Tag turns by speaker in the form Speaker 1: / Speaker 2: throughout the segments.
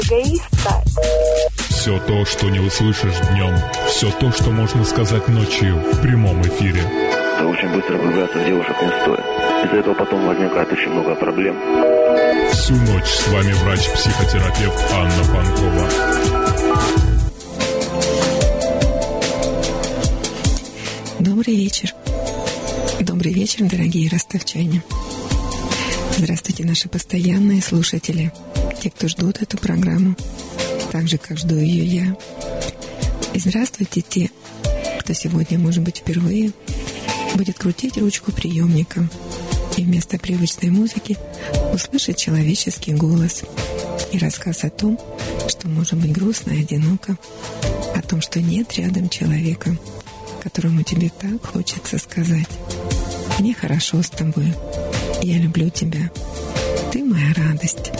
Speaker 1: эгоистка.
Speaker 2: Все то, что не услышишь днем, все то, что можно сказать ночью в прямом эфире.
Speaker 3: Очень быстро влюбляться в девушек не стоит. Из-за этого потом возникает очень много проблем.
Speaker 2: Всю ночь с вами врач-психотерапевт Анна Панкова.
Speaker 4: Добрый вечер. Добрый вечер, дорогие ростовчане. Здравствуйте, наши постоянные слушатели, те, кто ждут эту программу, так же, как жду ее я. И здравствуйте те, кто сегодня, может быть, впервые будет крутить ручку приемника и вместо привычной музыки услышит человеческий голос и рассказ о том, что может быть грустно и одиноко, о том, что нет рядом человека, которому тебе так хочется сказать. Мне хорошо с тобой. Я люблю тебя. Ты моя радость.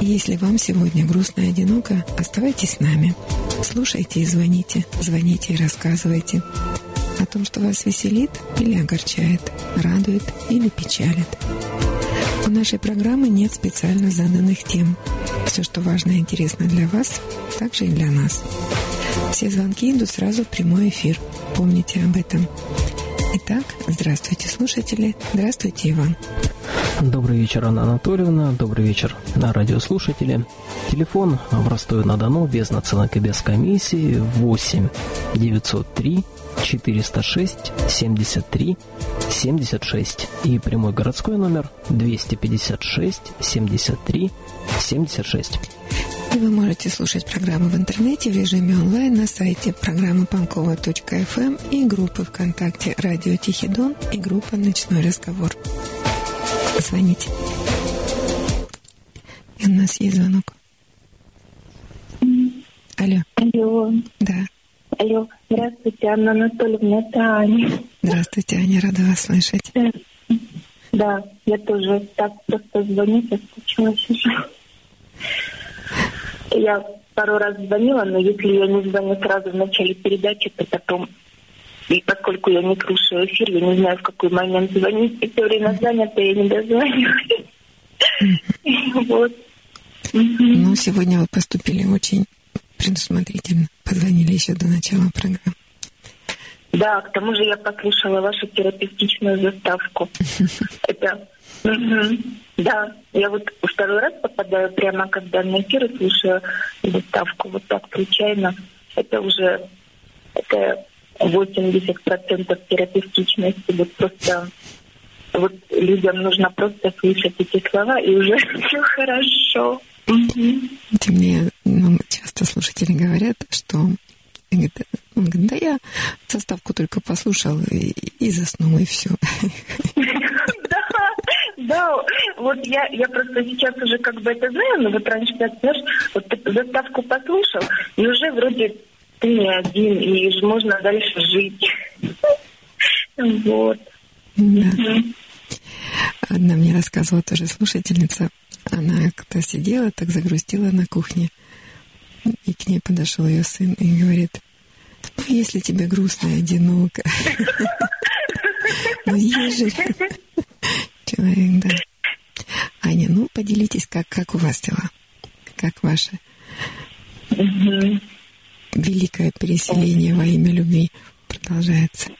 Speaker 4: И если вам сегодня грустно и одиноко, оставайтесь с нами. Слушайте и звоните. Звоните и рассказывайте о том, что вас веселит или огорчает, радует или печалит. У нашей программы нет специально заданных тем. Все, что важно и интересно для вас, также и для нас. Все звонки идут сразу в прямой эфир. Помните об этом. Итак, здравствуйте, слушатели. Здравствуйте, Иван.
Speaker 5: Добрый вечер, Анна Анатольевна. Добрый вечер, радиослушатели. Телефон в Ростове-на-Дону без наценок и без комиссии 8 903 406 73 76 и прямой городской номер 256 73 76.
Speaker 4: И вы можете слушать программу в интернете в режиме онлайн на сайте программы панкова.фм и группы ВКонтакте «Радио Тихий Дон» и группа «Ночной разговор». Звоните. И у нас есть звонок. Алло.
Speaker 6: Алло.
Speaker 4: Да.
Speaker 6: Алло. Здравствуйте, Анна Анатольевна, это Аня.
Speaker 4: Здравствуйте, Аня, рада вас слышать.
Speaker 6: Да, да я тоже так просто звонить, соскучилась уже. Я пару раз звонила, но если я не звоню сразу в начале передачи, то потом и поскольку я не крушаю эфир, я не знаю, в какой момент звонить. И все время занято, я не дозвонюсь. Вот.
Speaker 4: Ну, сегодня вы поступили очень предусмотрительно. Позвонили еще до начала программы.
Speaker 6: Да, к тому же я послушала вашу терапевтичную заставку. Это... Да, я вот второй раз попадаю прямо, когда на эфир и слушаю заставку вот так случайно. Это уже... Это 80% терапевтичности. Вот просто вот людям нужно просто слышать эти слова, и уже все хорошо.
Speaker 4: Угу. Мне ну, часто слушатели говорят, что он говорит, да я составку только послушал и, и заснул, и все.
Speaker 6: Да, да, вот я, я просто сейчас уже как бы это знаю, но вот раньше, знаешь, вот ты заставку послушал, и уже вроде ты не один, и можно дальше жить. Вот.
Speaker 4: Одна мне рассказывала тоже слушательница. Она как-то сидела, так загрустила на кухне. И к ней подошел ее сын и говорит, ну, если тебе грустно и одиноко. Ну, есть же человек, да. Аня, ну, поделитесь, как, как у вас дела? Как ваше? Великое переселение во имя любви продолжается.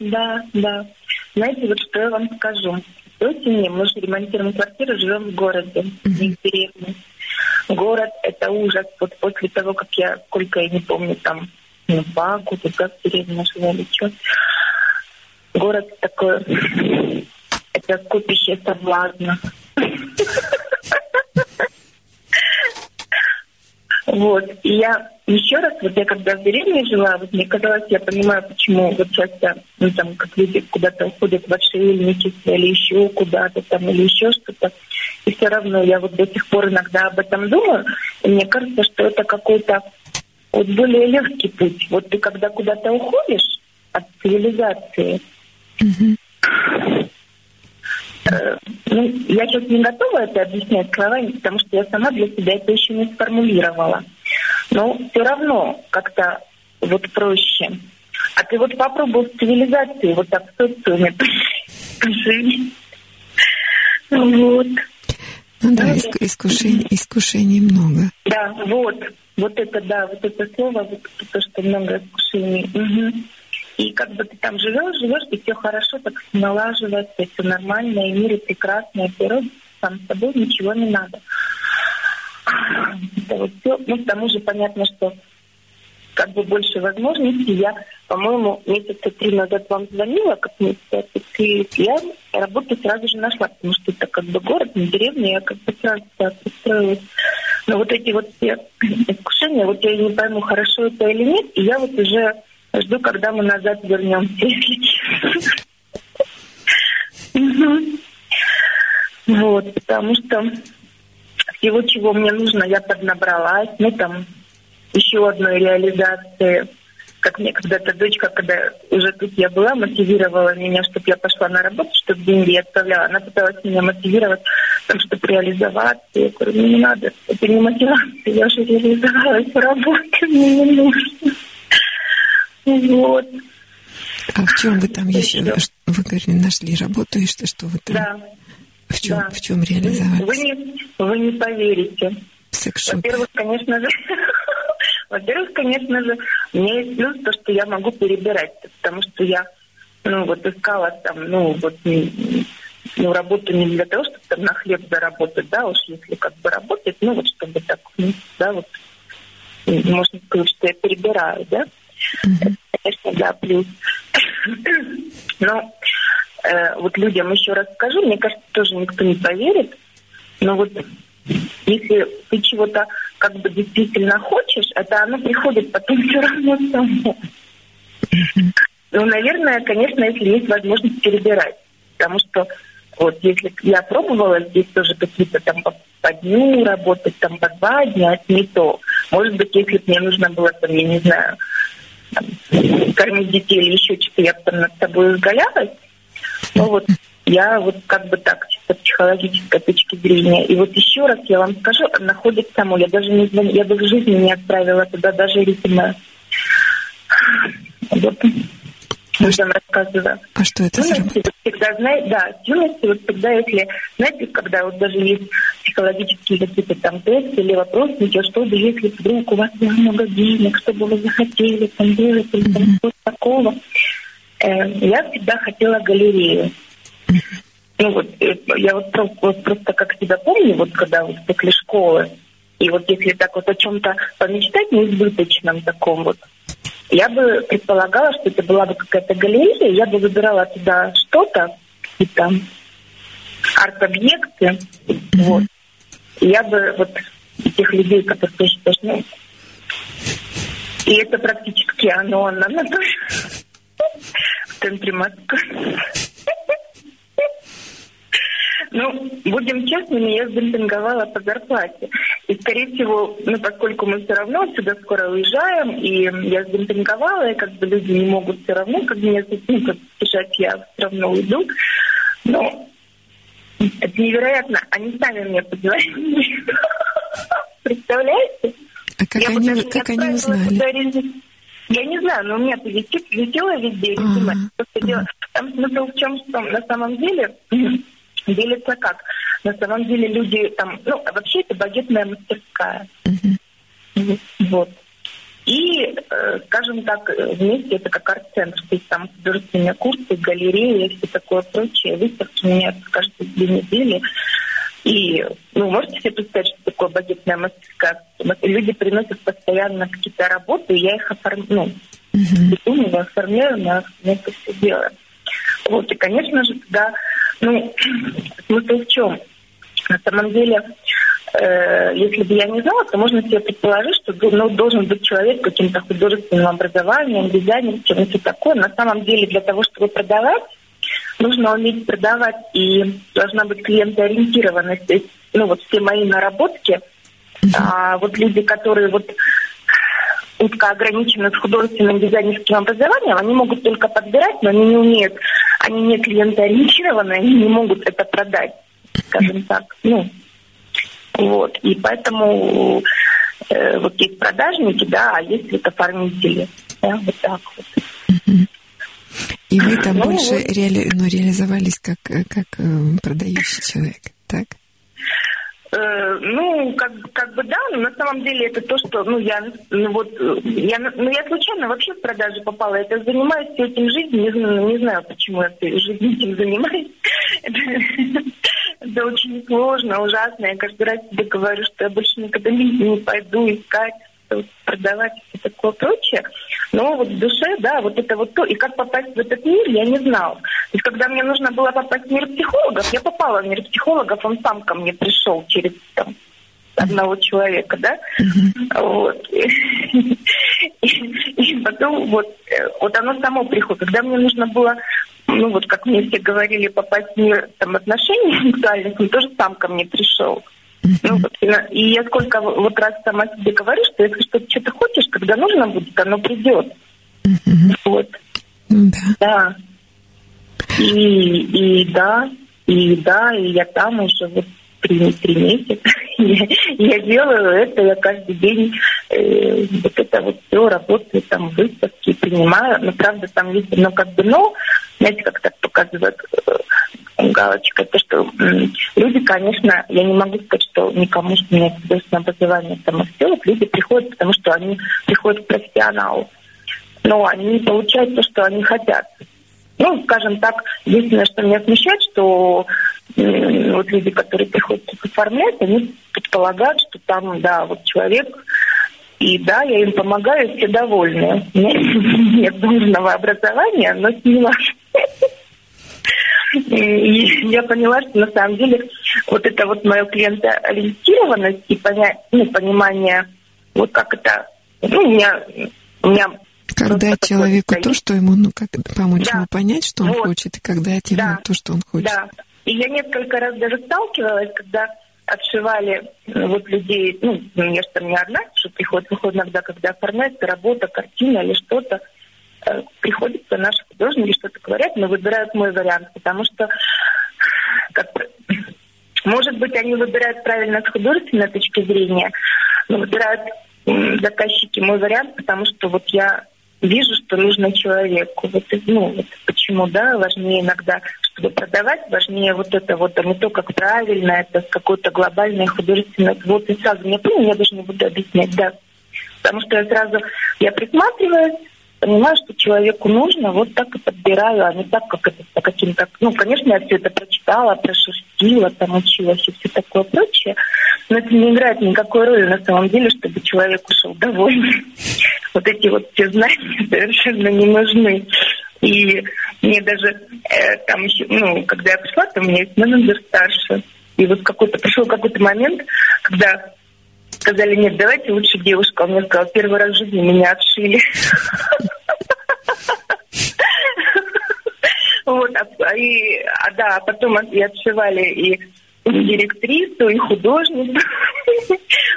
Speaker 6: Да, да. Знаете, вот что я вам скажу. Осенью мы же ремонтируем квартиру, живем в городе, не в деревне. Город — это ужас. Вот после того, как я, сколько я не помню, там, ну, два года, как в деревне жила или что. Город такой, это скопище соблазна. Вот. И я еще раз, вот я когда в деревне жила, вот мне казалось, я понимаю, почему вот часто, ну там, как люди куда-то уходят в отшельники или еще куда-то там, или еще что-то. И все равно я вот до сих пор иногда об этом думаю, и мне кажется, что это какой-то вот более легкий путь. Вот ты когда куда-то уходишь от цивилизации. Э, ну, я сейчас не готова это объяснять словами, потому что я сама для себя это еще не сформулировала. Но все равно как-то вот проще. А ты вот попробуй в цивилизации вот так в социуме пожить. Вот.
Speaker 4: Ну да, иск, искушений, искушений много.
Speaker 6: Да, вот, вот это, да, вот это слово, вот то, что много искушений. Угу. И как бы ты там живешь, живешь, и все хорошо, так налаживается, все нормально, и мир прекрасный, и природа сам с собой ничего не надо. Это вот все. Ну, к тому же понятно, что как бы больше возможностей. Я, по-моему, месяца три назад вам звонила, как мне и я работу сразу же нашла, потому что это как бы город, не деревня, я как бы сразу так устроилась. Но вот эти вот все искушения, вот я не пойму, хорошо это или нет, и я вот уже жду, когда мы назад вернемся. Вот, потому что всего, чего мне нужно, я поднабралась. Ну, там, еще одной реализации. Как мне когда-то дочка, когда уже тут я была, мотивировала меня, чтобы я пошла на работу, чтобы деньги я отправляла. Она пыталась меня мотивировать, чтобы реализоваться. Я говорю, ну не надо, это не мотивация, я уже реализовалась в работе, мне не нужно. Вот.
Speaker 4: А в чем вы там еще, вы говорили, нашли работу, и что, что вы там?
Speaker 6: Да.
Speaker 4: В чем, да. в чем реализовались?
Speaker 6: Вы не, вы не поверите. Во-первых, конечно же, во-первых, конечно же, у меня есть плюс то, что я могу перебирать, потому что я, ну, вот искала там, ну, вот, ну, работу не для того, чтобы там на хлеб заработать, да, уж если как бы работать, ну, вот, чтобы так, ну, да, вот, можно сказать, что я перебираю, да. Конечно, да, плюс. Но э, вот людям еще раз скажу, мне кажется, тоже никто не поверит, но вот если ты чего-то как бы действительно хочешь, это оно приходит потом все равно само. Ну, наверное, конечно, если есть возможность перебирать. Потому что вот если я пробовала здесь тоже какие-то там по, по дню работать, там по два дня, не то. Может быть, если бы мне нужно было, там, я не знаю, там, кормить детей или еще что-то, я там над собой изгалялась. Но вот я вот как бы так, чисто психологической точки зрения. И вот еще раз я вам скажу, находится само. Я даже не я бы в жизни не отправила туда даже резюме. Вот. А что, рассказываю.
Speaker 4: а что это за
Speaker 6: всегда, знаете, да, юности, вот всегда, если, знаете, когда вот даже есть психологические какие-то там тесты или вопросники, что бы, если вдруг у вас много денег, что бы вы захотели там делать или там mm-hmm. что-то такого. Э, я всегда хотела галерею. Ну вот, э, я вот, вот просто как себя помню, вот когда вот после школы, и вот если так вот о чем-то помечтать, неизбыточном таком вот, я бы предполагала, что это была бы какая-то галерея, я бы выбирала туда что-то, там арт-объекты, вот. И я бы вот этих людей, которые считаешь, ну, и это практически оно, она, она в центре Москвы. Ну, будем честными, я сдемпинговала по зарплате. И, скорее всего, ну, поскольку мы все равно отсюда скоро уезжаем, и я сдемпинговала, и как бы люди не могут все равно, как меня ну, как бежать, я все равно уйду. Но это невероятно. Они сами мне позвонили. Представляете?
Speaker 4: А как, я они, как они узнали?
Speaker 6: Я не знаю, но у меня висит, висело везде. Там смысл в чем, что на самом деле делится как? На самом деле люди там, ну, вообще это багетная мастерская. Uh-huh. Вот. И, э, скажем так, вместе это как арт-центр, то есть там художественные курсы, галереи и все такое прочее. Выставки меняются каждые две недели. И, ну, можете себе представить, что такое багетная мастерская? Люди приносят постоянно какие-то работы, и я их оформляю, ну, uh-huh. оформляю, на это все дело. Вот, и, конечно же, тогда ну, смысл в чем? На самом деле, э, если бы я не знала, то можно себе предположить, что ну, должен быть человек каким-то художественным образованием, дизайнером, чем-то такое. На самом деле, для того, чтобы продавать, нужно уметь продавать, и должна быть клиентоориентированность. То есть, ну, вот все мои наработки, а, вот люди, которые вот узко ограничены с художественным дизайнерским образованием, они могут только подбирать, но они не умеют они не клиентоориентированы, они не могут это продать, скажем так. Ну, вот. И поэтому э, вот есть продажники, да, а есть вот оформители. Да, вот так вот.
Speaker 4: И вы там ну, больше вот. реали... ну, реализовались как, как э, продающий человек, так?
Speaker 6: Э, ну, как, как бы да, но на самом деле это то, что, ну, я, ну, вот, я, ну, я случайно вообще в продажу попала. Это занимаюсь этим жизнью, не, знаю, не знаю, почему я всю жизнь этим занимаюсь. Это очень сложно, ужасно. Я каждый раз себе говорю, что я больше никогда не пойду искать продавать и такое прочее. Но вот в душе, да, вот это вот то. И как попасть в этот мир, я не знала. То есть, когда мне нужно было попасть в мир психологов, я попала в мир психологов, он сам ко мне пришел через там, одного человека, да, вот. И, и потом вот, э, вот оно само приходит. Когда мне нужно было, ну вот как мне все говорили, попасть в мир там, отношений сексуальных, он тоже сам ко мне пришел. Ну, и я сколько вот раз сама себе говорю, что если что-то что-то хочешь, когда нужно будет, оно придет. Вот.
Speaker 4: Ну да.
Speaker 6: Да. И, и да, и да, и я там уже вот три, три месяца. я, я делаю это, я каждый день э, вот это вот все работаю, там выставки принимаю. Но правда там есть, ну как бы, ну, знаете, как так показывают э, галочка, то, что люди, конечно, я не могу сказать, что никому, что у меня художественное образование самостелок, люди приходят, потому что они приходят к профессионалу. Но они получают то, что они хотят. Ну, скажем так, единственное, что меня смущает, что вот люди, которые приходят оформлять, они предполагают, что там, да, вот человек, и да, я им помогаю, все довольны. Нет должного образования, но с ним и я поняла, что на самом деле вот это вот мое клиентоориентированность и понять, ну, понимание, вот как это, ну, у меня, у меня
Speaker 4: когда человеку то, что ему, ну, как помочь да. ему понять, что он вот. хочет, и когда ему да. то, что он хочет.
Speaker 6: Да. И я несколько раз даже сталкивалась, когда отшивали ну, вот людей, ну, я же там не одна, что приходит, выходит иногда, когда оформляется работа, картина или что-то, Э, приходится наши художники что-то говорят, но выбирают мой вариант, потому что как, может быть, они выбирают правильно с художественной точки зрения, но выбирают заказчики мой вариант, потому что вот я вижу, что нужно человеку. Вот, ну, вот почему, да, важнее иногда, чтобы продавать, важнее вот это вот, а не то, как правильно, это какой-то глобальный художественный вот и сразу мне понял, я даже не буду объяснять, да. Потому что я сразу, я присматриваюсь, понимаю, что человеку нужно, вот так и подбираю, а не так, как это по каким-то... Ну, конечно, я все это прочитала, прошерстила, там училась и все такое прочее, но это не играет никакой роли на самом деле, чтобы человек ушел довольный. Вот эти вот все знания совершенно не нужны. И мне даже э, там еще, ну, когда я пришла, то у меня есть менеджер старше. И вот какой-то пришел какой-то момент, когда сказали, нет, давайте лучше девушка. Он мне сказал, первый раз в жизни меня отшили. Вот, а, и, а, да, потом и отшивали и директрису, и художницу.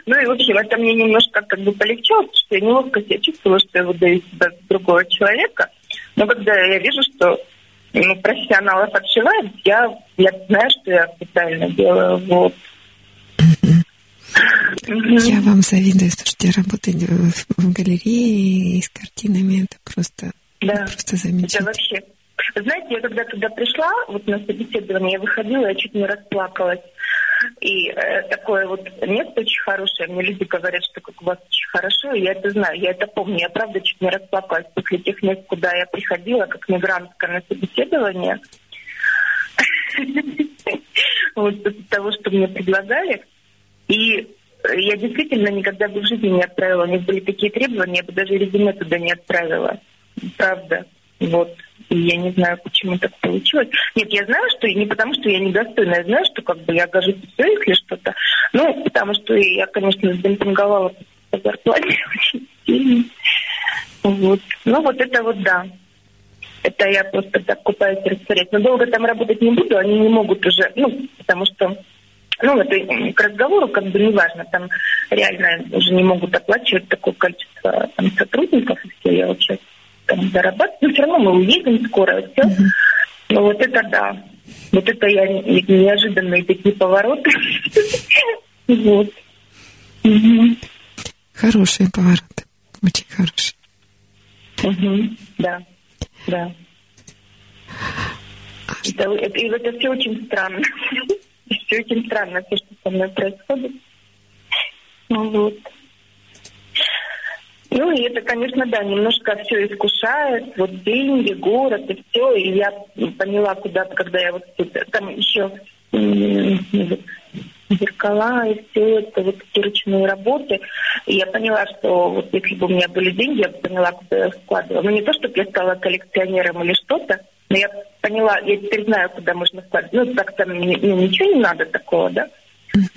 Speaker 6: Ну и, в общем, это мне немножко как бы полегчало, потому что я неловко себя чувствовала, что я выдаю себя другого человека. Но когда я вижу, что ну, профессионалов отшивают, я, я знаю, что я специально делаю. Вот.
Speaker 4: Я вам завидую, слушайте, работать в галерее и с картинами, это просто, да. просто замечательно.
Speaker 6: Это вообще... Знаете, я когда туда пришла, вот на собеседование я выходила, я чуть не расплакалась. И э, такое вот место очень хорошее. Мне люди говорят, что как у вас очень хорошо, и я это знаю, я это помню. Я правда чуть не расплакалась после тех мест, куда я приходила, как мигрантка на собеседование. Вот после того, что мне предлагали. И я действительно никогда бы в жизни не отправила. У них были такие требования, я бы даже резюме туда не отправила. Правда. Вот. И я не знаю, почему так получилось. Нет, я знаю, что не потому, что я недостойна, я знаю, что как бы я гожусь все или что-то. Ну, потому что я, конечно, сдемпинговала по зарплате очень сильно. Вот. Ну, вот это вот да. Это я просто так купаюсь и растворяюсь. Но долго там работать не буду, они не могут уже, ну, потому что ну, это к разговору как бы не важно. Там реально уже не могут оплачивать такое количество там, сотрудников, и все, я сейчас там зарабатываю. Но все равно мы уедем скоро, все. Mm-hmm. Ну, вот это да. Вот это я неожиданные такие повороты. Вот.
Speaker 4: Хорошие повороты. Очень
Speaker 6: хорошие. Да, да. А это, это, это все очень странно. Все очень странно, все, что со мной происходит. Ну вот. Ну и это, конечно, да, немножко все искушает, вот деньги, город и все. И я поняла куда-то, когда я вот там еще зеркала и все это, вот эти ручные работы. И я поняла, что вот если бы у меня были деньги, я бы поняла, куда я складывала. Ну не то, чтобы я стала коллекционером или что-то, но я поняла, я теперь знаю, куда можно складывать. Ну так там ну, ничего не надо такого, да?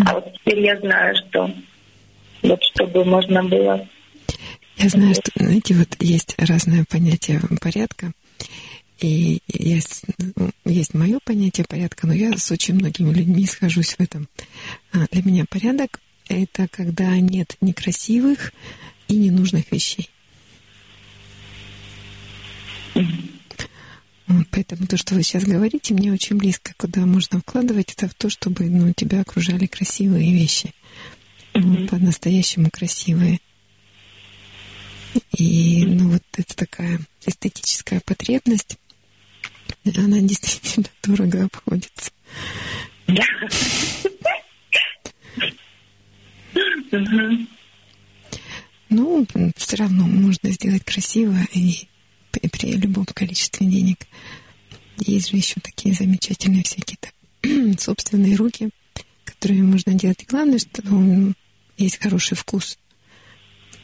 Speaker 6: А вот теперь я знаю, что вот чтобы можно было
Speaker 4: я знаю, что, знаете, вот есть разное понятие порядка. И есть, есть мое понятие порядка, но я с очень многими людьми схожусь в этом. А для меня порядок — это когда нет некрасивых и ненужных вещей. Вот, поэтому то, что вы сейчас говорите, мне очень близко. Куда можно вкладывать это в то, чтобы ну, тебя окружали красивые вещи. Mm-hmm. По-настоящему красивые. И ну вот это такая эстетическая потребность, она действительно дорого обходится. Да. Ну, все равно можно сделать красиво и при, при любом количестве денег. Есть же еще такие замечательные всякие собственные руки, которыми можно делать. И главное, что ну, есть хороший вкус.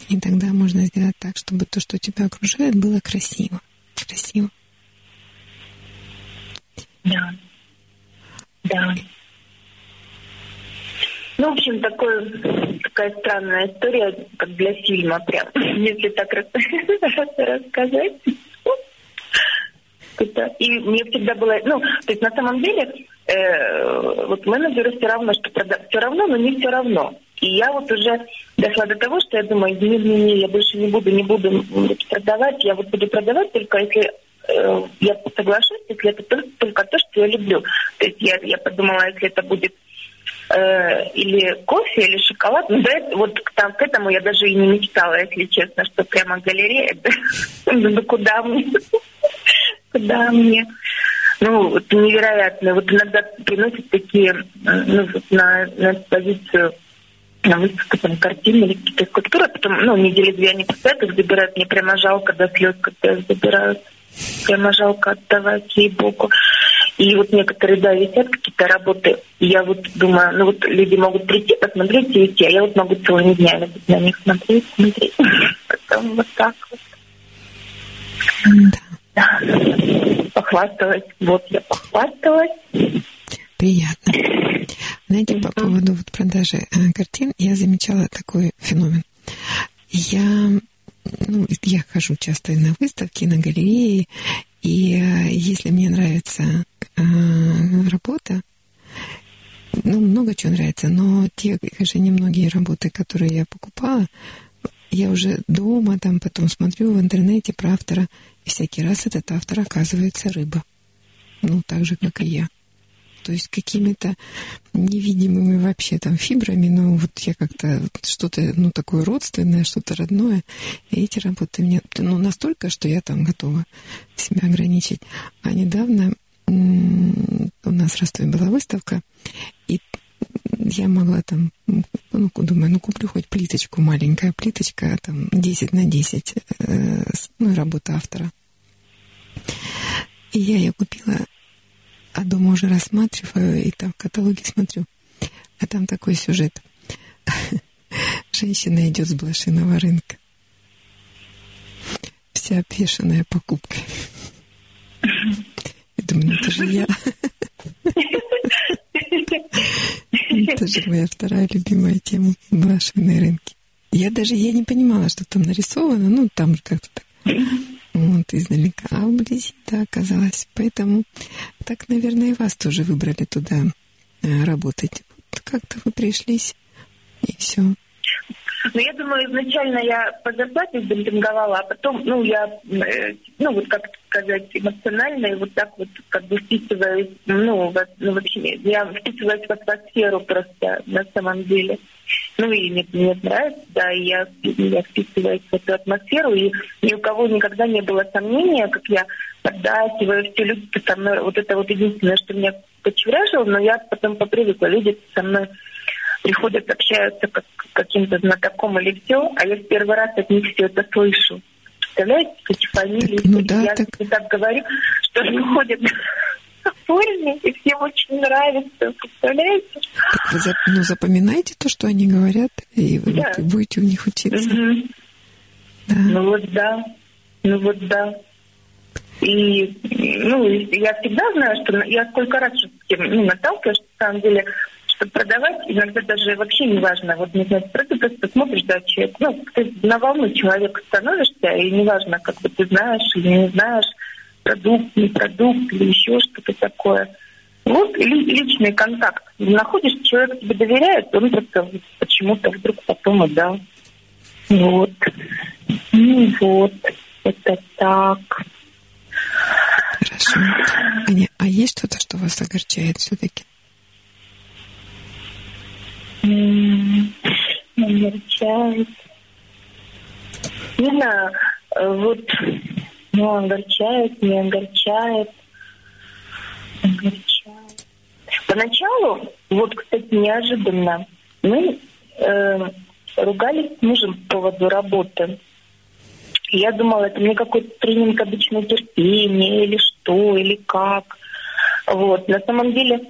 Speaker 4: И тогда можно сделать так, чтобы то, что тебя окружает, было красиво. Красиво.
Speaker 6: Да. Да. Ну, в общем, такой, такая странная история, как для фильма, прям, если так рассказать. И мне всегда было, ну, то есть на самом деле, э, вот менеджеры все равно, что прода... все равно, но не все равно. И я вот уже дошла до того, что я думаю, не, не, не, я больше не буду, не буду продавать, я вот буду продавать только если э, я соглашусь, если это только, только то, что я люблю. То есть я, я подумала, если это будет э, или кофе, или шоколад, ну, вот к, там, к этому я даже и не мечтала, если честно, что прямо галерея, ну куда мне, куда мне ну, это невероятно. Вот иногда приносят такие, ну, на, на позицию на выставку там картины или какие-то скульптуры, а потом, ну, недели две они поставят, их забирают. Мне прямо жалко до слез, когда их забирают. Прямо жалко отдавать ей Богу. И вот некоторые, да, висят какие-то работы. И я вот думаю, ну вот люди могут прийти, посмотреть и уйти, а я вот могу целыми днями на них смотреть, смотреть. Потом вот так вот. Да. Похвасталась. Вот я похвасталась.
Speaker 4: Приятно. Знаете, по поводу вот продажи э, картин я замечала такой феномен. Я, ну, я хожу часто на выставки, на галереи, и э, если мне нравится работа, ну, много чего нравится, но те же немногие работы, которые я покупала, я уже дома там потом смотрю в интернете про автора, и всякий раз этот автор оказывается рыба. Ну, так же, как и я то есть какими-то невидимыми вообще там фибрами, но вот я как-то что-то, ну, такое родственное, что-то родное, и эти работы мне, ну, настолько, что я там готова себя ограничить. А недавно у нас в Ростове была выставка, и я могла там, ну, думаю, ну, куплю хоть плиточку, маленькая плиточка, там, 10 на 10, э, ну, работа автора. И я ее купила а дома уже рассматриваю и там в каталоге смотрю. А там такой сюжет. Женщина идет с блошиного рынка. Вся опешенная покупкой. Это же я. Это же моя вторая любимая тема блошиные рынки. Я даже я не понимала, что там нарисовано, ну там как-то так вот издалека, а вблизи, да, оказалось. Поэтому так, наверное, и вас тоже выбрали туда э, работать. Вот как-то вы пришлись, и все.
Speaker 6: Ну, я думаю, изначально я по зарплате демпинговала, а потом, ну, я, э, ну, вот как сказать, эмоционально, и вот так вот как бы вписываюсь, ну, ну, вообще, я вписываюсь в атмосферу просто на самом деле. Ну, и мне, мне нравится, да, и я, я вписываюсь в эту атмосферу, и ни у кого никогда не было сомнения, как я поддакиваю, все люди со мной, вот это вот единственное, что меня почевражила, но я потом попривыкла. Люди со мной приходят, общаются как каким-то знатоком или все, а я в первый раз от них все это слышу. Представляете, эти фамилии?
Speaker 4: ну, да,
Speaker 6: я
Speaker 4: так...
Speaker 6: так говорю, что они ходят форме, и всем очень нравится, представляете?
Speaker 4: Так вы ну, запоминайте то, что они говорят, и вы да. будете у них учиться. Угу.
Speaker 6: Да. Ну вот да, ну вот да. И ну, я всегда знаю, что я сколько раз с ну, наталкиваюсь, на самом деле, чтобы продавать, иногда даже вообще не важно. Вот, не знаю, просто, просто смотришь, да, человек, ну, ты на волну человека становишься, и неважно, как бы ты знаешь или не знаешь, продукт, не продукт или еще что-то такое. Вот личный контакт. Находишь, человек тебе доверяет, он просто почему-то вдруг потом отдал. Вот. Ну вот, это так.
Speaker 4: Хорошо. Аня, а есть что-то, что вас огорчает все-таки?
Speaker 6: Огорчает. Не знаю, вот ну, огорчает, не огорчает. Огорчает. Поначалу, вот, кстати, неожиданно, мы э, ругались с мужем по поводу работы. Я думала, это мне какой-то тренинг обычного терпения или что, или как. Вот. На самом деле,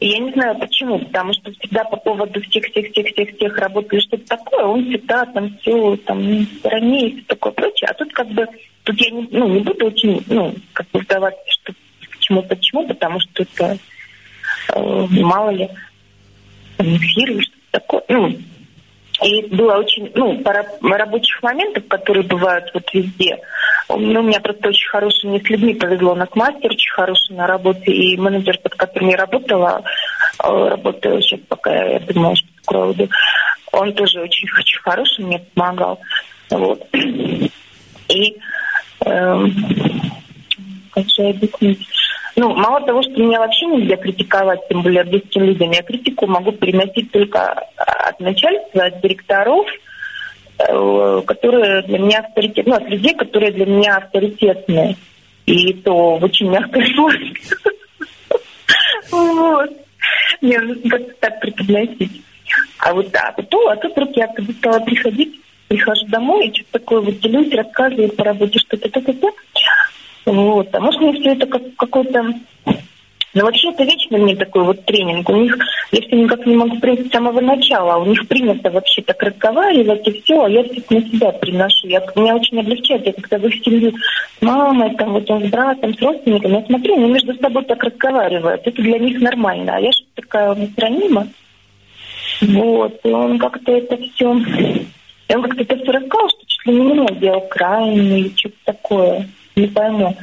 Speaker 6: я не знаю почему, потому что всегда по поводу всех-всех-всех-всех-всех работ или что-то такое, он всегда там все там стороне и все такое прочее. А тут как бы, тут я не, ну, не буду очень, ну, как бы вдаваться, что почему, почему, потому что это э, мало ли эфир или что-то такое. Ну, и было очень, ну, пара рабочих моментов, которые бывают вот везде. Ну, у меня просто очень хороший, мне с людьми повезло, у нас мастер очень хороший на работе, и менеджер, под которым я работала, э, работаю сейчас пока, я думаю, что скоро уйду, он тоже очень, очень хороший, мне помогал. Вот. И э, как же объяснить? Ну, мало того, что меня вообще нельзя критиковать, тем более близким людям, я критику могу переносить только от начальства, от директоров, э, которые для меня авторитетны, ну, от людей, которые для меня авторитетны. И то в очень мягкой форме. Вот. Мне нужно так преподносить. А вот да, потом, а тут вдруг я стала приходить, прихожу домой и что-то такое вот делюсь, рассказываю по работе что-то, то-то, вот. А может, все это как какой-то... Ну, вообще, это вечно мне такой вот тренинг. У них, я все никак не могу принять с самого начала. У них принято вообще так разговаривать и все, а я все на себя приношу. Я, меня очень облегчает. Я когда в их семью с мамой, там, вот он с братом, с родственниками, я смотрю, они между собой так разговаривают. Это для них нормально. А я же такая нестранима. Вот. И он как-то это все... И он как-то это все рассказал, что чуть ли не меня делал крайне что-то такое не пойму.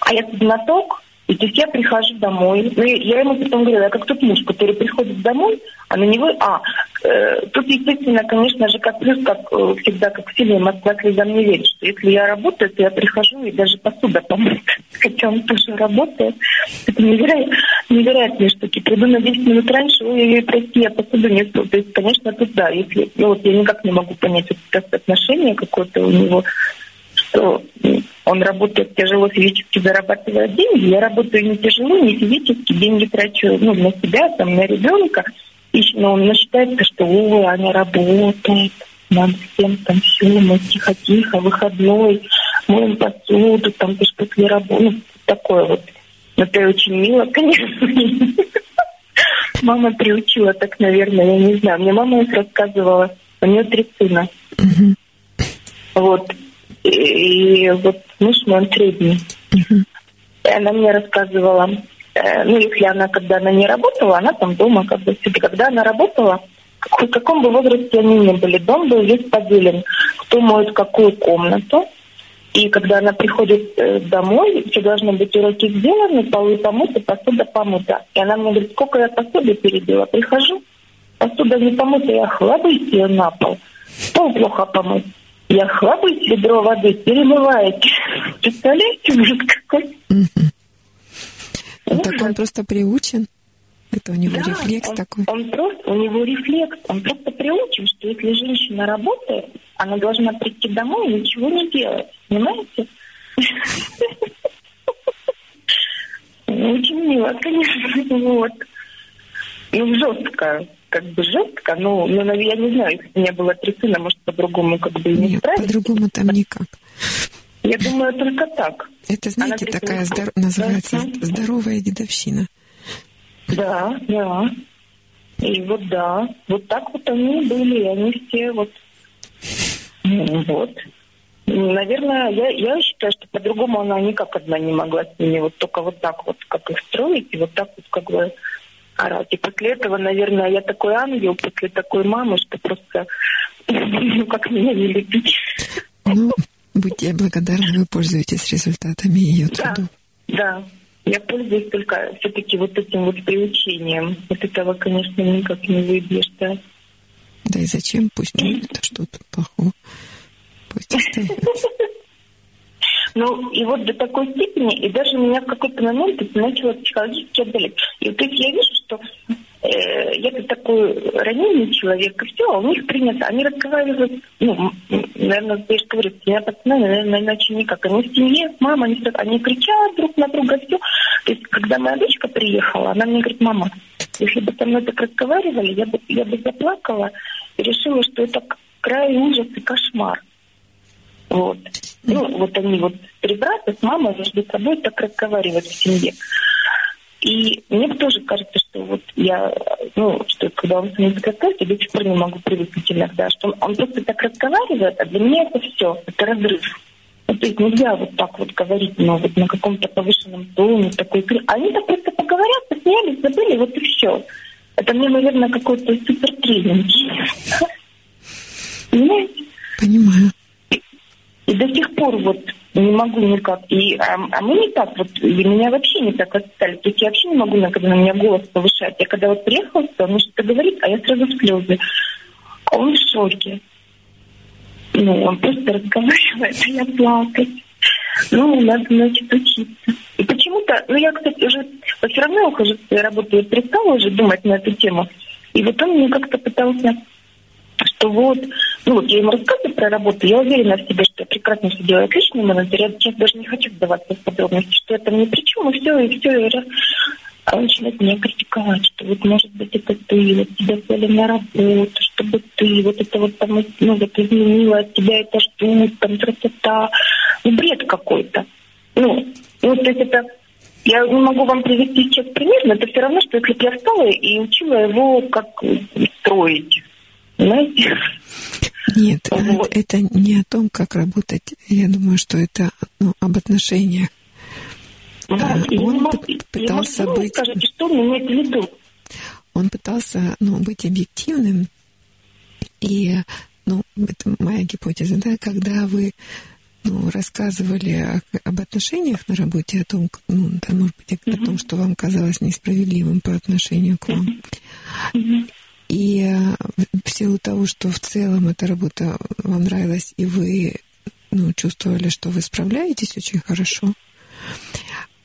Speaker 6: А я знаток, и то есть я прихожу домой, ну, я ему потом говорю, я как тот муж, который приходит домой, а на него... А, э, тут, естественно, конечно же, как плюс, как э, всегда, как в фильме «Москва слезам верит», что если я работаю, то я прихожу и даже посуда помыть, хотя он тоже работает. Это невероятно, невероятные штуки. Приду на 10 минут раньше, ой, ой, прости, я посуду несу. То есть, конечно, тут да, если... Ну, вот я никак не могу понять это отношение какое-то у него что он работает тяжело физически, зарабатывает деньги. Я работаю не тяжело, не физически, деньги трачу ну, на себя, там, на ребенка. И, но он считается, что о, она работает, нам всем там все, мы тихо-тихо, выходной, моем посуду, там, ты после работы, ну, такое вот. Это очень мило, конечно. Мама приучила так, наверное, я не знаю. Мне мама рассказывала, у нее три сына. Вот. И вот муж мой, он средний. И она мне рассказывала, э, ну, если она, когда она не работала, она там дома, как бы, себе, когда она работала, в каком бы возрасте они ни были, дом был весь поделен, кто моет какую комнату, и когда она приходит э, домой, все должны быть уроки сделаны, полы помыты, посуда помыта. И она мне говорит, сколько я посуды перебила. Прихожу, посуда не помыта, я хлопаю ее на пол. Пол плохо помыть. Я хлопаю ведро воды, перемываете. Представляете, ужас какой?
Speaker 4: Ну, так он просто приучен. Это у него
Speaker 6: да,
Speaker 4: рефлекс
Speaker 6: он,
Speaker 4: такой.
Speaker 6: Он просто, у него рефлекс. Он просто приучен, что если женщина работает, она должна прийти домой и ничего не делать. Понимаете? Очень помнила, конечно, вот. Ну, жестко, как бы жестко, но, но я не знаю, если у меня было три сына, может, по-другому как бы не
Speaker 4: Нет, по-другому там никак.
Speaker 6: Я думаю, только так.
Speaker 4: Это, знаете, Она такая здор... называется здоровая дедовщина.
Speaker 6: Да, да. И вот да, вот так вот они были, они все вот, вот. Наверное, я, я считаю, что по-другому она никак одна не могла с ними вот только вот так вот, как их строить, и вот так вот как бы орать. И после этого, наверное, я такой ангел после такой мамы, что просто, ну, как меня не любить.
Speaker 4: Ну, будьте благодарны, вы пользуетесь результатами ее трудов.
Speaker 6: Да, да. Я пользуюсь только все-таки вот этим вот приучением. Вот этого, конечно, никак не выбьешь, да.
Speaker 4: Да и зачем? Пусть будет что-то плохое. Пусть остается.
Speaker 6: Ну, и вот до такой степени, и даже меня в какой-то момент это начало психологически отдалять. И вот если я вижу, что э, я такой раненый человек, и все, а у них принято, они разговаривают, ну, наверное, я же говорю, с меня пацаны, наверное, иначе никак. Они в семье, с мамой, они, они кричат друг на друга, все. То есть, когда моя дочка приехала, она мне говорит, мама, если бы со мной так разговаривали, я бы, я бы заплакала и решила, что это край ужас и кошмар. Вот. Ну, вот они вот три брата с мамой между собой так разговаривают в семье. И мне тоже кажется, что вот я, ну, что когда он мной разговаривает, я до сих пор не могу привыкнуть иногда, что он, он просто так разговаривает, а для меня это все, это разрыв. Ну, то есть нельзя вот так вот говорить, но вот на каком-то повышенном тоне, такой... Они так просто поговорят, посмеялись, забыли, вот и все. Это мне, наверное, какой-то супер тренинг.
Speaker 4: Понимаю.
Speaker 6: И до сих пор вот не могу никак. И, а, а мы не так, вот и меня вообще не так воспитали. То есть я вообще не могу, когда на меня голос повышать. Я когда вот приехала, он что-то говорит, а я сразу в слезы. А он в шоке. Ну, он просто разговаривает, а я плакать. Ну, надо, значит, учиться. И почему-то, ну, я, кстати, уже все равно я ухожу с своей работы, я перестала уже думать на эту тему. И вот он мне как-то пытался что вот, ну вот я ему рассказываю про работу, я уверена в себе, что я прекрасно все делаю, отличный менеджер, я сейчас даже не хочу вдаваться в подробности, что это не при чем, и все, и все, и раз. А он начинает меня критиковать, что вот, может быть, это ты, вот тебя взяли на работу, чтобы ты, вот это вот там, ну, вот изменила, от тебя это ждут, там, красота. Ну, бред какой-то. Ну, ну, то есть это я не могу вам привести сейчас пример, но это все равно, что если бы я встала и учила его, как строить. Знаете?
Speaker 4: Нет, вот. это не о том, как работать. Я думаю, что это ну, об отношениях.
Speaker 6: Ну, он могу, пытался быть... Скажите, что он имеет в виду?
Speaker 4: Он пытался ну, быть объективным. И, ну, это моя гипотеза, да, когда вы ну, рассказывали об отношениях на работе, о том, ну, да, может быть, о, о том, что вам казалось несправедливым по отношению к вам. Mm-hmm. И э, в силу того, что в целом эта работа вам нравилась, и вы ну, чувствовали, что вы справляетесь очень хорошо,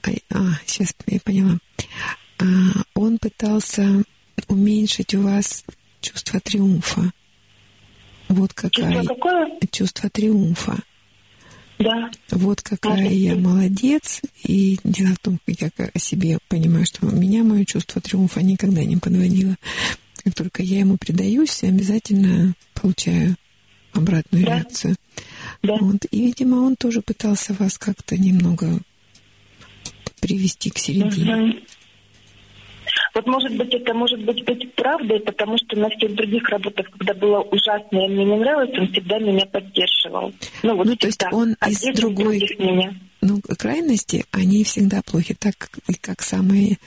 Speaker 4: а, а сейчас я поняла, а, он пытался уменьшить у вас чувство триумфа. Вот какая...
Speaker 6: Чувство какое?
Speaker 4: Чувство триумфа.
Speaker 6: Да.
Speaker 4: Вот какая Может, я молодец. И дело в том, я о себе понимаю, что меня мое чувство триумфа никогда не подводило. Как только я ему предаюсь, обязательно получаю обратную да. реакцию. Да. Вот. И, видимо, он тоже пытался вас как-то немного привести к середине. Угу.
Speaker 6: Вот может быть, это может быть, быть правдой, потому что на всех других работах, когда было ужасно и мне не нравилось, он всегда меня поддерживал.
Speaker 4: Ну, вот ну то есть он а из другой меня. Ну, крайности, они всегда плохи, так как самые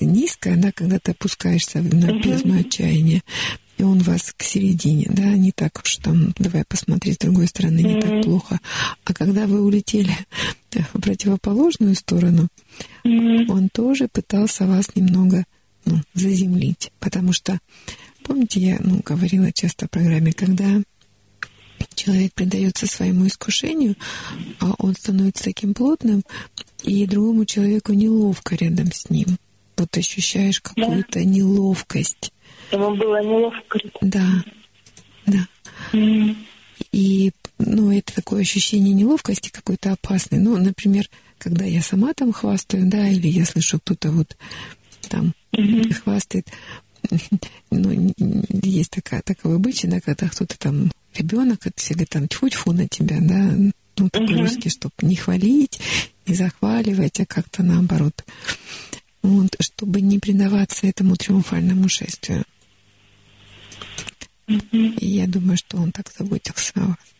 Speaker 4: низкое, да, когда ты опускаешься на бездну отчаяния, и он вас к середине, да, не так уж там, давай посмотреть с другой стороны, не так плохо. А когда вы улетели в противоположную сторону, он тоже пытался вас немного ну, заземлить, потому что, помните, я ну, говорила часто в программе, когда человек предается своему искушению, а он становится таким плотным, и другому человеку неловко рядом с ним вот ощущаешь какую-то да. неловкость.
Speaker 6: Ему было неловко.
Speaker 4: Да, да. Mm. И, ну, это такое ощущение неловкости какой-то опасной. Ну, например, когда я сама там хвастаю, да, или я слышу, кто-то вот там mm-hmm. хвастает. Ну, есть такая, такое обычай, да, когда кто-то там, ребенок, это все говорят, там, тьфу-тьфу на тебя, да, ну, такой mm-hmm. русский, чтобы не хвалить, не захваливать, а как-то наоборот. Вот, чтобы не предаваться этому триумфальному шествию. Mm-hmm. И я думаю, что он так заботился о вас.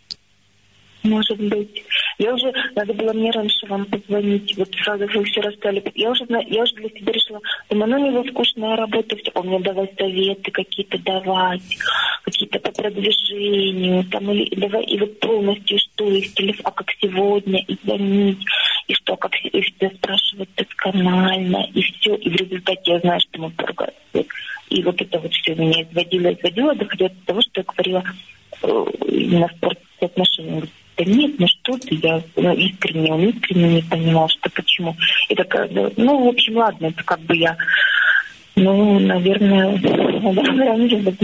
Speaker 6: Может быть. Я уже, надо было мне раньше вам позвонить, вот сразу вы все расстали. Я уже, я уже для себя решила, думаю, ну, у него скучная работа, он мне давай советы какие-то давать, какие-то по продвижению, там, или давай, и вот полностью что, и в телефон, а как сегодня, и звонить, и что, как и все спрашивать досконально, и все, и в результате я знаю, что мы поругались. И вот это вот все меня изводило, изводило, доходило до того, что я говорила э, именно спорт отношения да нет, ну что ты, я ну, искренне, он искренне не понимал, что почему. И такая, ну, в общем, ладно, это как бы я, ну, наверное, раньше бы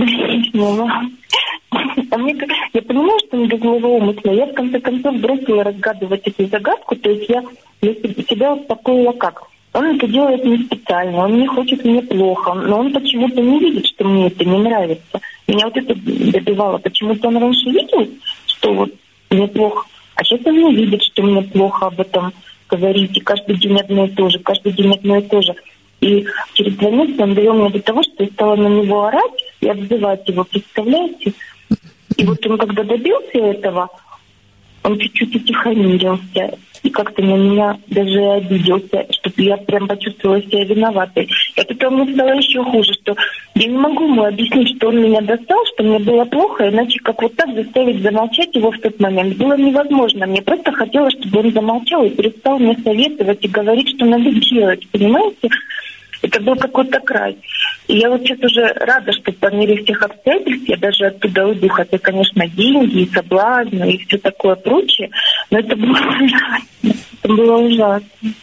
Speaker 6: а мне, я понимаю, что не без моего умысла. Я в конце концов бросила разгадывать эту загадку, то есть я для себя успокоила как? Он это делает не специально, он не хочет мне плохо, но он почему-то не видит, что мне это не нравится. Меня вот это добивало. Почему-то он раньше видел, что вот мне плохо. А сейчас он не видит, что мне плохо об этом говорить. И каждый день одно и то же, каждый день одно и то же. И через два месяца он довел меня до того, что я стала на него орать и обзывать его, представляете? И вот он когда добился этого, он чуть-чуть утихомирился и как-то на меня даже обиделся, что я прям почувствовала себя виноватой. От этого мне стало еще хуже, что я не могу ему объяснить, что он меня достал, что мне было плохо, иначе как вот так заставить замолчать его в тот момент было невозможно. Мне просто хотелось, чтобы он замолчал и перестал мне советовать и говорить, что надо делать, понимаете? Это был какой-то край. И я вот сейчас уже рада, что по мере всех обстоятельств я даже оттуда уйду, хотя, конечно, деньги и соблазны и все такое прочее, но это было ужасно. Это было ужасно.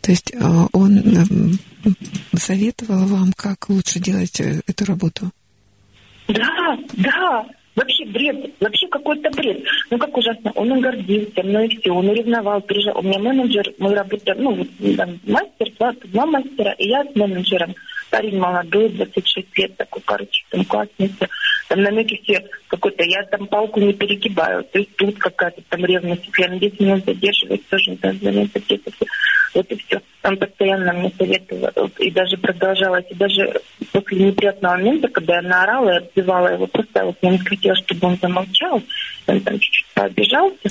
Speaker 4: То есть а, он советовал вам, как лучше делать э, эту работу?
Speaker 6: Да, да. Вообще бред, вообще какой-то бред. Ну как ужасно, он гордился мной и все, он ревновал, переживал. У меня менеджер, мы работаем, ну вот там мастер, два, два мастера, и я с менеджером. Парень молодой, 26 лет, такой, короче, там классница. Там намеки все какой-то, я там палку не перегибаю. То есть тут какая-то там ревность, она 10 минут задерживается, тоже это все. Вот и все. Он постоянно мне советовал, и даже продолжалось, и даже после неприятного момента, когда я наорала и обзывала его, просто вот я не хотела, чтобы он замолчал, он там чуть-чуть пообижался,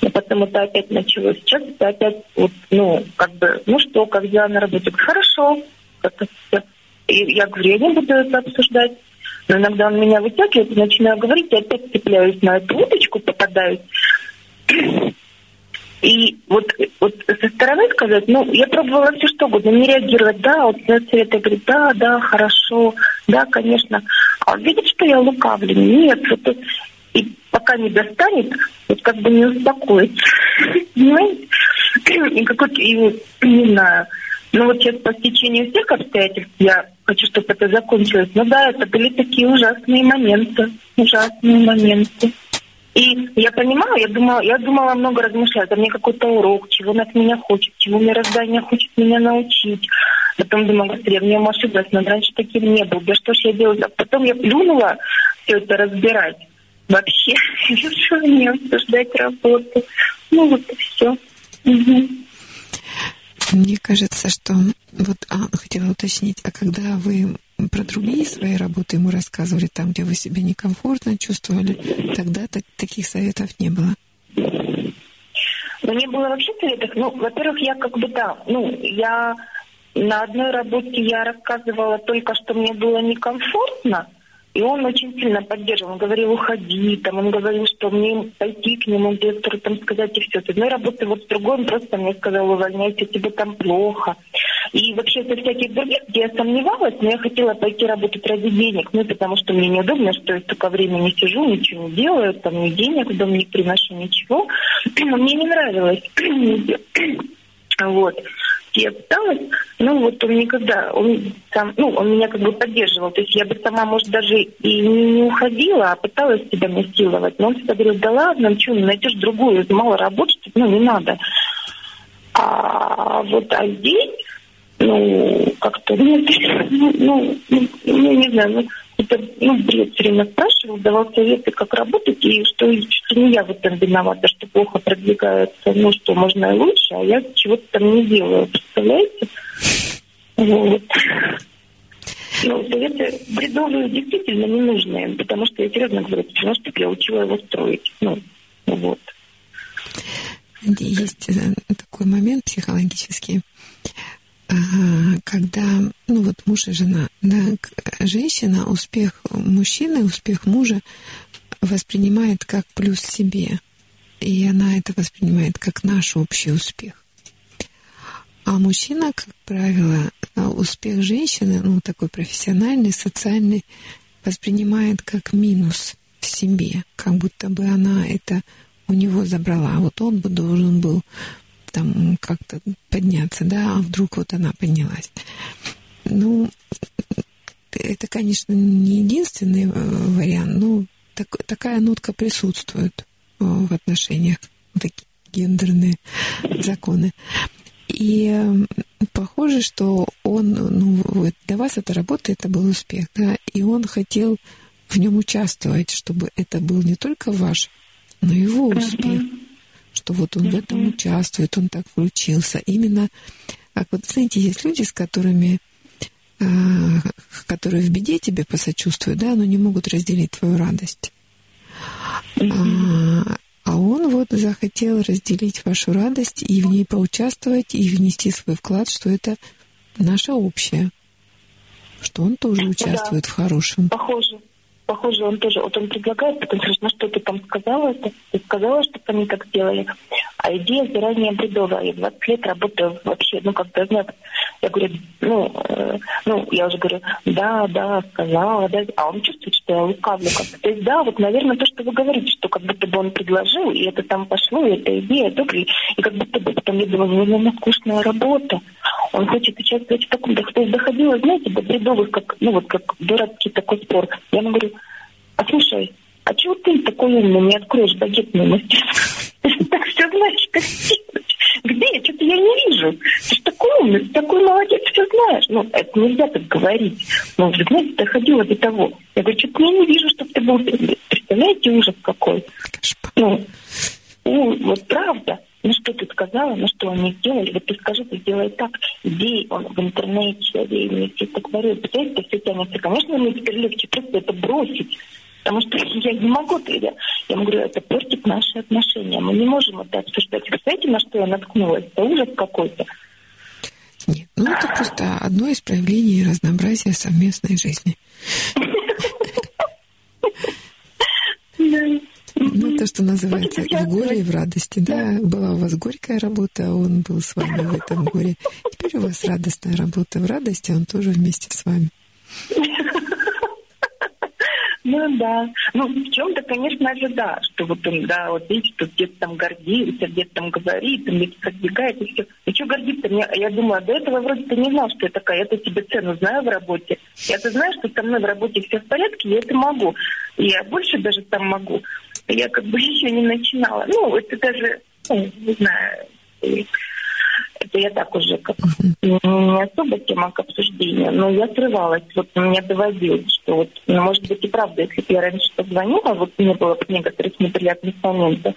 Speaker 6: но потом это опять началось. Сейчас это опять вот, ну, как бы, ну что, как дела на работе? Хорошо. И я говорю, я не буду это обсуждать. Но иногда он меня вытягивает, начинаю говорить, и опять цепляюсь на эту удочку, попадаюсь. И вот, вот со стороны сказать, ну, я пробовала все что угодно, не реагировать, да, вот на совет, говорит, да, да, хорошо, да, конечно. А видит, что я лукавлю, нет, вот, и пока не достанет, вот как бы не успокоится, понимаете? И какой-то, не знаю, ну вот сейчас по стечению всех обстоятельств я хочу, чтобы это закончилось. Ну да, это были такие ужасные моменты, ужасные моменты. И я понимала, я думала, я думала много размышляла, это мне какой-то урок, чего он от меня хочет, чего мироздание хочет меня научить. Потом думала, я в нем ошиблась, но раньше таким не был. Да что ж я делаю? А потом я плюнула все это разбирать. Вообще, решила не обсуждать работу. Ну вот и все. Угу.
Speaker 4: Мне кажется, что вот а, хотела уточнить, а когда вы про другие свои работы ему рассказывали, там, где вы себя некомфортно чувствовали, тогда так, таких советов не было?
Speaker 6: Ну, не было вообще советов. Ну, во-первых, я как бы, да, ну, я на одной работе я рассказывала только, что мне было некомфортно, и он очень сильно поддерживал. Он говорил, уходи, там, он говорил, что мне пойти к нему, директору, там, сказать и все. С одной работы вот с другой он просто мне сказал, увольняйся, тебе там плохо. И вообще со всяких других, где я сомневалась, но я хотела пойти работать ради денег, ну, потому что мне неудобно, что я столько времени сижу, ничего не делаю, там ни денег в дом не приношу, ничего. Но мне не нравилось. вот. Я пыталась, ну вот он никогда, он сам, ну, он меня как бы поддерживал. То есть я бы сама, может, даже и не уходила, а пыталась себя насиловать. Но он всегда говорил, да ладно, ну что, найдешь другую, мало работать, ну, не надо. А вот а здесь, ну, как-то, ну, ну, ну, ну, не знаю, ну, это, ну, бред все время спрашивал, давал советы, как работать, и что, что не я в этом виновата, что плохо продвигается, ну, что можно и лучше, а я чего-то там не делаю, представляете? Вот. Ну, советы бредовые действительно не нужны, потому что я серьезно говорю, потому что я учила его строить. Ну, вот.
Speaker 4: Есть э, такой момент психологический, когда, ну вот муж и жена, да, женщина успех мужчины, успех мужа воспринимает как плюс себе, и она это воспринимает как наш общий успех. А мужчина, как правило, успех женщины, ну такой профессиональный, социальный, воспринимает как минус в себе, как будто бы она это у него забрала. Вот он бы должен был там как-то подняться, да, а вдруг вот она поднялась. Ну, это, конечно, не единственный э, вариант, но так, такая нотка присутствует э, в отношениях, такие гендерные законы. И похоже, что он, ну, вот для вас это работа, это был успех, да, и он хотел в нем участвовать, чтобы это был не только ваш, но и его успех. Uh-huh что вот он в этом участвует, он так включился. Именно, как вот, знаете, есть люди, с которыми, э, которые в беде тебе посочувствуют, да, но не могут разделить твою радость. А, а он вот захотел разделить вашу радость и в ней поучаствовать, и внести свой вклад, что это наше общее, что он тоже участвует да, в хорошем.
Speaker 6: Похоже похоже, он тоже, вот он предлагает, потом говоришь, ну что ты там сказала, ты сказала, чтобы они так сделали. А идея заранее бредовая. Я 20 лет работаю вообще, ну как-то, знаю, я говорю, ну, э, ну, я уже говорю, да, да, сказала, да, а он чувствует, что я лукавлю как-то. То есть, да, вот, наверное, то, что вы говорите, что как будто бы он предложил, и это там пошло, и эта идея добрая, и как будто бы потом я думаю, ну, скучная работа. Он хочет участвовать в таком, да, то есть доходило, знаете, до бредовых, как, ну вот, как дурацкий такой спор. Я ему говорю, а слушай, а чего ты такой умный не откроешь багетную мастерскую? Так все знаешь, как. Где? Что-то я не вижу. Ты же такой умный, ты такой молодец, все знаешь. Ну, это нельзя так говорить. Ну, вы знаете, доходило до того. Я говорю, что-то я не вижу, чтобы ты был... Представляете, ужас какой. Ну, ну, вот правда. Ну что ты сказала, ну что они сделали, вот ты скажи, ты сделай так. Идеи он в интернете, я все так говорю, представляете, все тянется. Конечно, мне теперь легче просто это бросить. Потому что я не могу, я, я говорю, это портит наши отношения. Мы не можем это обсуждать. Представляете, на что я наткнулась? Это ужас какой-то.
Speaker 4: Нет, ну это просто одно из проявлений разнообразия совместной жизни. Ну, то, что называется в горе и в радости, да. Была у вас горькая работа, а он был с вами в этом горе. Теперь у вас радостная работа в радости, а он тоже вместе с вами.
Speaker 6: Ну да. Ну, в чем-то, конечно же, да, что вот он, да, вот видите, что где-то там гордится, где-то там говорит, где-то продвигает, и все. Ну что гордиться? Мне, я думаю, до этого вроде ты не знал, что я такая, я-то тебе цену знаю в работе. Я-то знаю, что со мной в работе все в порядке, я это могу. И я больше даже там могу. Я как бы еще не начинала. Ну, это даже, ну, не знаю, это я так уже как не особо тема к обсуждению, но я срывалась. Вот меня доводилось, что вот, ну, может быть, и правда, если бы я раньше позвонила, вот не было бы некоторых неприятных моментов,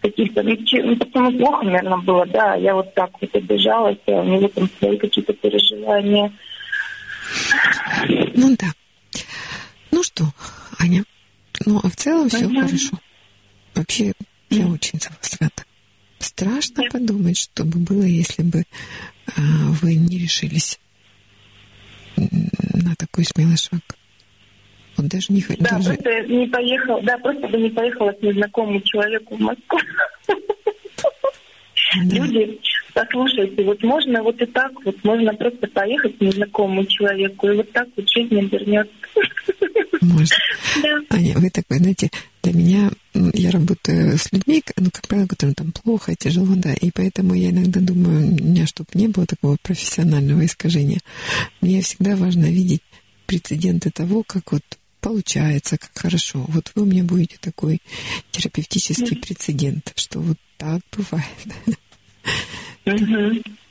Speaker 6: каких-то, ну, ну, потому плохо, наверное, было, да, я вот так вот обижалась, а у него там свои какие-то переживания.
Speaker 4: Ну да. Ну что, Аня, ну а в целом все хорошо. Вообще, я очень за вас рада. Страшно подумать, что бы было, если бы а, вы не решились на такой смелый шаг.
Speaker 6: Вот даже не Да, даже... просто не поехал, да, просто бы не поехала к незнакомому человеку в Москву. Да. Люди, послушайте, вот можно вот и так, вот можно просто поехать к незнакомому человеку, и вот так вот жизнь обернется.
Speaker 4: Можно. Да. Аня, вы такой, знаете, для меня я работаю с людьми, ну, как правило, которым там плохо, тяжело, да, и поэтому я иногда думаю, у меня, чтобы не было такого профессионального искажения, мне всегда важно видеть прецеденты того, как вот получается, как хорошо. Вот вы у меня будете такой терапевтический прецедент, что вот так бывает.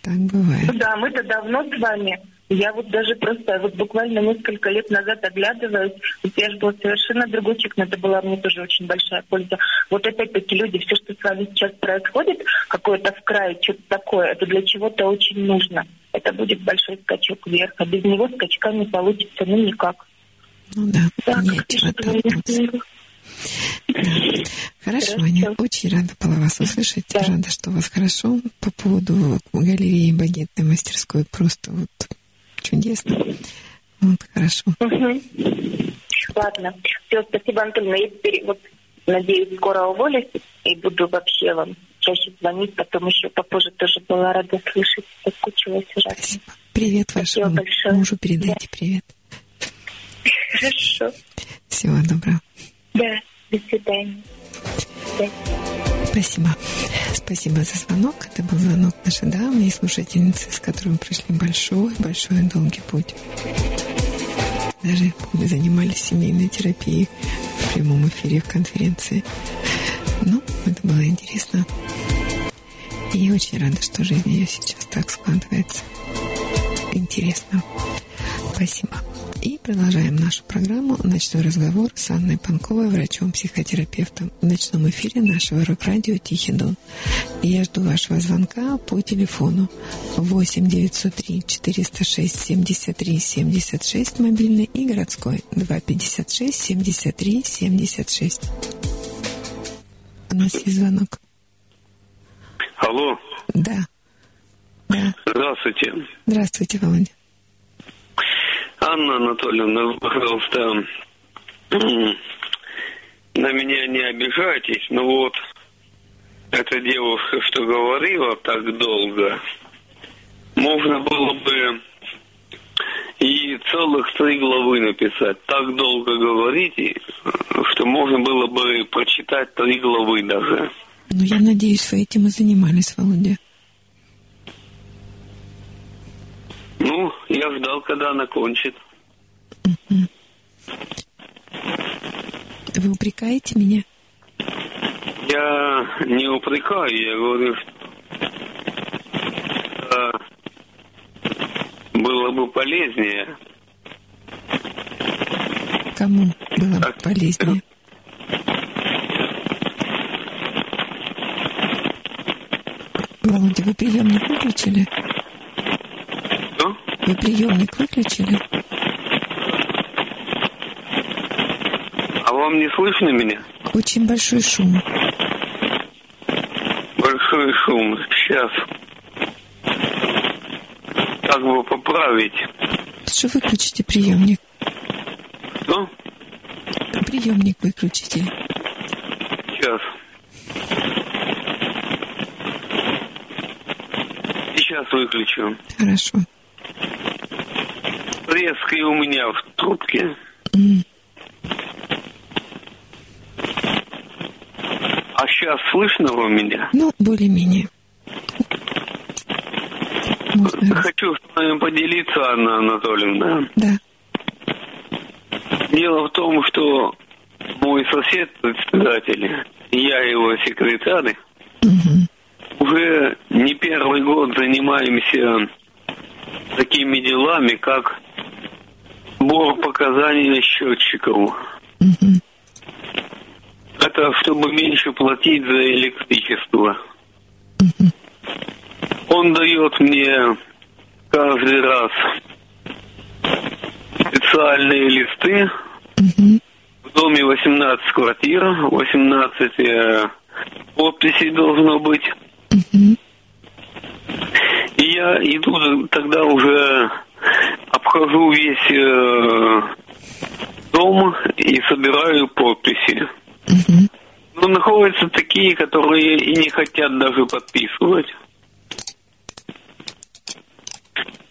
Speaker 4: Так бывает.
Speaker 6: Ну да, мы-то давно с вами я вот даже просто вот буквально несколько лет назад оглядываюсь, я же была совершенно другой человек, но это была мне тоже очень большая польза. Вот опять-таки люди, все, что с вами сейчас происходит, какое-то в крае, что-то такое, это для чего-то очень нужно. Это будет большой скачок вверх, а без него скачка не получится ну никак.
Speaker 4: Ну да, так, нечего толкнуться. Да. Хорошо, хорошо, Аня, очень рада была вас услышать. Да. Рада, что у вас хорошо. По поводу галереи багетной мастерской просто вот чудесно. Вот, хорошо.
Speaker 6: Угу. Ладно. Все, спасибо, Антон. Я теперь вот надеюсь, скоро уволюсь и буду вообще вам чаще звонить. Потом еще попозже тоже была рада слышать. Соскучилась ужасно.
Speaker 4: Спасибо. Привет Спасибо вашему большое. мужу передайте да. привет.
Speaker 6: Хорошо.
Speaker 4: Всего доброго.
Speaker 6: Да, до свидания. До
Speaker 4: свидания. Спасибо. Спасибо за звонок. Это был звонок нашей давней слушательницы, с которой мы прошли большой-большой долгий путь. Даже, мы занимались семейной терапией в прямом эфире в конференции. Ну, это было интересно. И я очень рада, что жизнь ее сейчас так складывается. Интересно. Спасибо. И продолжаем нашу программу «Ночной разговор» с Анной Панковой, врачом-психотерапевтом в ночном эфире нашего рок-радио «Тихий Дон». И я жду вашего звонка по телефону 8 903 406 73 76 мобильный и городской 256 73 76. У нас есть звонок.
Speaker 1: Алло.
Speaker 4: Да.
Speaker 1: Да. Здравствуйте.
Speaker 4: Здравствуйте, Володя.
Speaker 1: Анна Анатольевна, пожалуйста, на меня не обижайтесь, но вот эта девушка, что говорила так долго, можно было бы и целых три главы написать. Так долго говорите, что можно было бы прочитать три главы даже.
Speaker 4: Ну, я надеюсь, вы этим и занимались, Володя.
Speaker 1: Ну, я ждал, когда она кончит.
Speaker 4: Вы упрекаете меня?
Speaker 1: Я не упрекаю, я говорю, что было бы полезнее.
Speaker 4: Кому было бы полезнее? Володя, вы приемник выключили? Вы приемник выключили?
Speaker 1: А вам не слышно меня?
Speaker 4: Очень большой шум.
Speaker 1: Большой шум. Сейчас. Как бы поправить?
Speaker 4: Что выключите приемник?
Speaker 1: Что?
Speaker 4: Приемник выключите.
Speaker 1: Сейчас. Сейчас выключу.
Speaker 4: Хорошо
Speaker 1: резкий у меня в трубке. А сейчас слышно у меня?
Speaker 4: Ну, более-менее.
Speaker 1: Можно... Хочу с вами поделиться, Анна Анатольевна.
Speaker 4: Да.
Speaker 1: Дело в том, что мой сосед, председатель, я его секретарь, угу. уже не первый год занимаемся такими делами, как сбор показаний счетчиков. Угу. Это чтобы меньше платить за электричество. Угу. Он дает мне каждый раз специальные листы. Угу. В доме 18 квартир, 18 э, подписей должно быть. Я иду тогда уже обхожу весь э, дом и собираю подписи. Угу. Но находятся такие, которые и не хотят даже подписывать.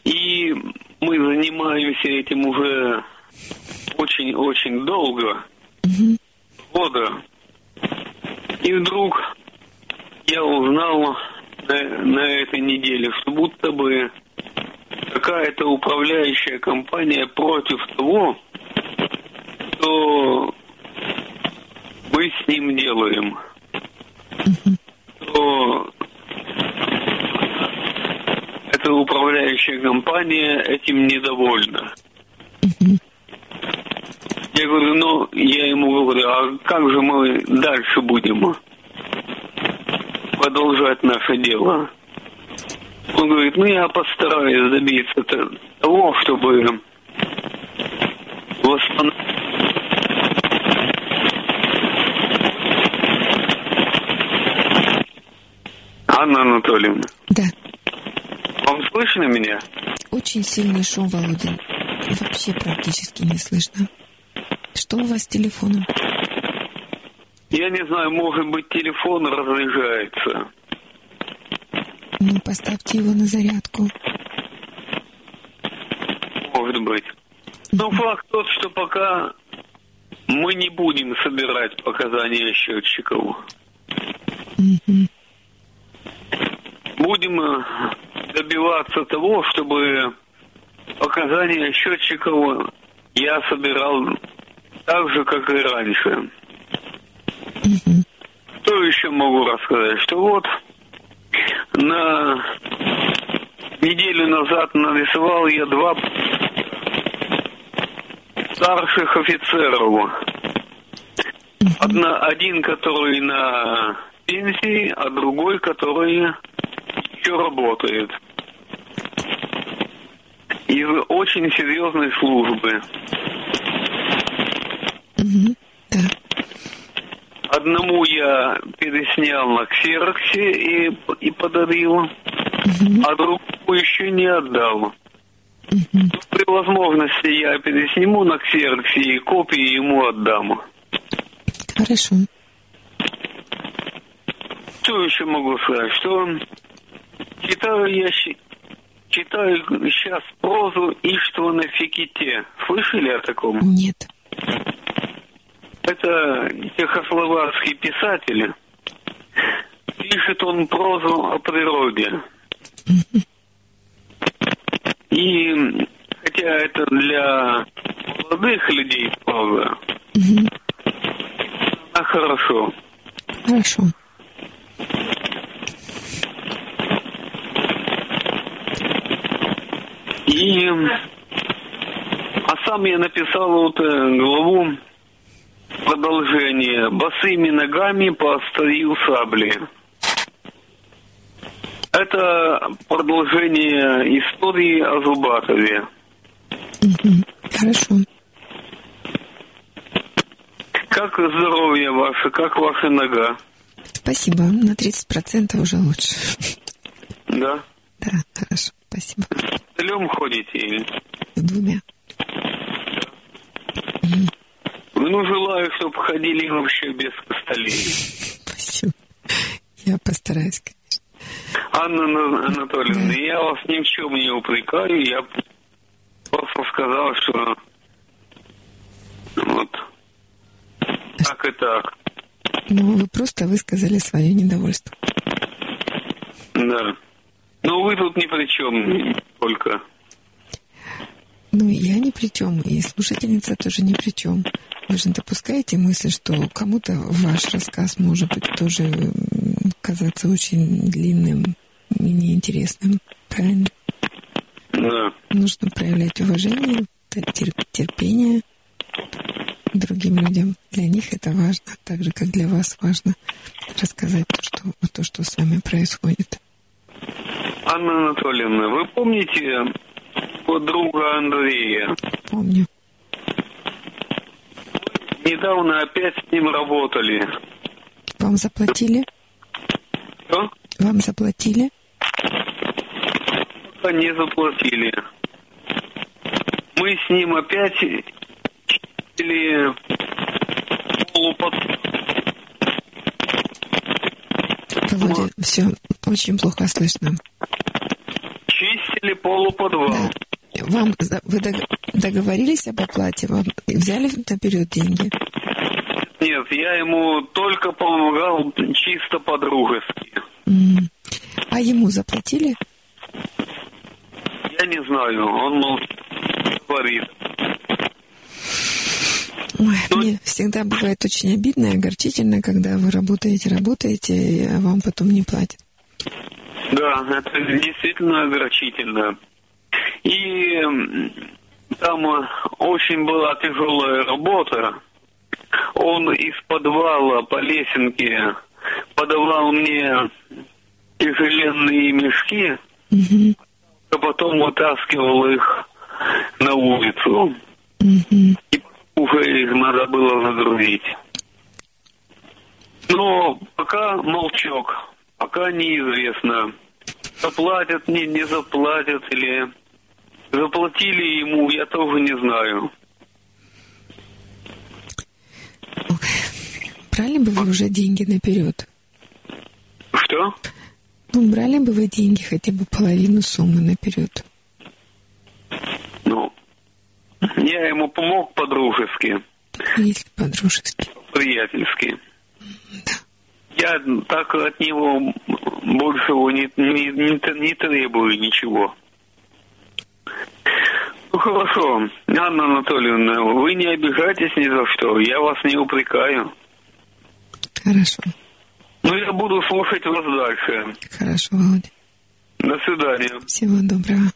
Speaker 1: И мы занимаемся этим уже очень-очень долго. Угу. Года. И вдруг я узнал на, на этой неделе, что будто бы какая-то управляющая компания против того, что мы с ним делаем. То эта управляющая компания этим недовольна. Я говорю, ну, я ему говорю, а как же мы дальше будем продолжать наше дело? Он говорит, ну, я постараюсь добиться того, чтобы восстановить Анна Анатольевна.
Speaker 4: Да.
Speaker 1: Вам слышно меня?
Speaker 4: Очень сильный шум, Володин. Вообще практически не слышно. Что у вас с телефоном?
Speaker 1: Я не знаю, может быть, телефон разряжается.
Speaker 4: Ну, поставьте его на зарядку.
Speaker 1: Может быть. Но факт тот, что пока мы не будем собирать показания счетчиков. Будем э, добиваться того, чтобы показания счетчиков я собирал так же, как и раньше. Что еще могу рассказать? Что вот на неделю назад нарисовал я два старших офицеров. Одна, один, который на пенсии, а другой, который еще работает. Из очень серьезной службы.
Speaker 4: Мгм. Да.
Speaker 1: Одному я переснял на ксероксе и, и подарил,
Speaker 4: Мгм.
Speaker 1: а другому еще не отдал.
Speaker 4: Мгм.
Speaker 1: При возможности я пересниму на ксероксе и копии ему отдам.
Speaker 4: Хорошо.
Speaker 1: Что еще могу сказать? Что читаю я читаю сейчас прозу Иштвана Фиките. Слышали о таком?
Speaker 4: Нет.
Speaker 1: Это чехословацкий писатель. Пишет он прозу о природе. И хотя это для молодых людей проза, она хорошо.
Speaker 4: Хорошо.
Speaker 1: И а сам я написал вот э, главу продолжение «Босыми ногами по острию сабли». Это продолжение истории о Зубатове.
Speaker 4: Хорошо.
Speaker 1: Как здоровье ваше, как ваша нога?
Speaker 4: Спасибо. На 30% уже лучше.
Speaker 1: Да?
Speaker 4: Да, хорошо. Спасибо.
Speaker 1: Целем ходите? или-
Speaker 4: С двумя.
Speaker 1: Ну, желаю, чтобы ходили вообще без костылей.
Speaker 4: Спасибо. Я постараюсь, конечно.
Speaker 1: Анна Ана- Анатольевна, я вас ни в чем не упрекаю, я просто сказал, что вот так и так.
Speaker 4: Ну, вы просто высказали свое недовольство.
Speaker 1: Да. Но вы тут ни при чем только.
Speaker 4: Ну, я ни при чем, и слушательница тоже ни при чем. Вы же допускаете мысль, что кому-то ваш рассказ может быть тоже казаться очень длинным и неинтересным. Правильно?
Speaker 1: Да.
Speaker 4: Нужно проявлять уважение, тер- терпение другим людям. Для них это важно, так же, как для вас важно рассказать то, что, то, что с вами происходит.
Speaker 1: Анна Анатольевна, вы помните вот друга Андрея?
Speaker 4: Помню.
Speaker 1: Недавно опять с ним работали.
Speaker 4: Вам заплатили?
Speaker 1: Что?
Speaker 4: Вам заплатили?
Speaker 1: Не заплатили. Мы с ним опять или полупод...
Speaker 4: Володя, все очень плохо слышно.
Speaker 1: чистили полуподвал.
Speaker 4: Вам вы дог- договорились об оплате? Вам взяли наперед деньги?
Speaker 1: нет, я ему только помогал чисто по-дружески.
Speaker 4: А ему заплатили?
Speaker 1: Я не знаю, он мол, говорит.
Speaker 4: Ой, мне всегда бывает очень обидно и огорчительно, когда вы работаете, работаете, а вам потом не платят.
Speaker 1: Да, это действительно огорчительно. И там э, очень была тяжелая работа. Он из подвала по лесенке подавал мне тяжеленные мешки,
Speaker 4: Мгм,
Speaker 1: а потом вытаскивал их на улицу.
Speaker 4: мгм.
Speaker 1: И уже их надо было загрузить. Но пока молчок, пока неизвестно, заплатят, не, не заплатят или заплатили ему, я тоже не знаю.
Speaker 4: Брали бы вы уже деньги наперед?
Speaker 1: Что?
Speaker 4: Ну, брали бы вы деньги хотя бы половину суммы наперед?
Speaker 1: Ну, я ему помог по-дружески,
Speaker 4: Если по-дружески.
Speaker 1: приятельски. Я так от него большего не, не, не, не требую ничего. Ну хорошо, Анна Анатольевна, вы не обижайтесь ни за что, я вас не упрекаю.
Speaker 4: Хорошо.
Speaker 1: Ну я буду слушать вас дальше.
Speaker 4: Хорошо, Володя.
Speaker 1: До свидания.
Speaker 4: Всего доброго.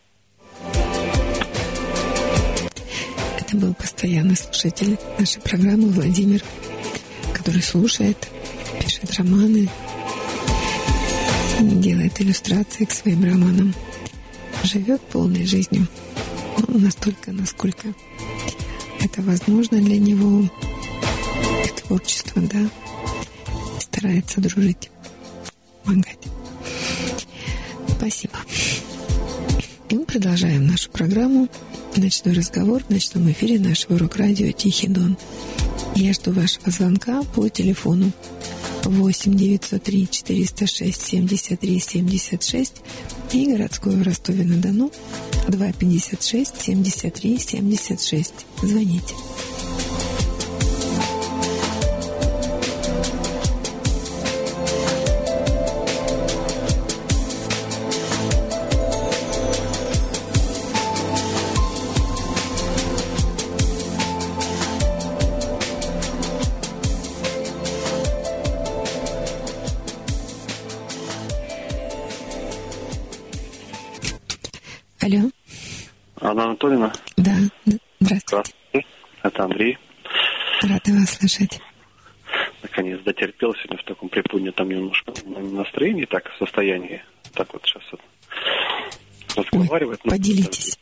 Speaker 4: Это был постоянный слушатель нашей программы Владимир, который слушает, пишет романы, делает иллюстрации к своим романам, живет полной жизнью, ну, настолько, насколько это возможно для него, и творчество, да, старается дружить, помогать. Спасибо. И мы продолжаем нашу программу «Ночной разговор» в ночном эфире нашего рок-радио «Тихий Дон». Я жду вашего звонка по телефону 8 903 406 73 76 и городской в Ростове-на-Дону 256 73 76. Звоните.
Speaker 3: Анна Анатольевна,
Speaker 4: Да, здравствуйте.
Speaker 3: здравствуйте. Это Андрей.
Speaker 4: Рада вас слышать.
Speaker 3: Наконец дотерпел сегодня в таком приподнятом немножко настроении, так, состоянии. Так вот сейчас вот
Speaker 4: Ой,
Speaker 3: разговаривает. Ну,
Speaker 4: поделитесь.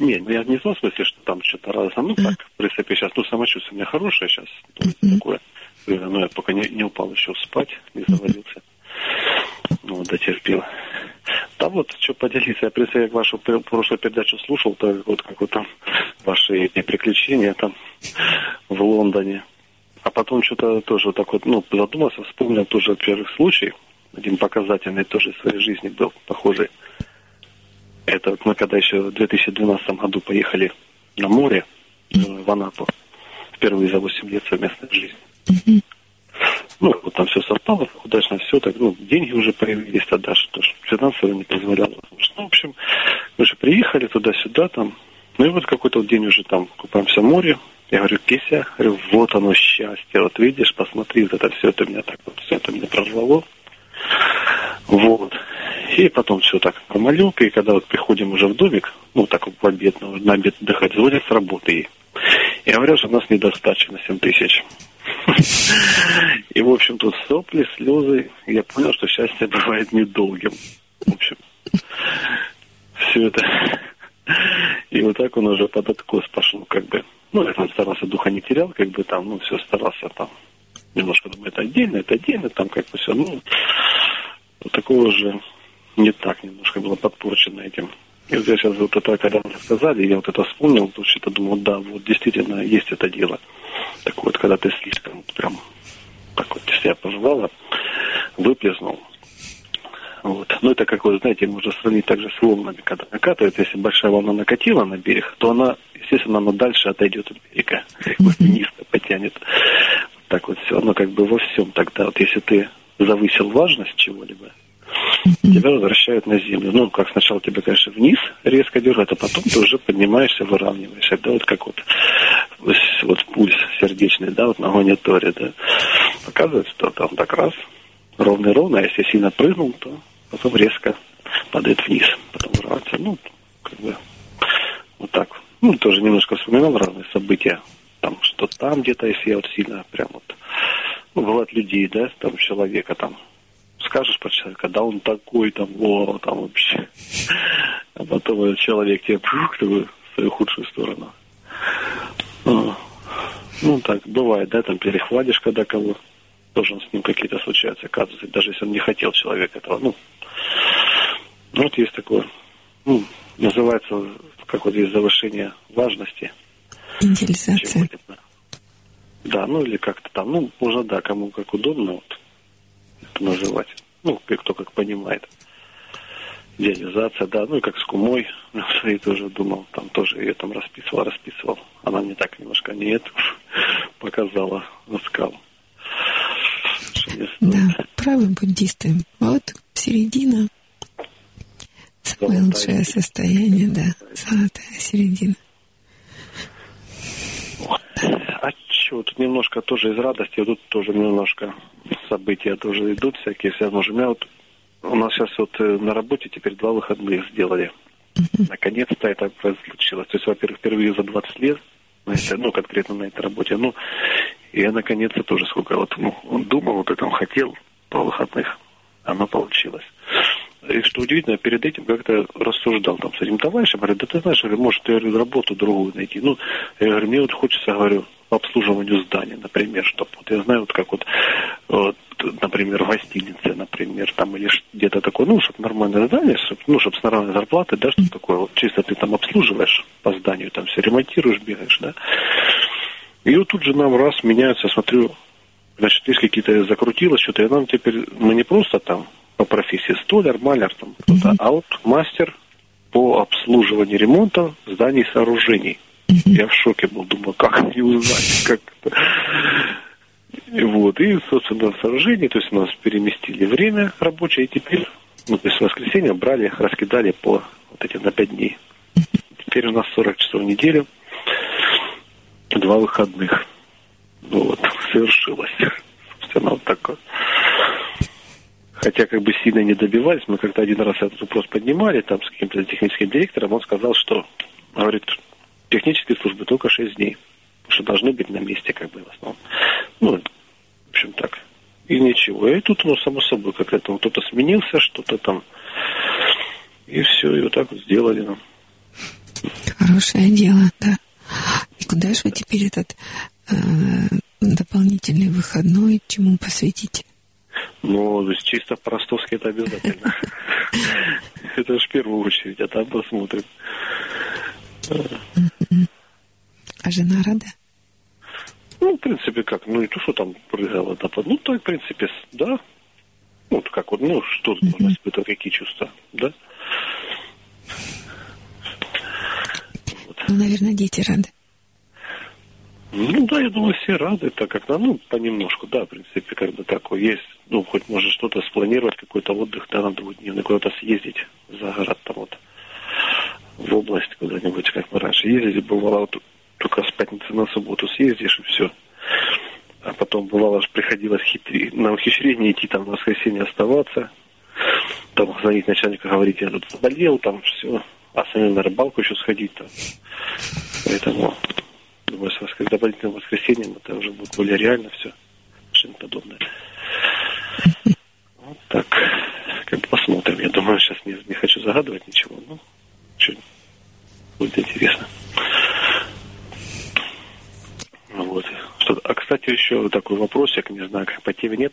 Speaker 3: Нет, ну, я не в том смысле, что там что-то разное. Ну, так, в принципе, сейчас, ну, самочувствие у меня хорошее сейчас. есть такое. Но я пока не, не упал еще спать, не завалился. Ну, дотерпел. Да вот, что поделиться. Я, принципе, как вашу пр- прошлую передачу слушал, то вот как вот там ваши приключения там в Лондоне. А потом что-то тоже так вот, ну, задумался, вспомнил тоже первый случай. Один показательный тоже в своей жизни был похожий. Это вот мы когда еще в 2012 году поехали на море э, в Анапу. Впервые за 8 лет совместной жизни. Ну, вот там все совпало, удачно все, так, ну, деньги уже появились тогда, что ж, финансово не позволяло. Ну, в общем, мы же приехали туда-сюда, там, ну, и вот какой-то день уже там купаемся в море. Я говорю, Кися, говорю, вот оно счастье, вот видишь, посмотри, вот это все это меня так вот, все это меня прорвало. Вот. И потом все так помолюк, и когда вот приходим уже в домик, ну, так вот в обед, на обед отдыхать, звонят с работы ей. И говорят, что у нас недостача на 7 тысяч. И, в общем, тут сопли, слезы. Я понял, что счастье бывает недолгим. В общем, все это. И вот так он уже под откос пошел, как бы. Ну, я там старался духа не терял, как бы там, ну, все старался там. Немножко думаю, это отдельно, это отдельно, там как бы все, ну, вот такого уже не так немножко было подпорчено этим. И я сейчас вот это, когда мне сказали, я вот это вспомнил, то что-то думал, да, вот действительно есть это дело. Так вот, когда ты слишком прям так вот себя пожелала, выплеснул. Вот. Ну, это как вы знаете, можно сравнить также с волнами, когда накатывает. Если большая волна накатила на берег, то она, естественно, она дальше отойдет от берега, как бы низко потянет. так вот все, оно как бы во всем тогда, вот если ты завысил важность чего-либо, тебя возвращают на землю. Ну, как сначала тебя, конечно, вниз резко держат, а потом ты уже поднимаешься, выравниваешься. Да, вот как вот, вот пульс сердечный, да, вот на мониторе, да, показывает, что там так раз, ровно-ровно, а если сильно прыгнул, то потом резко падает вниз, потом выравнивается. Ну, как бы вот так. Ну, тоже немножко вспоминал разные события. Там, что там где-то, если я вот сильно прям вот ну, бывают людей, да, там человека там скажешь про человека, да он такой там, о, там вообще. А потом человек тебе пух, в свою худшую сторону. А, ну, так, бывает, да, там перехватишь, когда кого должен с ним какие-то случаются, оказывается, даже если он не хотел человек этого, ну, вот есть такое, ну, называется, как вот есть завышение важности.
Speaker 4: Идеализация.
Speaker 3: Да, ну или как-то там, ну, можно, да, кому как удобно вот называть. Ну, кто как понимает. Идеализация, да, ну и как с кумой своей тоже думал, там тоже ее там расписывал, расписывал. Она мне так немножко нет показала на скалу.
Speaker 4: Да, правы буддисты. Вот середина. Самое лучшее состояние, да, золотая середина.
Speaker 3: А что, тут немножко тоже из радости, тут тоже немножко события тоже идут всякие, все У меня вот, у нас сейчас вот э, на работе теперь два выходных сделали. Наконец-то это случилось. То есть, во-первых, впервые за 20 лет, на это, ну, конкретно на этой работе, ну, и я наконец-то тоже сколько вот, ну, думал, вот этом хотел по выходных, оно получилось. И что удивительно, перед этим как-то рассуждал там с этим товарищем, говорю, да ты знаешь, говорю, может, я говорю, работу другую найти. Ну, я говорю, мне вот хочется, говорю, по обслуживанию здания, например, чтобы вот я знаю, вот как вот, вот например, в гостинице, например, там или где-то такое, ну, чтобы нормальное здание, чтобы, ну, чтобы с нормальной зарплатой, да, что такое, вот чисто ты там обслуживаешь по зданию, там все ремонтируешь, бегаешь, да. И вот тут же нам раз меняется, смотрю, значит, есть какие-то закрутилось что-то, и нам теперь, мы не просто там по профессии столяр, маляр, там кто-то, а вот мастер по обслуживанию ремонта зданий и сооружений. Я в шоке был, думаю, как не узнать, как это. И вот, и, собственно, сооружение, то есть у нас переместили время рабочее, и теперь, ну, то есть воскресенье брали, раскидали по вот этим на пять дней. Теперь у нас 40 часов в неделю, два выходных. Ну вот, совершилось. Собственно, вот такое. Хотя как бы сильно не добивались, мы как-то один раз этот вопрос поднимали, там с каким-то техническим директором, он сказал, что, говорит, технические службы только 6 дней, что должны быть на месте как бы в основном. Ну, в общем так. И ничего. И тут, ну, само собой, как это, кто-то сменился, что-то там, и все, и вот так вот сделали нам.
Speaker 4: Хорошее дело, да. И куда же вы теперь этот э, дополнительный выходной, чему посвятите?
Speaker 3: Ну, чисто по-ростовски это обязательно. Это же в первую очередь, а там посмотрим.
Speaker 4: А жена рада?
Speaker 3: Ну, в принципе, как, ну, и то, что там прыгала, да, ну, то, в принципе, да. Ну, как вот, ну, что тут можно испытывать, какие чувства, да?
Speaker 4: Ну, наверное, дети рады.
Speaker 3: Ну да, я думаю, все рады, так как, ну, понемножку, да, в принципе, бы такое есть. Ну, хоть может что-то спланировать, какой-то отдых, да, на двухдневный, куда-то съездить за город там вот, в область куда-нибудь, как мы раньше ездили, бывало, вот, только с пятницы на субботу съездишь и все. А потом бывало, приходилось хитри... на ухищрение идти там в воскресенье оставаться. Там звонить начальнику, говорить, я тут заболел, там все. А самим на рыбалку еще сходить там. Поэтому Думаю, с воскр... дополнительным воскресеньем это уже будет более реально все. Что-нибудь подобное. Вот так. Как посмотрим. Я думаю, сейчас не, не хочу загадывать ничего. Ну, что будет интересно. Вот. А, кстати, еще такой вопросик, не знаю, как по теме нет.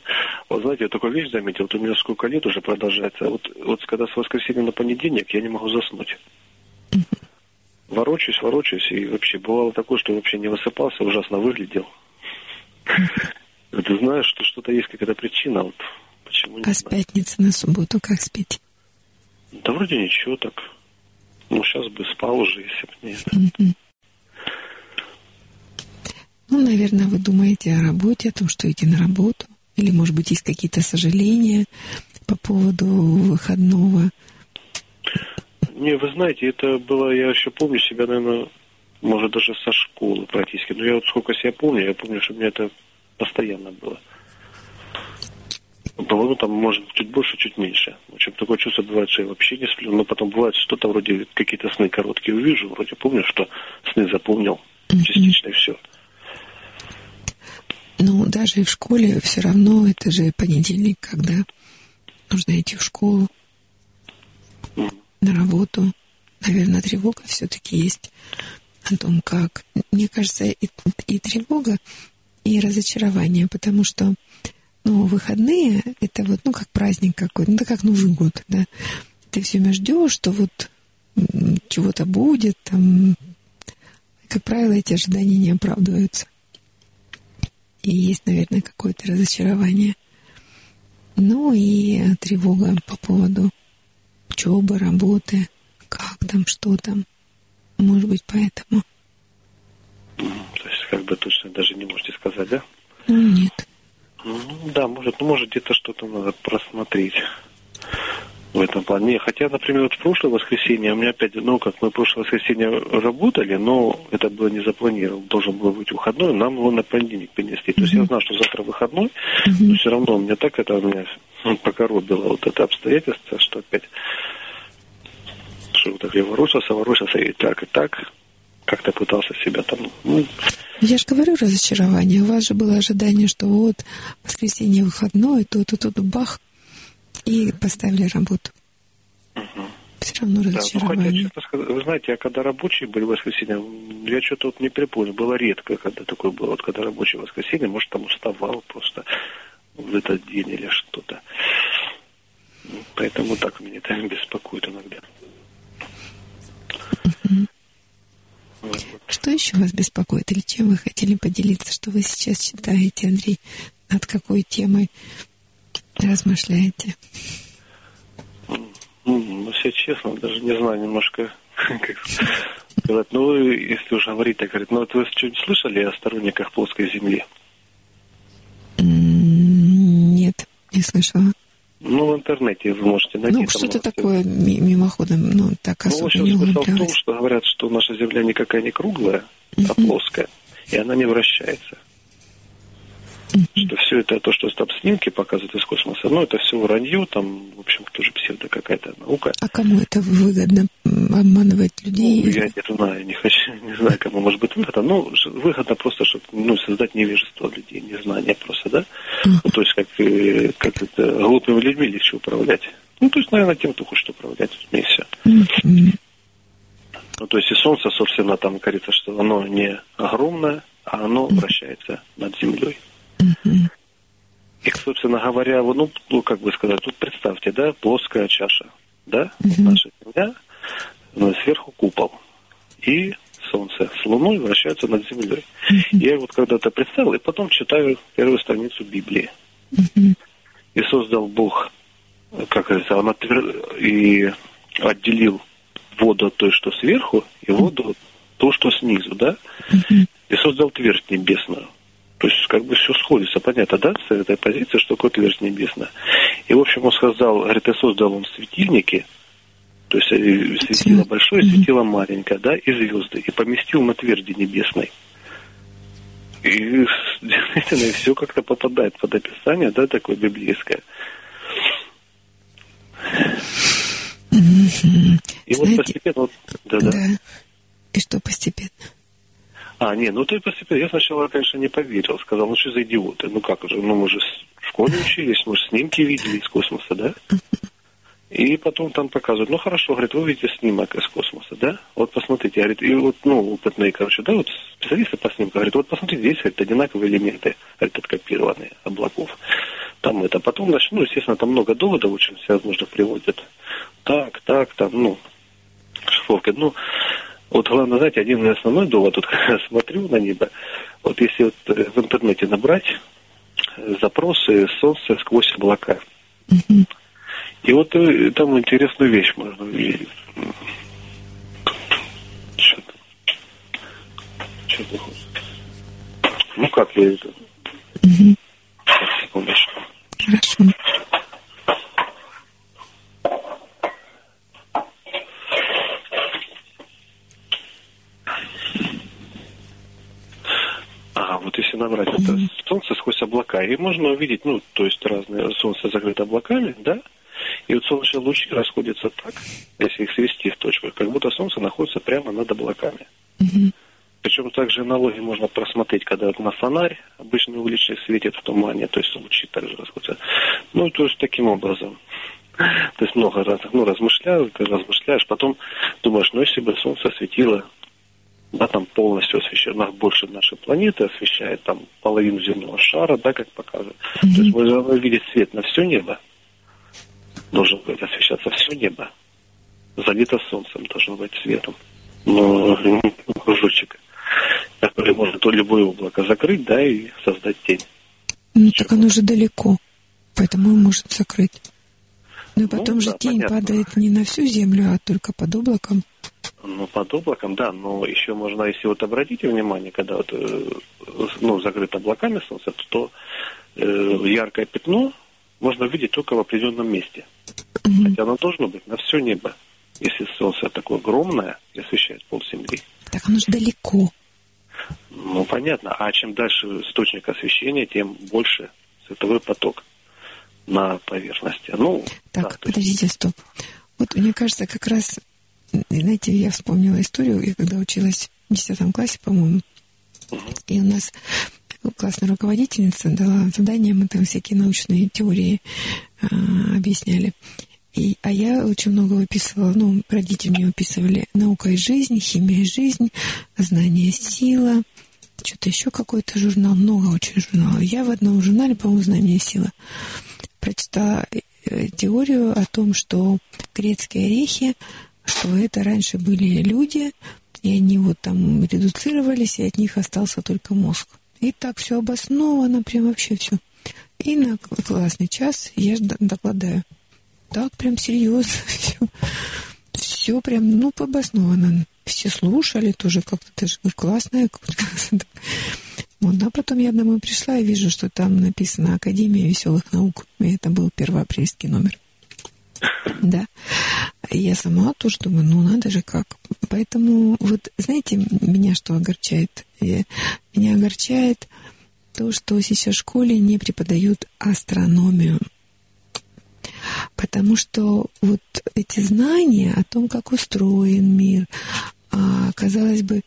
Speaker 3: Вот знаете, я такую вещь заметил, вот у меня сколько лет уже продолжается. Вот, вот когда с воскресенья на понедельник, я не могу заснуть ворочаюсь, ворочаюсь, и вообще бывало такое, что вообще не высыпался, ужасно выглядел. Ты знаешь, что что-то есть какая-то причина, вот почему
Speaker 4: А с пятницы на субботу как спите?
Speaker 3: Да вроде ничего так. Ну, сейчас бы спал уже, если бы не это.
Speaker 4: Ну, наверное, вы думаете о работе, о том, что идти на работу. Или, может быть, есть какие-то сожаления по поводу выходного.
Speaker 3: Не, вы знаете, это было, я еще помню себя, наверное, может, даже со школы практически. Но я вот сколько себя помню, я помню, что у меня это постоянно было. По-моему, там, может, чуть больше, чуть меньше. В общем, такое чувство бывает, что я вообще не сплю. Но потом бывает что-то вроде какие-то сны короткие увижу. Вроде помню, что сны запомнил частично и все.
Speaker 4: Ну, даже и в школе все равно это же понедельник, когда нужно идти в школу, на работу. Наверное, тревога все-таки есть о том, как. Мне кажется, и, и тревога, и разочарование, потому что ну, выходные — это вот, ну, как праздник какой-то, ну, это как Новый год, да. Ты все время ждешь, что вот чего-то будет, там, как правило, эти ожидания не оправдываются. И есть, наверное, какое-то разочарование. Ну и тревога по поводу учебы, работы, как там, что там. Может быть, поэтому.
Speaker 3: То есть, как бы точно даже не можете сказать, да?
Speaker 4: Ну, нет.
Speaker 3: Ну, да, может, ну, может, где-то что-то надо просмотреть в этом плане. Хотя, например, вот в прошлое воскресенье, у меня опять, ну, как мы в прошлое воскресенье работали, но это было не запланировано, должен был быть выходной, нам его на понедельник принесли. То есть я знал, что завтра выходной, но все равно у меня так это, у меня покоробило вот это обстоятельство, что опять что так я ворочался, ворочался и так, и так. Как-то пытался себя там... Ну...
Speaker 4: Я же говорю разочарование. У вас же было ожидание, что вот воскресенье выходное, то-то, то-то, бах, и поставили работу. Угу. Все равно разочарование. Да, ну, хотя,
Speaker 3: вы знаете, а когда рабочие были в воскресенье, я что-то вот не припомню. Было редко, когда такое было. Вот когда рабочий воскресенье, может, там уставал просто в этот день или что-то. Поэтому так меня это беспокоит иногда.
Speaker 4: Что еще вас беспокоит или чем вы хотели поделиться, что вы сейчас читаете, Андрей? Над какой темой размышляете?
Speaker 3: Ну, все честно, даже не знаю немножко, как сказать. Ну, если уже говорить, так говорит, ну, вот вы что-нибудь слышали о сторонниках плоской земли?
Speaker 4: Не слышала.
Speaker 3: Ну, в интернете вы можете найти.
Speaker 4: Ну, что-то такое мимоходом, ну, так особо ну, в общем, не смысл в том,
Speaker 3: что говорят, что наша Земля никакая не круглая, uh-huh. а плоская, и она не вращается. Что все это, то, что там снимки показывают из космоса, ну, это все вранье, там, в общем, тоже псевдо какая-то наука.
Speaker 4: А кому это выгодно обманывать людей?
Speaker 3: Ну, я не знаю, не хочу, не знаю, кому может быть выгодно. Ну, выгодно просто, чтобы, ну, создать невежество людей, незнание просто, да? Uh-huh. Ну, то есть, как, э, как это, глупыми людьми легче управлять. Ну, то есть, наверное, тем, кто хочет управлять, и все. Uh-huh. Ну, то есть, и Солнце, собственно, там говорится, что оно не огромное, а оно вращается над Землей. И, собственно говоря, ну, ну, как бы сказать, тут представьте, да, плоская чаша, да, uh-huh. наша Земля, ну, сверху купол. И Солнце с Луной вращаются над Землей. Uh-huh. Я вот когда-то представил, и потом читаю первую страницу Библии. Uh-huh. И создал Бог, как говорится, он отвер... и отделил воду от той, что сверху, и воду от то, что снизу, да? Uh-huh. И создал твердь небесную. То есть, как бы все сходится, понятно, да, с этой позиции, что такое твердь небесная. И, в общем, он сказал, говорит, и создал он светильники, то есть э, светило большое, светило маленькое, да, и звезды, и поместил на тверди небесной. И действительно все как-то попадает под описание, да, такое библейское.
Speaker 4: И Знаете, вот постепенно, вот, да, да. И что постепенно?
Speaker 3: А, не, ну ты постепенно. Я сначала, конечно, не поверил. Сказал, ну что за идиоты? Ну как же, ну мы же в школе учились, мы же снимки видели из космоса, да? И потом там показывают, ну хорошо, говорит, вы видите снимок из космоса, да? Вот посмотрите, говорит, и вот, ну, опытные, короче, да, вот специалисты по снимку, говорит, вот посмотрите, здесь, говорит, одинаковые элементы, говорит, откопированные облаков. Там это, потом, значит, ну, естественно, там много доводов очень всевозможных приводят. Так, так, там, ну, шифровки. Ну, вот главное, знаете, один основной довод, вот когда смотрю на небо, вот если вот э, в интернете набрать э, запросы «Солнце сквозь облака», и вот э, там интересную вещь можно увидеть. Что-то. Что-то Ну, как я это?
Speaker 4: Угу.
Speaker 3: Секундочку.
Speaker 4: Хорошо.
Speaker 3: Ага, вот если набрать это солнце сквозь облака, и можно увидеть, ну, то есть разные солнце закрыто облаками, да, и вот солнечные лучи расходятся так, если их свести в точку, как будто солнце находится прямо над облаками.
Speaker 4: Мгм.
Speaker 3: Причем также аналогии можно просмотреть, когда на фонарь обычный уличный светит в тумане, то есть лучи также расходятся. Ну, то есть таким образом. То есть много разных, ну, размышляю, ты размышляешь, потом думаешь, ну, если бы солнце светило, да, там полностью нас больше нашей планеты освещает, там, половину земного шара, да, как показывают. То есть мы должны видеть свет на все небо. Должен быть освещаться все небо. Залито солнцем должно быть светом. Но ну, кружочек, который может то любое облако закрыть, да, и создать тень.
Speaker 4: Ну, так оно же далеко, поэтому он может закрыть. Ну и потом
Speaker 3: Ну,
Speaker 4: же
Speaker 3: да,
Speaker 4: тень
Speaker 3: понятно.
Speaker 4: падает не на всю землю, а только под облаком.
Speaker 3: Ну, под облаком, да, но еще можно, если вот обратите внимание, когда вот, э, ну, закрыто облаками солнце, то, э, яркое пятно можно видеть только в определенном месте.
Speaker 4: Мгм.
Speaker 3: Хотя оно должно быть на все небо. Если солнце такое огромное и освещает пол земли,
Speaker 4: Так оно же далеко.
Speaker 3: ну, понятно. А чем дальше источник освещения, тем больше световой поток на поверхности. Ну,
Speaker 4: Так,
Speaker 3: да, то есть-
Speaker 4: подождите, стоп. Вот мне кажется, как раз, м, знаете, я вспомнила историю, я когда училась в 10 классе, по-моему, и у нас классная руководительница дала задание, мы там всякие научные теории а, объясняли. И, а я очень много выписывала, ну, родители мне выписывали «Наука и жизнь», «Химия и жизнь», «Знание и сила», что-то еще какой-то журнал, много очень журналов. Я в одном журнале, по-моему, «Знание и сила» прочитала э, теорию о том, что грецкие орехи, что это раньше были люди, и они вот там редуцировались, и от них остался только мозг. И так все обосновано, прям вообще все. И на классный час я докладаю. Так прям серьезно все. Все прям, ну, обосновано. Все слушали тоже как-то даже говорю, классная. Вот, а потом я домой пришла и вижу, что там написано Академия веселых наук. И это был первоапрельский номер. Да. Я сама тоже думаю, ну надо же как. Поэтому вот, знаете, меня что огорчает? Э, Меня огорчает то, что сейчас в школе не преподают астрономию. Потому что вот эти знания о том, как устроен мир, а, казалось бы,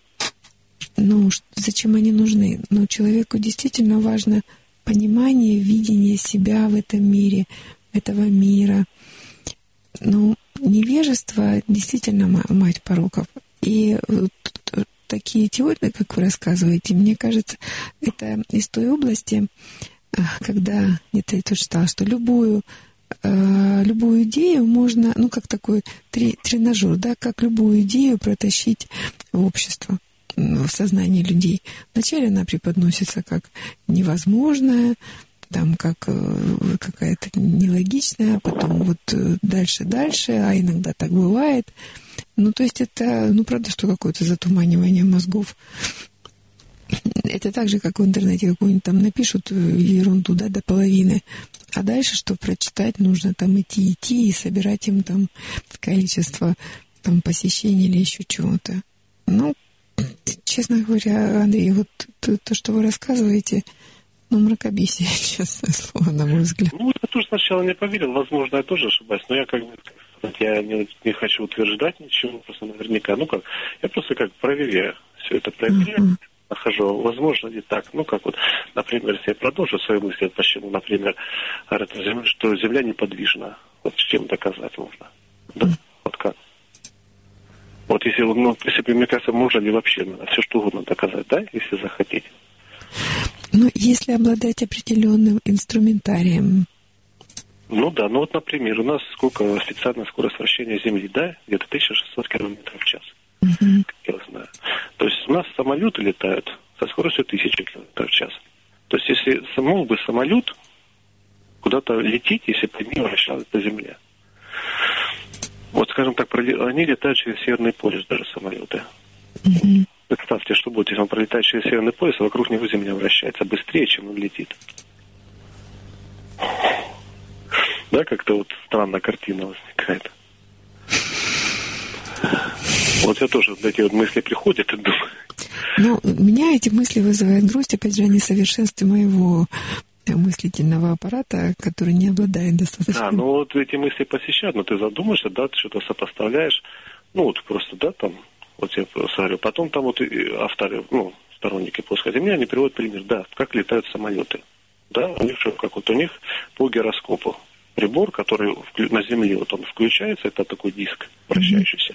Speaker 4: ну, зачем они нужны? Но человеку действительно важно понимание, видение себя в этом мире, этого мира. Ну, невежество действительно ма- мать пороков. И такие теории, как вы рассказываете, мне кажется, это из той области, а, когда где-то я тоже читала, что любую э, любую идею можно, ну, как такой три, тренажер, да, как любую идею протащить в общество, в сознание людей. Вначале она преподносится как невозможная, там как э, какая-то нелогичная, а потом вот э, дальше-дальше, а иногда так бывает. Ну, то есть это, ну, правда, что какое-то затуманивание мозгов. Это так же, как в интернете какую-нибудь там напишут э, ерунду, да, до половины. А дальше, что прочитать, нужно там идти, идти и собирать им там количество там посещений или еще чего-то. Ну, честно говоря, Андрей, вот то, то, что вы рассказываете, ну, мракобесие, честное слово, на мой взгляд.
Speaker 3: Ну, я тоже сначала не поверил, возможно, я тоже ошибаюсь, но я как бы, я не, не хочу утверждать ничего, просто наверняка, ну как, я просто как проверяю, все это проверяю,
Speaker 4: Мгм.
Speaker 3: нахожу, возможно ли так, ну как вот, например, если я продолжу свои мысли, почему, например, говорят, что Земля неподвижна, вот с чем доказать можно, да, вот как. Вот если, ну, в принципе, мне кажется, можно ли вообще все что угодно доказать, да, если захотеть.
Speaker 4: Ну, если обладать определенным инструментарием,
Speaker 3: Ну да, ну вот, например, у нас сколько официальная скорость вращения Земли, да? Где-то 1600 километров в час,
Speaker 4: мгм,
Speaker 3: как я знаю. То есть у нас самолеты летают со скоростью 1000 километров в час. То есть если мог бы самолет куда-то лететь, если бы не вращалась по Земле. Вот, скажем так, они летают через Северный полюс даже самолеты.
Speaker 4: мгм.
Speaker 3: Представьте, что будет, если он пролетает через северный пояс, а вокруг него Земля вращается быстрее, чем он летит. Да, как-то вот странная картина возникает. Вот я тоже вот эти вот мысли приходят и думаю.
Speaker 4: Ну, меня эти мысли вызывают грусть, опять же, о несовершенстве моего мыслительного аппарата, который не обладает достаточно.
Speaker 3: Да, ну вот эти мысли посещают, но ты задумаешься, да, ты что-то сопоставляешь, ну вот просто, да, там, вот я говорю, потом там вот авторы, ну, сторонники плоской земли, они приводят пример, да, как летают самолеты. Да, у них что, как вот у них по гироскопу прибор, который на Земле, вот он включается, это такой диск вращающийся,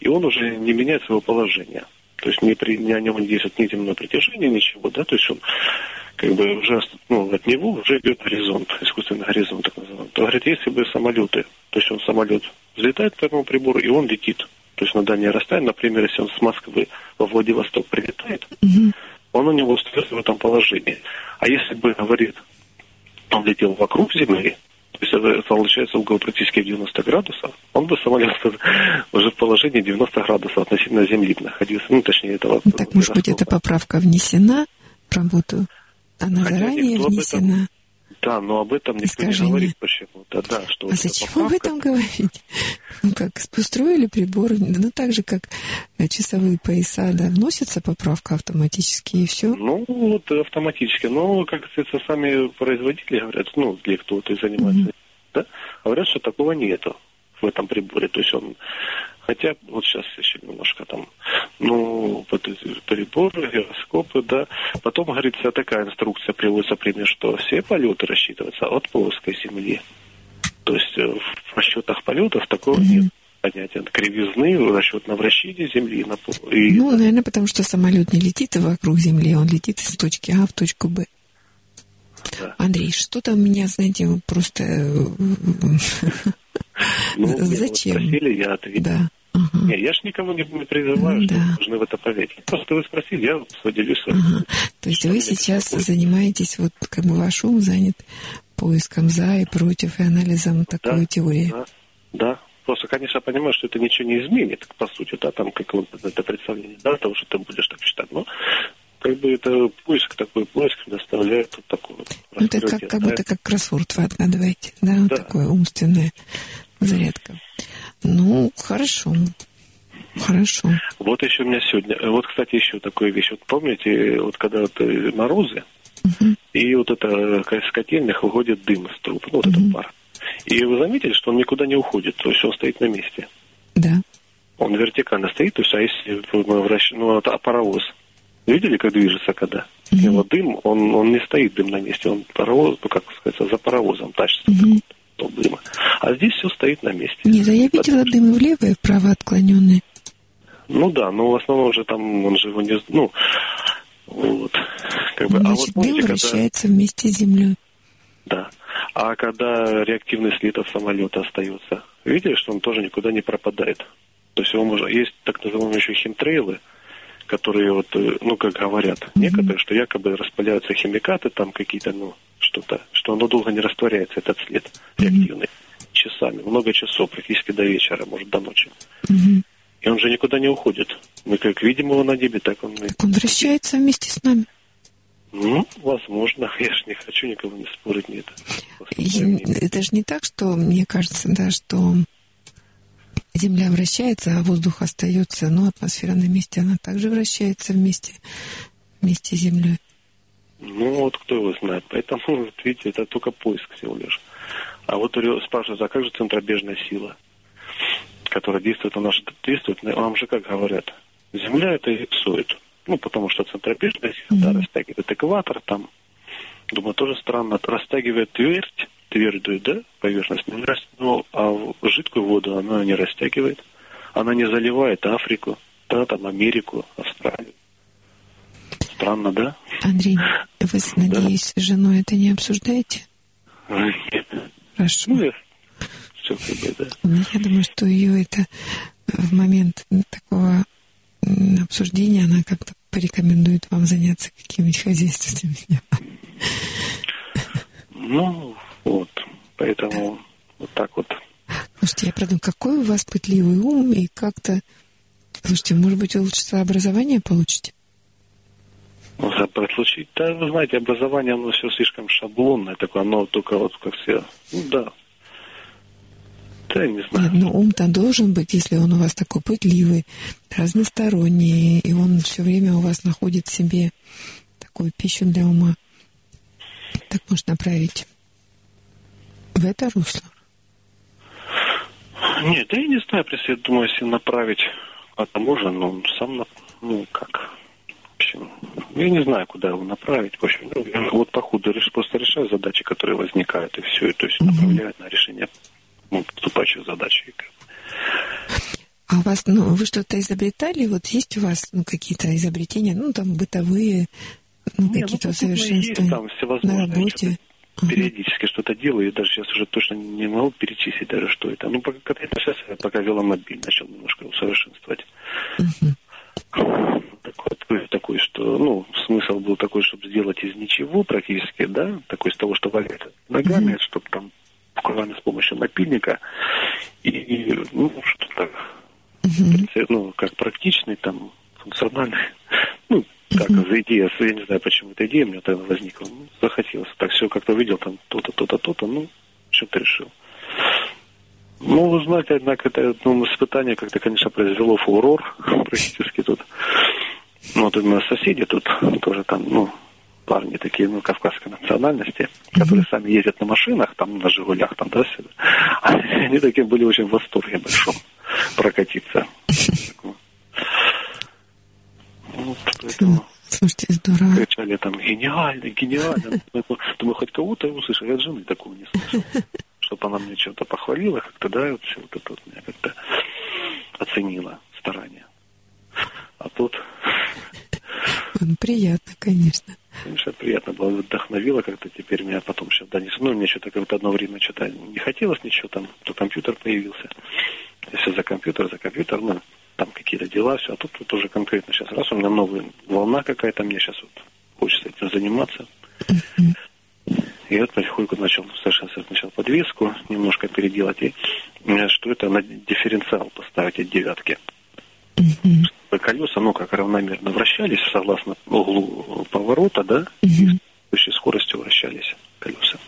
Speaker 3: и он уже не меняет своего положения. То есть не при, не о нем не действует ни земное притяжение, ничего, да, то есть он как бы уже ну, от него уже идет горизонт, искусственный горизонт, так называемый. То говорит, если бы самолеты, то есть он самолет взлетает по этому прибору, и он летит. То есть на дальнее расстояние, например, если он с Москвы во Владивосток прилетает, mm-hmm. он у него остается в этом положении. А если бы, говорит, он летел вокруг Земли, то есть это получается угол практически в 90 градусов, он бы самолет уже в положении 90 градусов относительно Земли находился. Ну, точнее, этого.
Speaker 4: Так, может быть, эта поправка внесена в работу? Она Хотя заранее внесена?
Speaker 3: Да, но об этом никто Искажение. не говорит почему-то. Да, что
Speaker 4: а зачем поправка... об этом говорить? Ну как, построили прибор, ну так же, как часовые пояса, да, вносится поправка автоматически и все?
Speaker 3: Ну, вот автоматически. Но, как говорится, сами производители говорят, ну, для кто-то занимается, mm-hmm. да, говорят, что такого нету в этом приборе. То есть он Хотя вот сейчас еще немножко там, ну, вот приборы, гироскопы, да. Потом, говорится, такая инструкция приводится пример, что все полеты рассчитываются от плоской Земли. То есть э, в расчетах полетов такого mm-hmm. нет понятия кривизны, расчет на вращение Земли. На,
Speaker 4: и... Ну, наверное, потому что самолет не летит вокруг Земли, он летит из точки А в точку Б. Да. Андрей, что-то у меня, знаете, просто...
Speaker 3: Ну, Зачем? Спросили, я ответил. Да. Угу. Не, я ж никого не призываю, да. что должны в это поверить. Просто вы спросили, я поделюсь. Ага.
Speaker 4: То есть вы сейчас беспокоит. занимаетесь, вот как бы ваш ум занят поиском за и против и анализом такой да, теории.
Speaker 3: Да, да. Просто, конечно, понимаю, что это ничего не изменит, по сути, да, там, как вот это представление, да, того, что ты будешь так считать. Но как бы это поиск такой, поиск доставляет вот такой вот
Speaker 4: Ну, это как, как будто как кроссворд вы откладываете, да, да. вот такое умственное зарядка. Ну, хорошо. Хорошо.
Speaker 3: Вот еще у меня сегодня, вот, кстати, еще такая вещь. Вот помните, вот когда вот э, морозы, uh-huh. и вот это с котельных выходит дым из труб, ну, вот uh-huh. этот пар. И вы заметили, что он никуда не уходит, то есть он стоит на месте.
Speaker 4: Да.
Speaker 3: Он вертикально стоит, то есть, а если мы вращаем, ну, это паровоз, видели, как движется когда? Uh-huh. Его дым, он, он не стоит дым на месте, он паровоз, ну, как сказать, за паровозом тащится. Uh-huh столб дыма. А здесь все стоит на месте.
Speaker 4: Нет, а я видела Потому... дымы влево и вправо отклоненные.
Speaker 3: Ну да, но в основном же там он же его не... Ну, вот. Как бы,
Speaker 4: Значит, а вот, помните, дым вращается когда... вместе с землей.
Speaker 3: Да. А когда реактивный след от самолета остается, видите, что он тоже никуда не пропадает. То есть его можно... Есть так называемые еще химтрейлы, которые вот, э, ну, как говорят mm-hmm. некоторые, что якобы распыляются химикаты там какие-то, ну, что-то, что оно долго не растворяется, этот след реактивный, mm-hmm. часами, много часов, практически до вечера, может, до ночи. Mm-hmm. И он же никуда не уходит. Мы как видим его на небе, так он... Так
Speaker 4: он вращается вместе с нами.
Speaker 3: Ну, возможно. Я же не хочу никого не спорить, нет.
Speaker 4: Это же не так, что, мне кажется, да, что Земля вращается, а воздух остается, но атмосфера на месте, она также вращается вместе, вместе с Землей.
Speaker 3: Ну, вот кто его знает. Поэтому, вот, видите, это только поиск всего лишь. А вот спрашивают, а как же центробежная сила, которая действует, она же действует, нам же как говорят, Земля это рисует. Ну, потому что центробежная сила, mm-hmm. да, растягивает экватор там. Думаю, тоже странно, растягивает твердь, твердую, да, поверхность, но, ну, а жидкую воду она не растягивает. Она не заливает Африку, да, там Америку, Австралию. Странно, да?
Speaker 4: Андрей, вы, надеюсь, с женой это не обсуждаете?
Speaker 3: Нет.
Speaker 4: Хорошо. Ну, все как бы, да. Я думаю, что ее это в момент такого обсуждения она как-то порекомендует вам заняться какими-нибудь хозяйственными делами.
Speaker 3: Ну, вот, поэтому вот так вот.
Speaker 4: Слушайте, я продумала, какой у вас пытливый ум, и как-то Слушайте, может быть, вы лучше образование получите?
Speaker 3: Ну, получить, да, вы знаете, образование, оно все слишком шаблонное, такое, оно только вот как все, ну да, да, я не знаю.
Speaker 4: Нет, но ум-то должен быть, если он у вас такой пытливый, разносторонний, и он все время у вас находит в себе такую пищу для ума. Так может направить в это русло?
Speaker 3: Нет, да я не знаю, если, думаю, если направить, это можно, но сам, ну, как, в общем, я не знаю, куда его направить. В общем, ну, вот по ходу просто решаю задачи, которые возникают, и все, и, то есть направляю на решение ну, поступающих задач.
Speaker 4: А у вас, ну, вы что-то изобретали? Вот есть у вас, ну, какие-то изобретения, ну, там, бытовые, ну, ну какие-то ну, совершенства там на работе?
Speaker 3: Периодически что-то делаю, и даже сейчас уже точно не могу перечислить даже, что это. Ну, пока, сейчас я пока веломобиль начал немножко усовершенствовать. Такой, такой, что, ну, смысл был такой, чтобы сделать из ничего практически, да, такой из того, что валяется ногами, uh чтобы там буквально с помощью напильника. И, и ну, что-то, uh ну, как практичный, там, функциональный. Ну, как за идея, я не знаю, почему эта идея у меня тогда возникла. Ну, захотелось. Так все как-то видел, там, то-то, то-то, то-то, ну, что-то решил. Ну, вы знаете, однако, это ну, испытание как-то, конечно, произвело фурор практически тут. Ну, вот у нас соседи тут тоже там, ну, парни такие, ну, кавказской национальности, mm-hmm. которые сами ездят на машинах, там, на «Жигулях», там, да, сюда. Они такие были очень в восторге большом прокатиться.
Speaker 4: Поэтому... Слушайте, здорово.
Speaker 3: Кричали там, гениально, гениально. Думаю, хоть кого-то услышал, я от жены такого не слышал. Чтобы она мне что-то похвалила, как-то, да, вот все вот это вот меня как-то оценила старание. А тут
Speaker 4: Приятно, конечно.
Speaker 3: Конечно, приятно было, вдохновило как-то теперь меня потом сейчас, да, не ну, мне что-то как одно время что-то не хотелось ничего, там, то компьютер появился. Я все за компьютер, за компьютер, ну, там какие-то дела, все, а тут вот уже конкретно сейчас, раз у меня новая волна какая-то, мне сейчас вот хочется этим заниматься. И вот потихоньку начал совершенно начал подвеску немножко переделать, и что это на дифференциал поставить от девятки. Mm-hmm колеса, ну, как равномерно вращались согласно углу поворота, да, и с скоростью вращались колеса.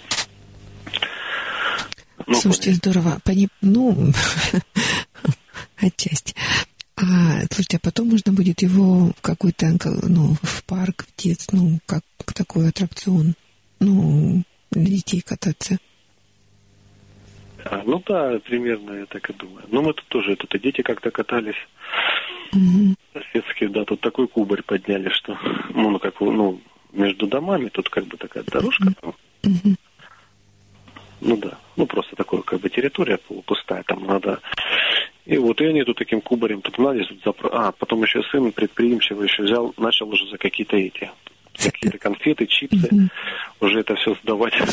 Speaker 4: Ну, Слушайте, понятно. здорово. Пони... Ну, отчасти. А, слушайте, а потом можно будет его в какой-то, ну, в парк, в детство, ну, как такой аттракцион, ну, для детей кататься.
Speaker 3: А, ну да, примерно я так и думаю. Ну мы тут тоже, тут и дети как-то катались. Угу. Соседские, да, тут такой кубарь подняли, что, ну, ну, как, ну, между домами тут как бы такая дорожка. Угу. Ну да, ну просто такое, как бы территория пустая, там надо... И вот и они тут таким кубарем тут налезут. За... А, потом еще сын предприимчивый еще взял, начал уже за какие-то эти, какие-то конфеты, чипсы, уже это все сдавать.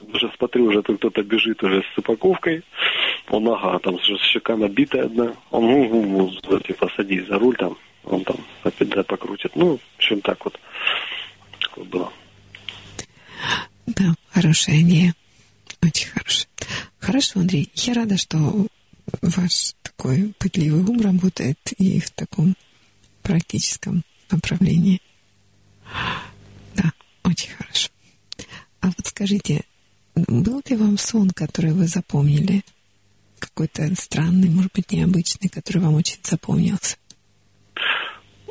Speaker 3: Уже смотрю, уже тут кто-то бежит уже с упаковкой. Он, ага, там щека набитая одна. Он, ну, ну, ну, типа, садись за руль там. Он там опять да, покрутит. Ну, в общем, так вот. Такое было.
Speaker 4: Да, хорошая идея. Очень хорошая. Хорошо, Андрей. Я рада, что ваш такой пытливый ум работает и в таком практическом направлении. Да, очень хорошо. А вот скажите, был ли вам сон, который вы запомнили? Какой-то странный, может быть, необычный, который вам очень запомнился?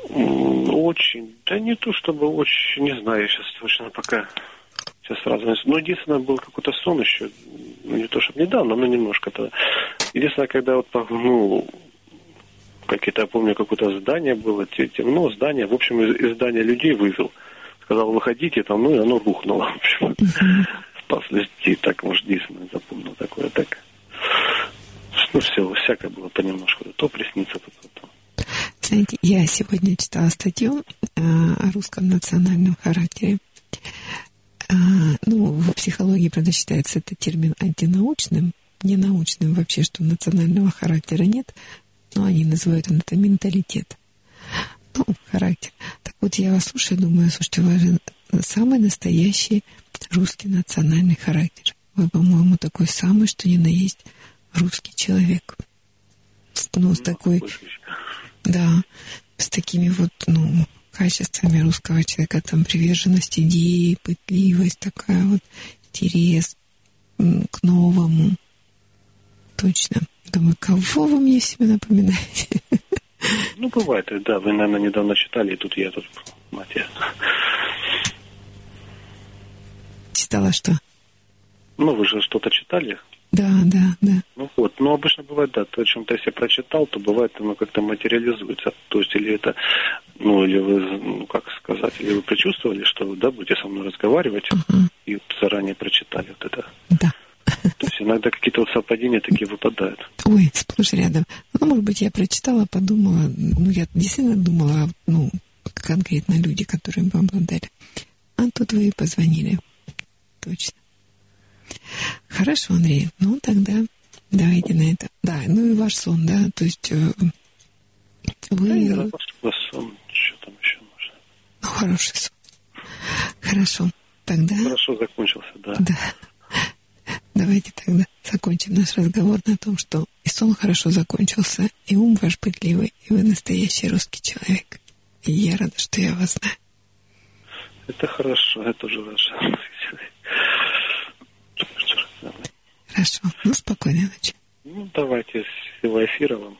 Speaker 3: Очень. Да не то чтобы очень, не знаю, сейчас точно пока сейчас сразу. Ну, единственное, был какой-то сон еще, ну, не то чтобы недавно, но немножко-то. Единственное, когда вот, ну, какие-то, я помню, какое-то здание было, темно, здание, в общем, из, из здания людей вывел сказал, выходите там, ну и оно рухнуло. В общем, спас людей, так, может, действительно запомнил такое, так. Ну, все, всякое было понемножку. То приснится, то, то, то.
Speaker 4: Знаете, я сегодня читала статью э, о русском национальном характере. Э, ну, в психологии, правда, считается это термин антинаучным, ненаучным вообще, что национального характера нет, но они называют это менталитет ну, характер. Так вот, я вас слушаю, думаю, слушайте, у вас же самый настоящий русский национальный характер. Вы, по-моему, такой самый, что ни на есть русский человек. ну, с такой, да, с такими вот, ну, качествами русского человека, там, приверженность идеи, пытливость такая вот, интерес к новому. Точно. Думаю, кого вы мне себе напоминаете?
Speaker 3: Ну, бывает, да. Вы, наверное, недавно читали, и тут я тут, мать я.
Speaker 4: Читала что?
Speaker 3: Ну, вы же что-то читали?
Speaker 4: Да, да, да.
Speaker 3: Ну вот, ну обычно бывает, да, то, о чем ты себе прочитал, то бывает оно как-то материализуется. То есть или это, ну или вы, ну как сказать, или вы прочувствовали, что вы, да, будете со мной разговаривать, uh-huh. и заранее прочитали вот это.
Speaker 4: Да.
Speaker 3: То есть иногда какие-то вот совпадения такие выпадают.
Speaker 4: Ой, сплошь рядом. Ну, может быть, я прочитала, подумала, ну, я действительно думала, ну, конкретно люди, которые бы обладали. А тут вы и позвонили. Точно. Хорошо, Андрей. Ну, тогда давайте на это. Да, ну и ваш сон, да? То есть э, вы... Да,
Speaker 3: я сон. Что там еще можно?
Speaker 4: Ну, хороший сон. Хорошо. Тогда...
Speaker 3: Хорошо закончился, да.
Speaker 4: Да. Давайте тогда закончим наш разговор на том, что и сон хорошо закончился, и ум ваш пытливый, и вы настоящий русский человек. И я рада, что я вас знаю.
Speaker 3: Это хорошо, я тоже рад,
Speaker 4: Хорошо. Ну, спокойной ночи.
Speaker 3: Ну, давайте всего эфира вам.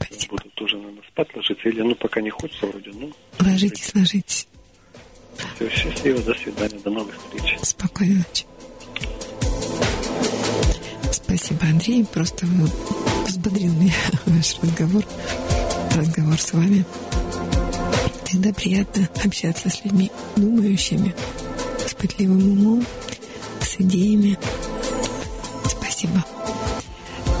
Speaker 4: Спасибо.
Speaker 3: Буду тоже, наверное, спать ложиться. Или, ну, пока не хочется вроде, ну...
Speaker 4: Ложитесь, ложитесь.
Speaker 3: Все, счастливо, до свидания, до новых встреч.
Speaker 4: Спокойной ночи. Спасибо, Андрей. Просто взбодрил меня ваш разговор. Разговор с вами. Всегда приятно общаться с людьми, думающими, с пытливым умом, с идеями. Спасибо.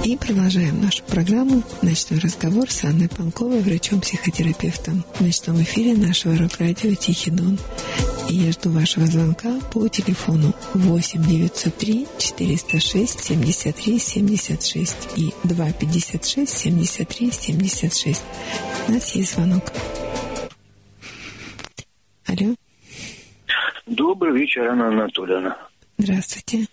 Speaker 4: И продолжаем нашу программу «Ночной разговор» с Анной Панковой, врачом-психотерапевтом в ночном эфире нашего рок-радио «Тихий дон». И я жду вашего звонка по телефону 8 903 406 73 76 и 256 73 76. У нас есть звонок. Алло.
Speaker 7: Добрый вечер, Анна Анатольевна.
Speaker 4: Здравствуйте.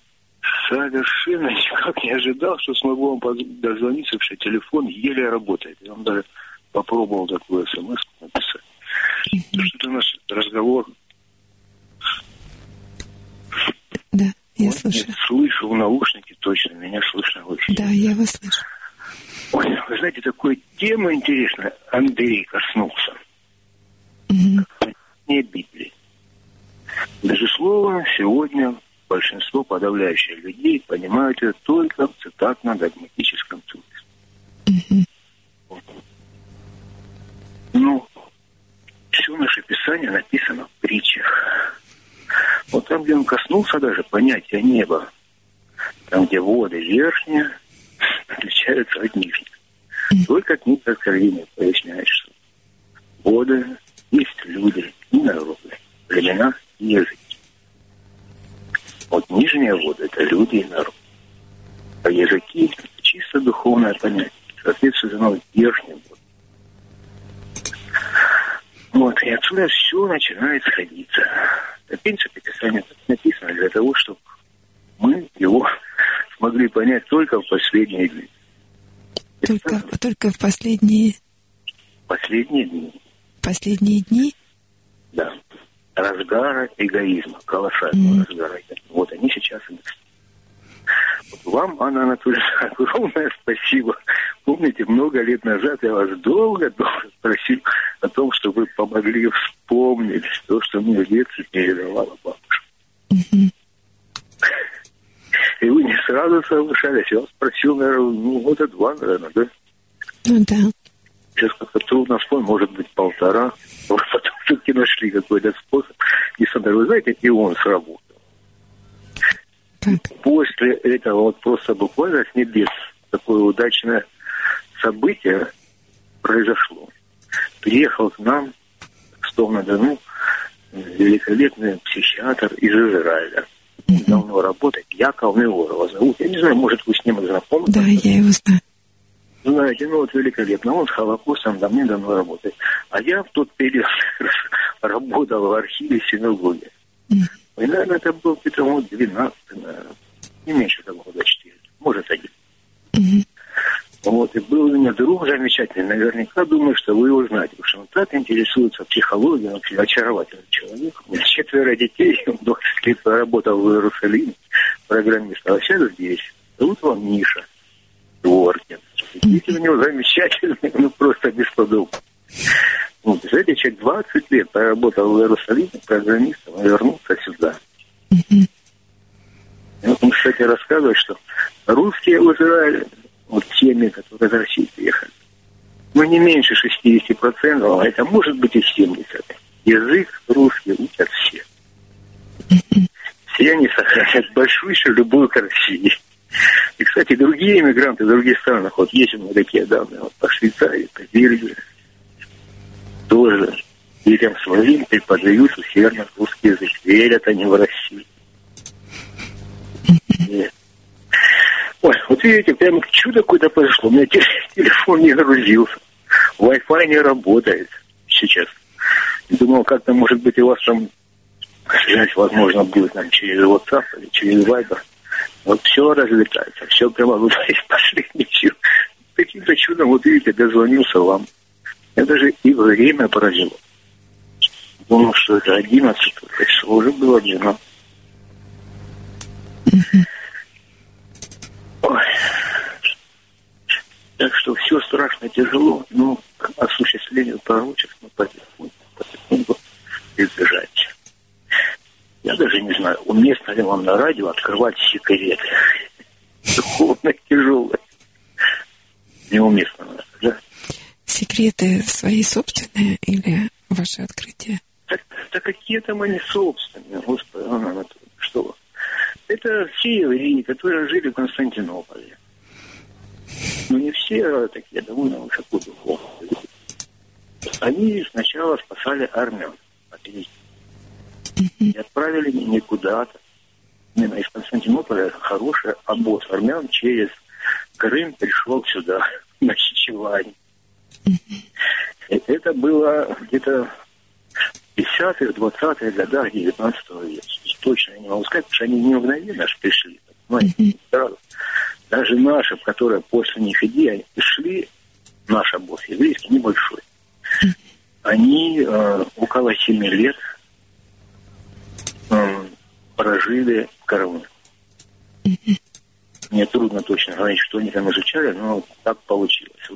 Speaker 7: Совершенно никак не ожидал, что смогу вам дозвониться, потому что телефон еле работает. Я вам даже попробовал такую смс написать. Mm-hmm. Что-то наш разговор...
Speaker 4: Да, я
Speaker 7: вот
Speaker 4: слушаю.
Speaker 7: Нет, слышу в наушнике точно, меня слышно вообще.
Speaker 4: Да, я вас слышу.
Speaker 7: Ой, вы знаете, такой тема интересная. Андрей коснулся.
Speaker 4: Угу.
Speaker 7: Не Библии. Безусловно, сегодня большинство подавляющих людей понимают это только в цитатно-догматическом смысле. Вот. Ну, все наше Писание написано в притчах. Вот там, где он коснулся даже понятия неба, там, где воды верхние отличаются от нижних. Только книга Откровения поясняет, что воды есть люди и народы, племена и языки. Вот нижняя вода – это люди и народ. А языки – это чисто духовное понятие. Соответственно, верхним вот. Вот, и отсюда все начинает сходиться. В принципе, Писание написано для того, чтобы мы его смогли понять только в последние дни.
Speaker 4: Только, только в последние...
Speaker 7: Последние дни.
Speaker 4: Последние дни?
Speaker 7: Да разгара эгоизма, колоссального mm. разгара. Вот они сейчас и вот вам, Анна Анатольевна, огромное спасибо. Помните, много лет назад я вас долго-долго просил о том, чтобы вы помогли вспомнить то, что мне в детстве передавала бабушка. Mm-hmm. И вы не сразу соглашались. Я вас спросил, наверное, ну, года два, наверное, да?
Speaker 4: Ну да.
Speaker 7: Сейчас как-то трудно вспомнить, может быть, полтора. Вот потом все-таки нашли какой-то способ. И смотрю, вы знаете, и он сработал. После этого вот просто буквально с небес такое удачное событие произошло. Приехал к нам в Стов-на-Дону великолепный психиатр из Израиля. Давно работает. Яков Неворова зовут. Я не знаю, может, вы с ним знакомы?
Speaker 4: Да, я его знаю.
Speaker 7: Знаете, ну вот великолепно. Он с Холокостом давным-давно работает. А я в тот период работал в архиве синагоги. И, наверное, это был вот 12, наверное. Не меньше того, года 4. Может, один. Вот, и был у меня друг замечательный, наверняка думаю, что вы его знаете, потому что он так интересуется психологией, он вообще очаровательный человек. У меня четверо детей, он 20 лет проработал в Иерусалиме, программист, а сейчас здесь. Зовут его Миша Дворкин. Дети у него замечательные, ну просто бесподобные. Ну, представляете, человек 20 лет проработал в Иерусалиме программистом, и вернулся сюда. И вот он, кстати, рассказывает, что русские в Израиле вот теми, которые из России приехали. Ну, не меньше 60%, а это может быть и 70%. Язык русский учат все. Все они сохраняют большую любую к России. И, кстати, другие иммигранты в других странах, вот есть у меня такие данные, вот по Швейцарии, по Бельгии, тоже детям своим преподают усердно русский язык. Верят они в Россию. Нет. Ой, вот видите, прямо чудо какое-то произошло. У меня телефон не грузился. Wi-Fi не работает сейчас. Думал, как-то, может быть, у вас там связь, возможно, будет там, через WhatsApp или через Viber. Вот все разлетается, все прямо вот сил. Каким-то чудом, вот видите, дозвонился вам. Я даже и время поразило. Думал, что это 11 число, уже было 12. Ой. Так что все страшно тяжело, но к осуществлению пророчеств мы потихоньку, потихоньку избежать. Я даже не знаю, уместно ли вам на радио открывать секреты. Духовно тяжелое. Неуместно, да?
Speaker 4: Секреты свои собственные или ваши открытия?
Speaker 7: Так, да какие там они собственные, Господи, Анна что. Это все евреи, которые жили в Константинополе. Но не все а такие довольно высоко духовные. Они сначала спасали армян от И отправили не куда-то. Именно из Константинополя хороший обоз армян через Крым пришел сюда, на Чичевань. Это было где-то 50-х, 20-х годах 19 века. Точно я не могу сказать, потому что они не мгновенно аж пришли. Понимаете, сразу. Даже наши, которые после них иди, они пришли, наш обоз еврейский, небольшой. Они э, около 7 лет прожили в Крыму. Мне трудно точно говорить, что они там изучали, но так получилось.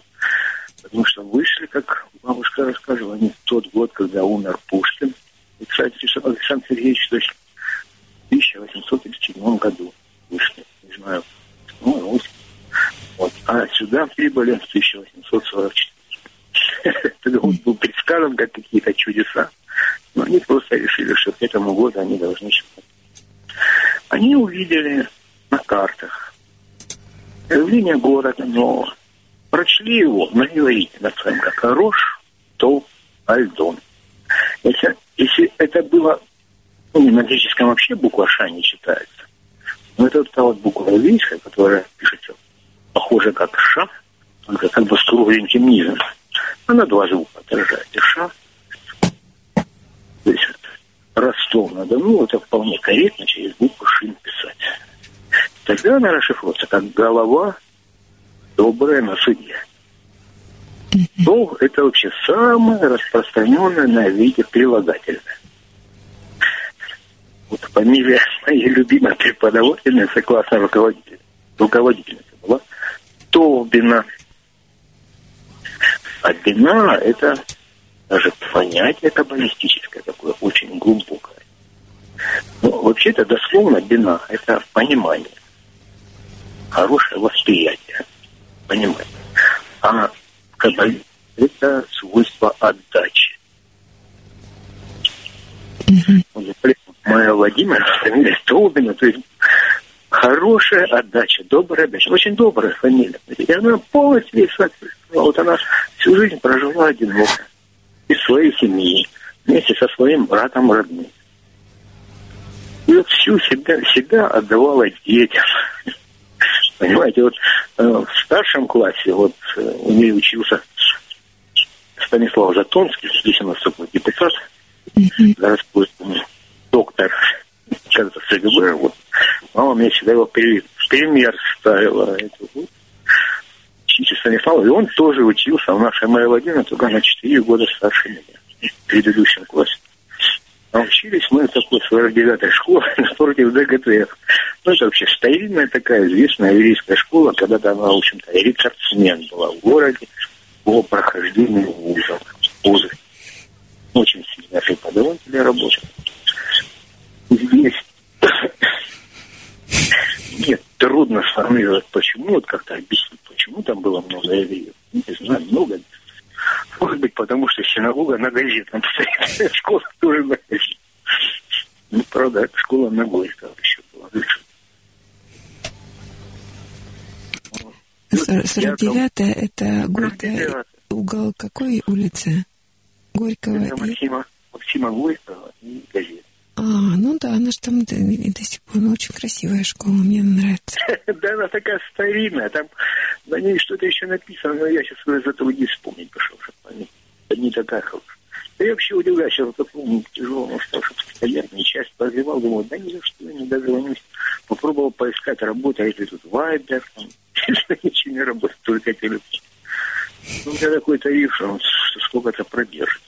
Speaker 7: Потому что вышли, как бабушка рассказывала, они в тот год, когда умер Пушкин. Александр Сергеевич, то есть в 1837 году вышли. Не знаю, ну, вот. вот. А сюда прибыли в 1844. Это год был предсказан как какие-то чудеса. Но они просто решили, что к этому году они должны считать. Они увидели на картах появление города нового прочли его на иврите, на своем, как Рош, то Альдон. Если, если это было, ну, на греческом вообще буква Ша не читается, но это вот та вот буква еврейская, которая пишется похоже как Ша, только как бы с кругленьким низом. Она два звука отражает. И Ша. То есть Ростов надо, ну, это вполне корректно через букву Шин писать. Тогда она расшифруется как голова доброе на суде. Долг – это вообще самое распространенное на виде прилагательное. Вот фамилия моей любимой преподавательницы, классной руководитель, руководительница была Толбина. А бина – это даже понятие каббалистическое такое, очень глубокое. Но вообще-то дословно бина – это понимание, хорошее восприятие понимать. А каббализм – это свойство отдачи. Mm-hmm. Моя Владимир, фамилия Столбина, то есть хорошая отдача, добрая отдача. Очень добрая фамилия. И она полностью весь Вот она всю жизнь прожила одиноко. Из своей семьи, вместе со своим братом родным. И вот всю себя, себя отдавала детям. Понимаете, вот э, в старшем классе, вот э, у нее учился Станислав Затонский, здесь у нас такой депутат, будет доктор, кажется, СГБ, вот. Мама мне всегда его пример ставила. Это, вот, учитесь Станиславов, и он тоже учился в нашей Майя Владимировна, только на 4 года старше меня, в предыдущем классе. А учились мы в такой 49-й школе напротив ДГТФ. Ну, это вообще старинная такая известная еврейская школа, когда-то она, в общем-то, рекордсмен была в городе по прохождению вузов. Вузы. Очень сильно преподаватели работали. Здесь нет, трудно сформулировать, почему, вот как-то объяснить, почему там было много евреев. Не знаю, много. Может быть, потому что синагога на газетном стоит. Школа тоже на газете. Ну, правда, школа на Горького еще была.
Speaker 4: 49-я это Горькая, угол какой улицы? Горького
Speaker 7: это Максима, Максима Горького и газета.
Speaker 4: А, ну да, она же там до, до сих пор ну, очень красивая школа, мне нравится.
Speaker 7: Да, она такая старинная, там на ней что-то еще написано, но я сейчас из этого не вспомнить пошел, чтобы Это не такая хорошая. Я вообще удивляюсь, я в таком тяжелом уставшем состоянии, часть прозревал, думал, да ни за что я не дозвонюсь. Попробовал поискать работу, а если тут вайбер, там, ничего не работает, только телефон. Ну, у меня такой тариф, что он сколько-то продержит.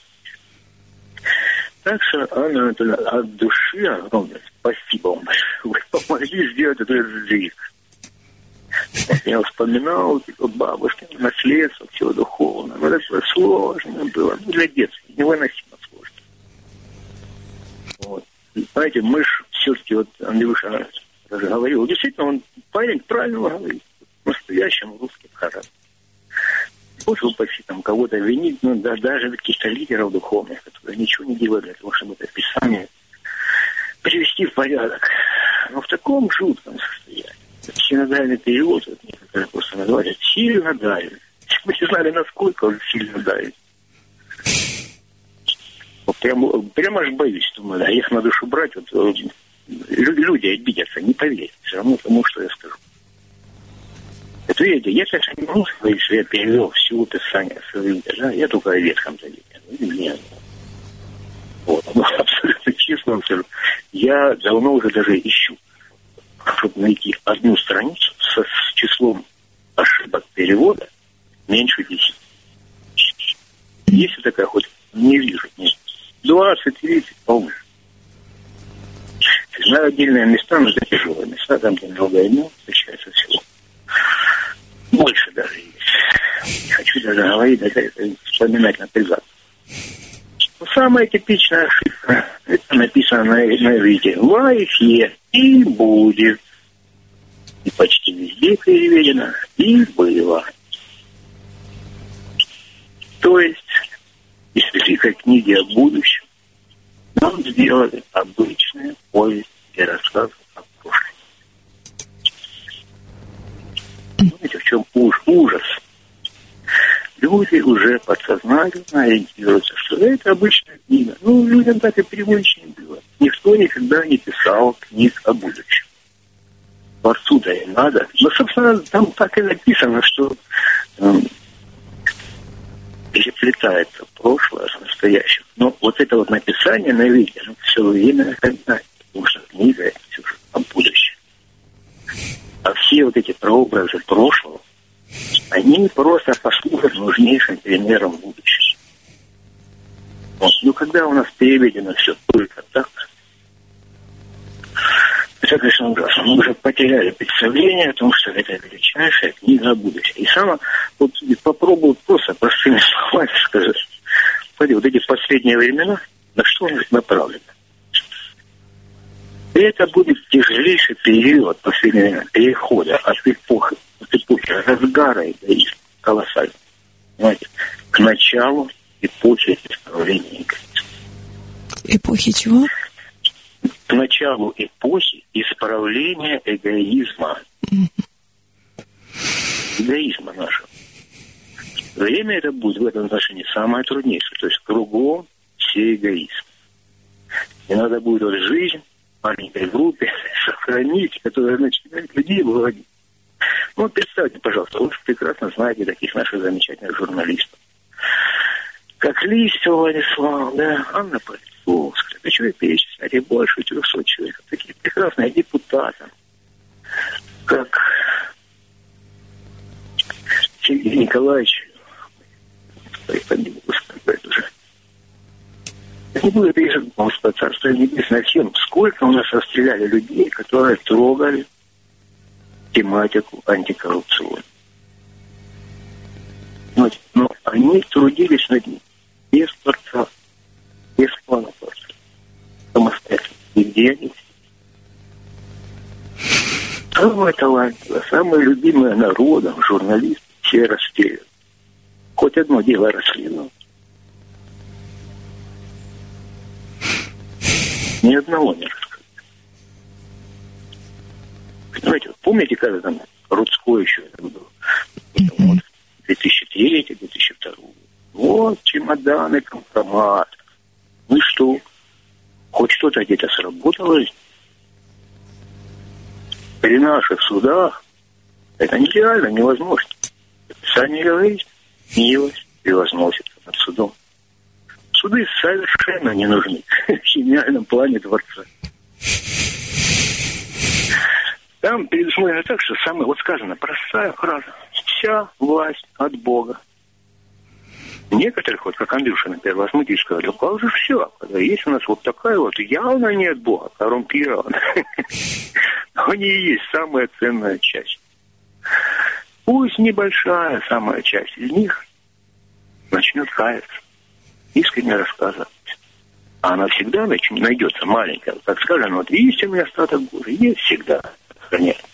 Speaker 7: Так что, Анна Анатольевна, от души огромное спасибо вам Вы помогли сделать этот сдвиг. Я вспоминал типа, бабушки, наследство, все духовное. Но это сложно было. Ну, для детства невыносимо сложно. Вот. И, знаете, мы же все-таки, вот Андрюша говорил, действительно, он парень правильно говорит. Настоящим русским характером. Боже упаси, там кого-то винить, ну, да, даже каких-то лидеров духовных, которые ничего не делают для того, чтобы это Писание привести в порядок. Но в таком жутком состоянии. Синодальный перевод, вот некоторые просто называют, сильно давит. Мы не знали, насколько он сильно давит. Вот прямо, прямо аж боюсь, думаю, да, их на душу брать, вот, э, люди обидятся, не поверят, все равно тому, что я скажу. Это видите, я, конечно, не могу сказать, я перевел всю писание свою, да, я только о Ветхом Завете. Ну, нет. Вот, ну, абсолютно честно вам скажу. Я давно уже даже ищу, чтобы найти одну страницу со, с числом ошибок перевода меньше 10. Если такая хоть не вижу, нет. 20, 30, полно. Знаю отдельные места, но это тяжелые места, там, где много имен, встречается всего больше даже. Не хочу даже говорить, это вспоминать напрягаться. Но самая типичная ошибка, это написано на, на иврите. Лайфе и будет. И почти везде переведено и было. То есть, из великой книги о будущем нам сделали обычные повесть и рассказы Чем уж ужас? Люди уже подсознательно ориентируются, что это обычная книга. Ну, людям так и привычнее было. Никто никогда не писал книг о будущем. Творцу-то и надо. Но, собственно, там так и написано, что э, переплетается прошлое с настоящим. Но вот это вот написание на виде, ну, все время, потому что книга это все же о будущем. А все вот эти прообразы прошлого, они просто послужат нужнейшим примером будущего. Вот. Ну, когда у нас переведено все только так, это, конечно, ужасно. Мы уже потеряли представление о том, что это величайшая книга о будущем. И сама вот попробую просто простыми словами сказать. Смотри, вот эти последние времена, на что он направлен? И это будет тяжелейший период перехода от эпохи, от эпохи разгара эгоизма, колоссально, понимаете, к началу эпохи исправления эгоизма.
Speaker 4: Эпохи чего?
Speaker 7: К началу эпохи исправления эгоизма. Эгоизма нашего. Время это будет в этом отношении самое труднейшее. То есть кругом все эгоизм. И надо будет вот жизнь маленькой группе сохранить, которая начинает людей выводить. Ну, представьте, пожалуйста, вы прекрасно знаете таких наших замечательных журналистов. Как Листьев Владислав, да, Анна Политковская, да человек перечислять, и больше 300 человек. Такие прекрасные депутаты. Как Сергей Николаевич, уже. Буду переживать, Господи, Царство Небесное, всем, сколько у нас расстреляли людей, которые трогали тематику антикоррупционную. Но, но они трудились над ним без творца, без плана творца, самостоятельно. И где они? Самая талантливая, самая любимая народом журналист все расстреляны. Хоть одно дело расследовал. Ни одного не рассказал. Понимаете, помните, когда там Рудской еще это был? Вот, 2003-2002 Вот чемоданы, компромат. Ну и что? Хоть что-то где-то сработало? При наших судах это нереально, невозможно. Сами говорите, милость превозносится над судом. Суды совершенно не нужны в гениальном плане Дворца. Там предусмотрено так, что самое, вот сказано, простая фраза. Вся власть от Бога. Некоторых, вот как Андрюша, например, возмутились, сказали, ну как же все, когда есть у нас вот такая вот явно не от Бога, коррумпирована. Они и есть самая ценная часть. Пусть небольшая самая часть из них начнет каяться, искренне рассказывать. А она всегда найдется маленькая. Как скажем, вот есть у меня остаток Божий, есть всегда сохраняется.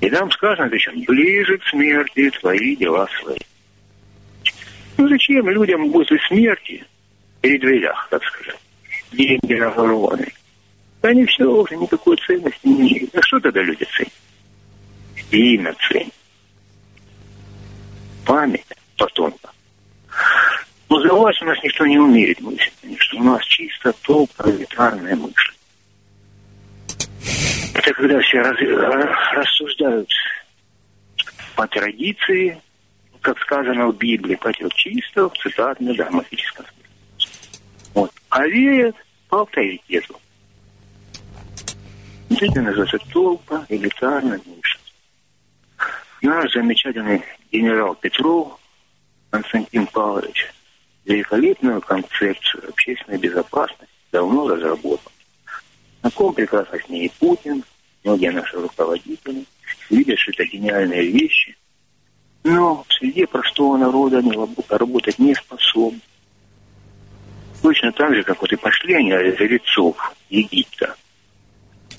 Speaker 7: И там сказано, причем, ближе к смерти твои дела свои. Ну зачем людям после смерти при дверях, так сказать, деньги наворованы? Они все уже никакой ценности не имеют. А что тогда люди ценят? Имя ценят. Память потомка. Но за власть у нас никто не умеет мыслить, что у нас чисто то пролетарная мысль. Это когда все раз, рассуждают по традиции, как сказано в Библии, по чисто в цитатном драматическом вот. А верят по авторитету. Это называется толпа элитарная ниша. Наш замечательный генерал Петров Константин Павлович великолепную концепцию общественной безопасности давно разработал. Знаком прекрасно с ней Путин, многие наши руководители, что это гениальные вещи, но среди простого народа они работать не способны. Точно так же, как вот и пошли они из лицов Египта,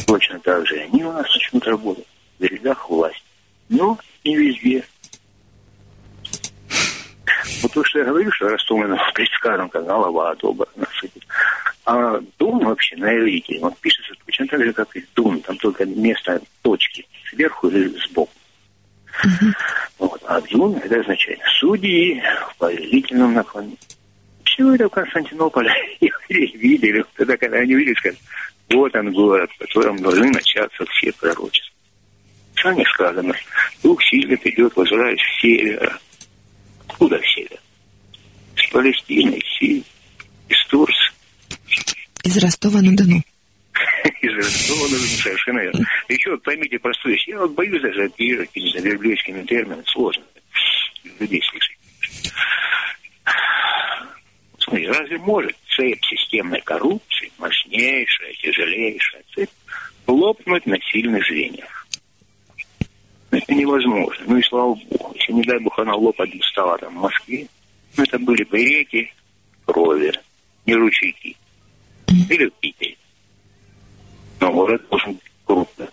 Speaker 7: точно так же они у нас начнут работать в рядах власти. Но не везде. Вот то, что я говорю, что Ростомлено предсказан, как голова от оборона А Дун вообще на элите, он пишется точно так же, как и Дун, там только место точки сверху или сбоку. Uh-huh. Вот. А Дун это означает судьи в повелительном наклоне. Все это в Константинополе видели. Тогда, когда они видели, сказали, вот он город, в котором должны начаться все пророчества. Сами сказано, Дух сильно идет, возражаясь с севера. Откуда север? Из Палестины, из Сирии, из Турции.
Speaker 4: Из Ростова-на-Дону.
Speaker 7: Из Ростова-на-Дону, совершенно верно. Еще вот поймите простую вещь. Я вот боюсь даже оперировать какими-то библейскими терминами. Сложно людей слышать. Смотри, разве может цепь системной коррупции, мощнейшая, тяжелейшая цепь, лопнуть на сильных звеньях? Это невозможно. Ну и слава богу. Если, не дай бог, она лопать стала там в Москве, ну это были бы реки крови, не ручейки. Или в Питере. Но город должен быть крупным.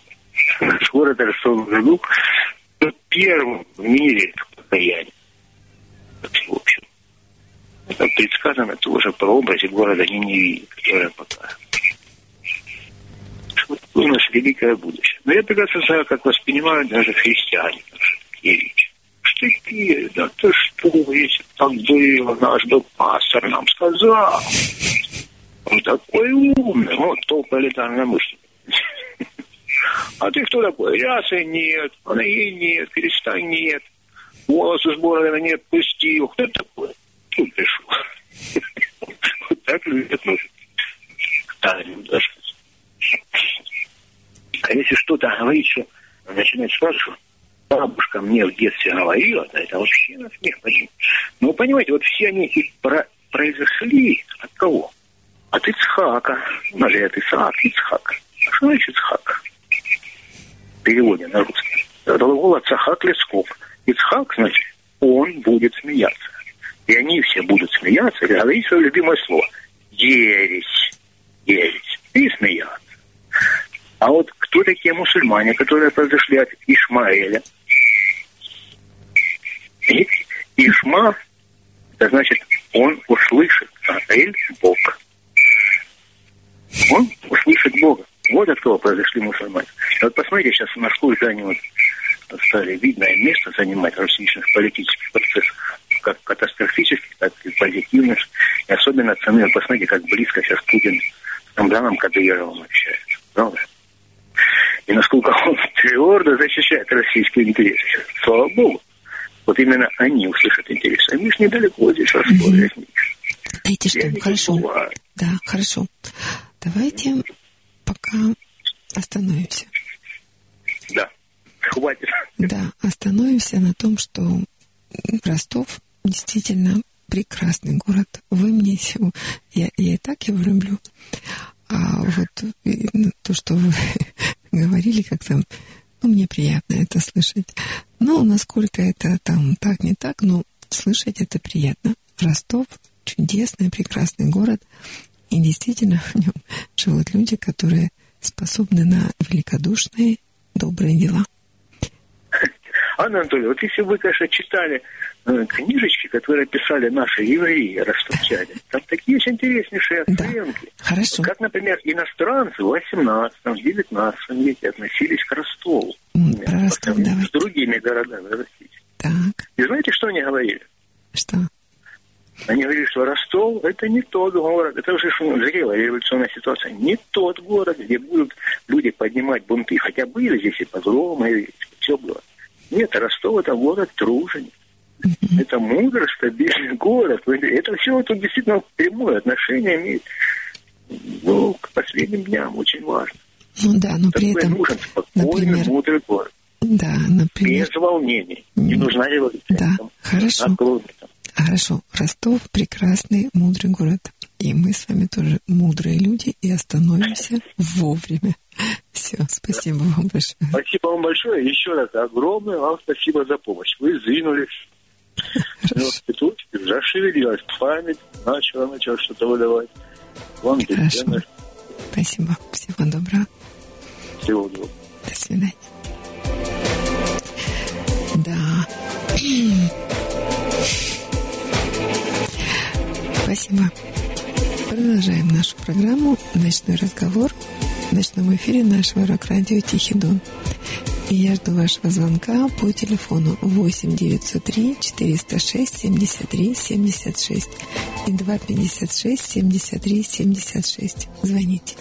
Speaker 7: Наш город Ростов году первым в мире покаяние. В общем. Это предсказано тоже по образе города Ниневии, который показывает. Вот у нас великое будущее. Но я прекрасно как воспринимают даже христиане такие вещи. Штыки, да ты что, если так было, наш был пастор нам сказал. Он такой умный, вот толпа элитарная мысль. А ты кто такой? Рясы нет, ноги нет, переста нет, волосы с бородами нет, пустил. Кто такой? Тут пришел. Вот так люди относятся даже. А если что-то говорить, что начинать спрашивать, бабушка мне в детстве говорила, да, это вообще на смех поднять. Ну, понимаете, вот все они и про произошли от кого? От Ицхака. У это Исаак, Ицхак. А что значит Ицхак? В переводе на русский. Глагол от Сахак Лесков. Ицхак, значит, он будет смеяться. И они все будут смеяться говорить свое любимое слово. Ересь. Ересь. И смеяться. А вот кто такие мусульмане, которые произошли от Ишмаэля? Ишма, это значит, он услышит, а Эль – Бог. Он услышит Бога. Вот от кого произошли мусульмане. Вот посмотрите, сейчас они вот стали видное место занимать в различных политических процессах, как катастрофических, так и позитивных. И особенно цены, посмотрите, как близко сейчас Путин с Рамзаном Кадыровым общается. И насколько он твердо защищает российские интересы. Слава Богу. Вот именно они услышат интерес. Они же недалеко здесь расходят.
Speaker 4: Знаете что, хорошо. Да, хорошо. Давайте пока остановимся.
Speaker 7: Да, хватит.
Speaker 4: Да, остановимся на том, что Ростов действительно прекрасный город. Вы мне я, я и так его люблю. А вот ну, то, что вы говорили как-то, ну, мне приятно это слышать. Ну, насколько это там так, не так, но слышать это приятно. Ростов чудесный, прекрасный город. И действительно в нем живут люди, которые способны на великодушные, добрые дела.
Speaker 7: Анна Анатольевна, вот если вы, конечно, читали книжечки, которые писали наши евреи, ростовчане, там такие очень интереснейшие оценки.
Speaker 4: Да, хорошо.
Speaker 7: Как, например, иностранцы в 18-19 веке относились к Ростову.
Speaker 4: Про Ростов давайте.
Speaker 7: С другими городами России.
Speaker 4: Так.
Speaker 7: И знаете, что они говорили?
Speaker 4: Что?
Speaker 7: Они говорили, что Ростов – это не тот город, это уже зрелая революционная ситуация, не тот город, где будут люди поднимать бунты. Хотя были здесь и погромы, и все было. Нет, Ростов – это город труженик. Mm-hmm. Это мудрый, стабильный город. Это все тут действительно прямое отношение имеет ну, к последним дням, очень важно.
Speaker 4: Ну да, но при этом...
Speaker 7: нужен спокойный, например, мудрый город.
Speaker 4: Да, например...
Speaker 7: Без волнений. Не нужна революция.
Speaker 4: Да, там, хорошо. Хорошо, Ростов прекрасный, мудрый город. И мы с вами тоже мудрые люди и остановимся вовремя. Все, спасибо вам большое.
Speaker 7: Спасибо вам большое. Еще раз огромное вам спасибо за помощь. Вы сдвинулись. И тут зашевелилась память, начала, начала что-то выдавать. Вам
Speaker 4: Хорошо. Спасибо. Всего доброго.
Speaker 7: Всего доброго.
Speaker 4: До свидания. Да. Спасибо. Продолжаем нашу программу «Ночной разговор» в ночном эфире нашего рок-радио «Тихий Дон». Я жду вашего звонка по телефону 8 903 406 73 76 и 256 73 76. Звоните.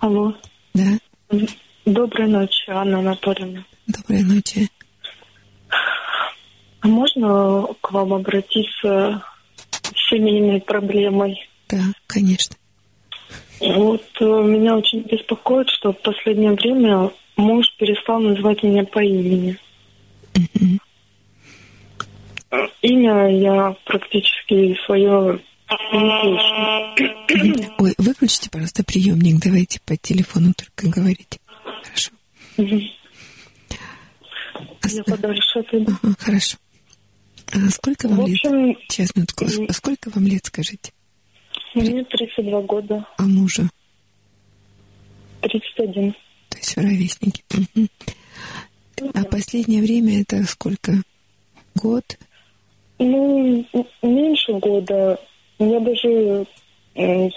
Speaker 8: Алло.
Speaker 4: Да.
Speaker 8: Доброй ночи, Анна Анатольевна.
Speaker 4: Доброй ночи.
Speaker 8: А можно к вам обратиться с семейной проблемой?
Speaker 4: Да, конечно.
Speaker 8: Вот э, меня очень беспокоит, что в последнее время муж перестал называть меня по имени.
Speaker 4: Угу.
Speaker 8: Имя я практически свое
Speaker 4: Ой, выключите, пожалуйста, приемник. Давайте по телефону только говорить. Хорошо.
Speaker 8: Я подальше отойду.
Speaker 4: Ага, хорошо. А сколько вам общем, лет? Честно, а сколько вам лет, скажите?
Speaker 8: Мне 32 года.
Speaker 4: А мужа?
Speaker 8: 31.
Speaker 4: То есть вы ровесники. Угу. А последнее время это сколько? Год?
Speaker 8: Ну, меньше года. Я даже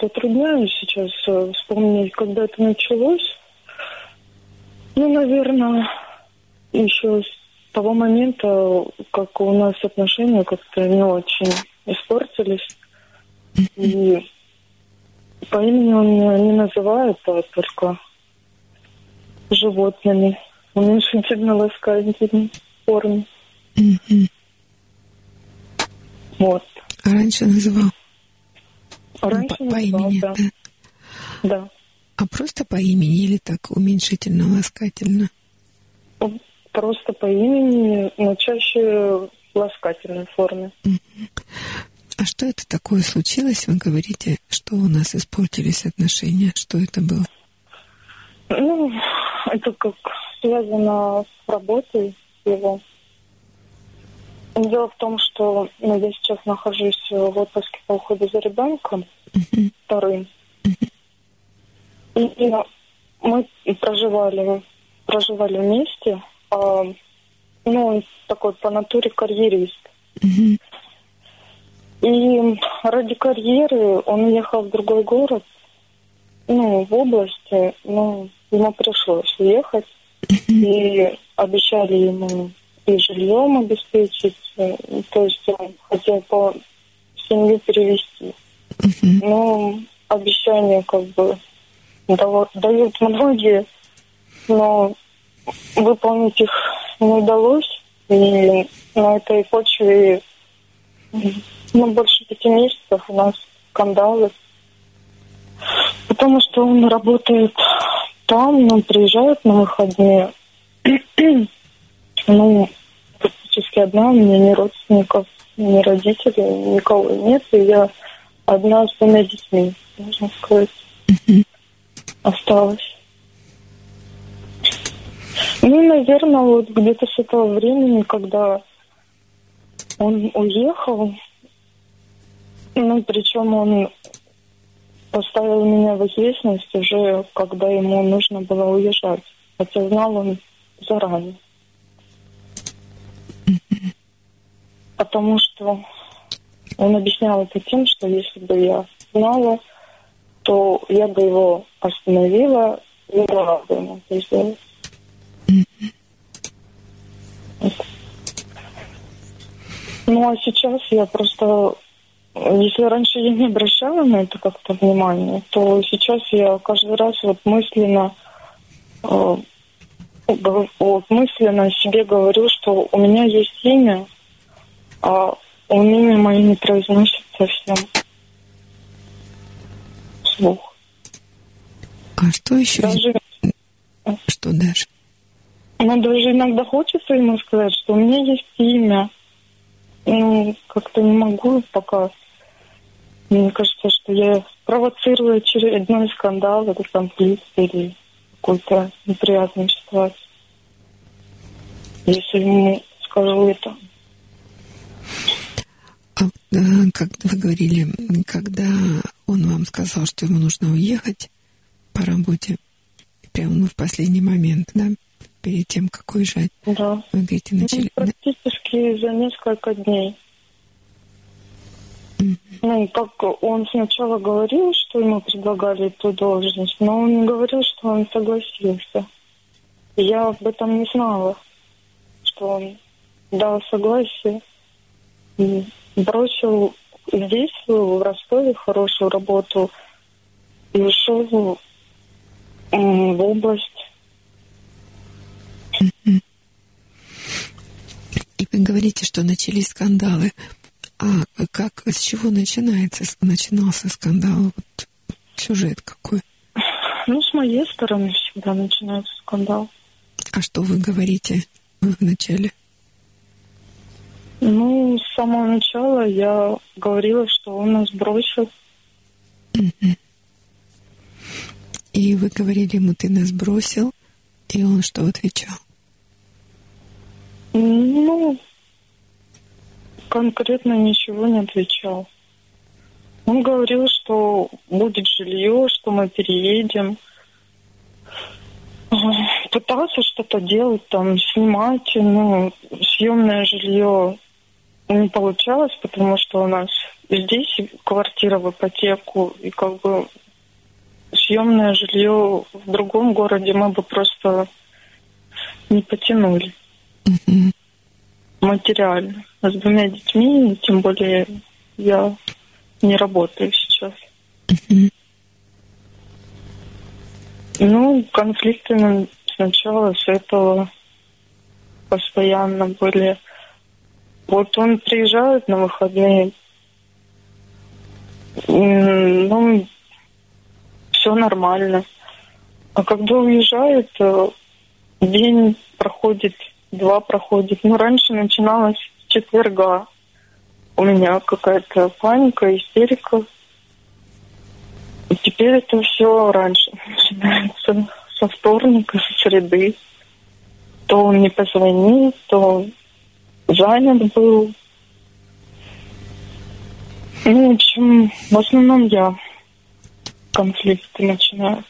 Speaker 8: затрудняюсь сейчас э, вспомнить, когда это началось. Ну, наверное, еще с того момента, как у нас отношения как-то не очень испортились. И по имени он меня не называет, а только животными уменьшительно-ласкательной форме.
Speaker 4: Мгм.
Speaker 8: Вот.
Speaker 4: А раньше называл? Ну,
Speaker 8: Раньше
Speaker 4: по, по
Speaker 8: называл,
Speaker 4: имени,
Speaker 8: да.
Speaker 4: да.
Speaker 8: Да.
Speaker 4: А просто по имени или так уменьшительно-ласкательно?
Speaker 8: Просто по имени, но чаще в ласкательной форме.
Speaker 4: А что это такое случилось? Вы говорите, что у нас испортились отношения. Что это было?
Speaker 8: Ну, это как связано с работой его. Дело в том, что ну, я сейчас нахожусь в отпуске по уходу за ребенком вторым. И мы проживали, проживали вместе. а, ну, он такой по натуре карьерист. И ради карьеры он уехал в другой город, ну, в области, ну, ему пришлось уехать. И обещали ему и жильем обеспечить, э, то есть он хотел по семью перевести.
Speaker 4: Мгм.
Speaker 8: Ну, обещания как бы дают многие, но выполнить их не удалось. И на этой почве ну, больше пяти месяцев у нас скандалы. Потому что он работает там, он приезжает на выходные. ну, практически одна, у меня ни родственников, ни родителей, никого нет. И я одна с двумя детьми, можно сказать, осталась. Ну, наверное, вот где-то с этого времени, когда он уехал, ну, причем он поставил меня в известность уже, когда ему нужно было уезжать. Хотя знал он заранее. Потому что он объяснял это тем, что если бы я знала, то я бы его остановила не дала бы ему это сделать. Ну, а сейчас я просто... Если раньше я не обращала на это как-то внимание, то сейчас я каждый раз вот мысленно э, вот мысленно себе говорю, что у меня есть имя, а имя мое не произносит совсем вслух.
Speaker 4: А что еще?
Speaker 8: Даже,
Speaker 4: Что даже?
Speaker 8: ну, даже иногда хочется ему сказать, что у меня есть имя. Ну, как-то не могу пока. Мне кажется, что я провоцирую очередной скандал, это конфликт или какую-то неприятную ситуацию. Если ему скажу это.
Speaker 4: А, э, как вы говорили, когда он вам сказал, что ему нужно уехать по работе, прямо ну, в последний момент, да, перед тем, как уезжать,
Speaker 8: Да.
Speaker 4: вы говорите,
Speaker 8: Ну,
Speaker 4: начали... да?
Speaker 8: практически за несколько дней. Ну, как он сначала говорил, что ему предлагали эту должность, но он не говорил, что он согласился. Я об этом не знала, что он дал согласие бросил здесь, в Ростове, хорошую работу и ушел м, в область.
Speaker 4: И вы говорите, что начались скандалы. А как, с чего начинается, начинался скандал? Вот сюжет какой?
Speaker 8: Ну, с моей стороны всегда начинается скандал.
Speaker 4: А что вы говорите в начале?
Speaker 8: Ну, с самого начала я говорила, что он нас бросил.
Speaker 4: И вы говорили ему, ты нас бросил, и он что отвечал?
Speaker 8: Ну, конкретно ничего не отвечал. Он говорил, что будет жилье, что мы переедем. Пытался что-то делать, там, снимать, ну, съемное жилье не получалось, потому что у нас здесь квартира в ипотеку, и как бы съемное жилье в другом городе мы бы просто не потянули материально. А с двумя детьми, тем более я не работаю сейчас. Ну, конфликты сначала с этого постоянно были. Вот он приезжает на выходные, ну, все нормально. А когда уезжает, э, день проходит, два проходит. Ну, раньше начиналось четверга. У меня какая-то паника, истерика. И теперь это все раньше начинается со вторника, со среды. То он не позвонит, то занят был. Ну, в общем, в основном я конфликты начинаю.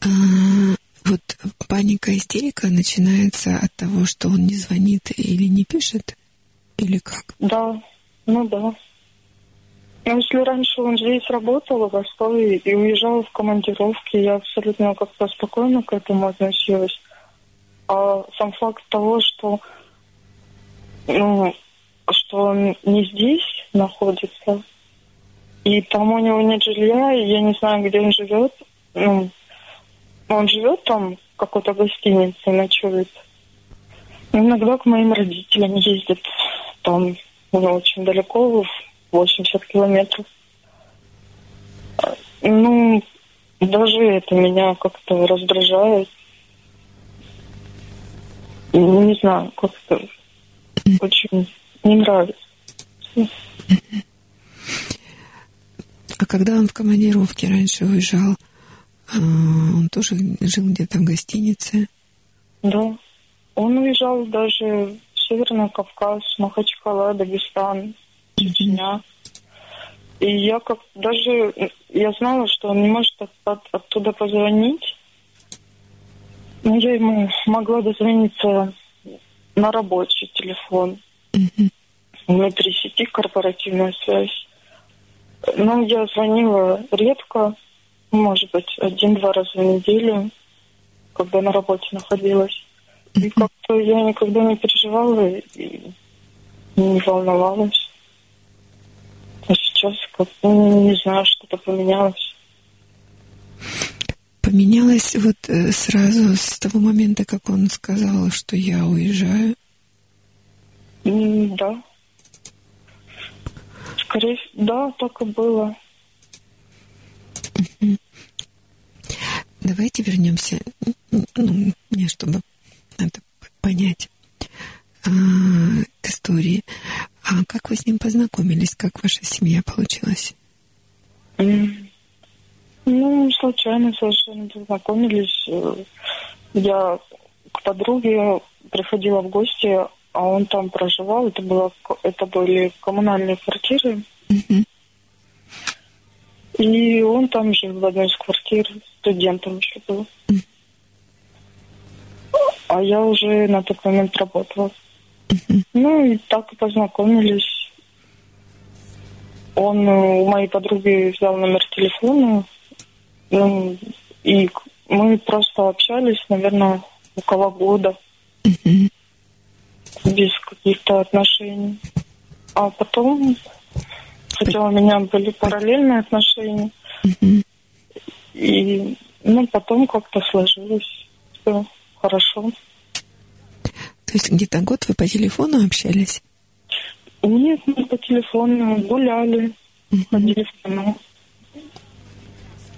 Speaker 4: А, вот паника, истерика начинается от того, что он не звонит или не пишет? Или как?
Speaker 8: Да, ну да. Но если раньше он здесь работал в Ростове и уезжал в командировки, я абсолютно как-то спокойно к этому относилась. А сам факт того, что, ну, что он не здесь находится, и там у него нет жилья, и я не знаю, где он живет. Ну, он живет там в какой-то гостинице, ночует. Иногда к моим родителям ездит там ну, очень далеко, 80 километров. Ну, даже это меня как-то раздражает. Не знаю, как-то очень не нравится.
Speaker 4: А когда он в командировке раньше уезжал, а, он тоже жил где-то в гостинице?
Speaker 8: Да. Он уезжал даже в Северный Кавказ, Махачкала, Дагестан, Чечня. И я как даже я знала, что он не может от, от, оттуда позвонить. Но я ему могла дозвониться на рабочий телефон. Mm-hmm. Внутри сети корпоративная связь. Но я звонила редко, может быть, один-два раза в неделю, когда на работе находилась. И как-то я никогда не переживала и не волновалась. А сейчас как ну, не знаю, что-то поменялось.
Speaker 4: Поменялось вот э, сразу с того момента, как он сказал, что я уезжаю?
Speaker 8: Да. Скорее да, так и было.
Speaker 4: Давайте вернемся, ну, мне чтобы надо понять а, к истории. А как вы с ним познакомились? Как ваша семья получилась?
Speaker 8: Ну, случайно совершенно познакомились. Я к подруге приходила в гости, а он там проживал. Это, было, это были коммунальные квартиры. И он там жил в одной из квартир, студентом еще был. А я уже на тот момент работала. Ну и так и познакомились. Он у моей подруги взял номер телефона, ну, и мы просто общались, наверное, около года. Uh-huh без каких-то отношений. А потом, хотя у меня были параллельные отношения, и ну, потом как-то сложилось все хорошо.
Speaker 4: То есть где-то год вы по телефону общались?
Speaker 8: Нет, мы по телефону гуляли, ходили в кино.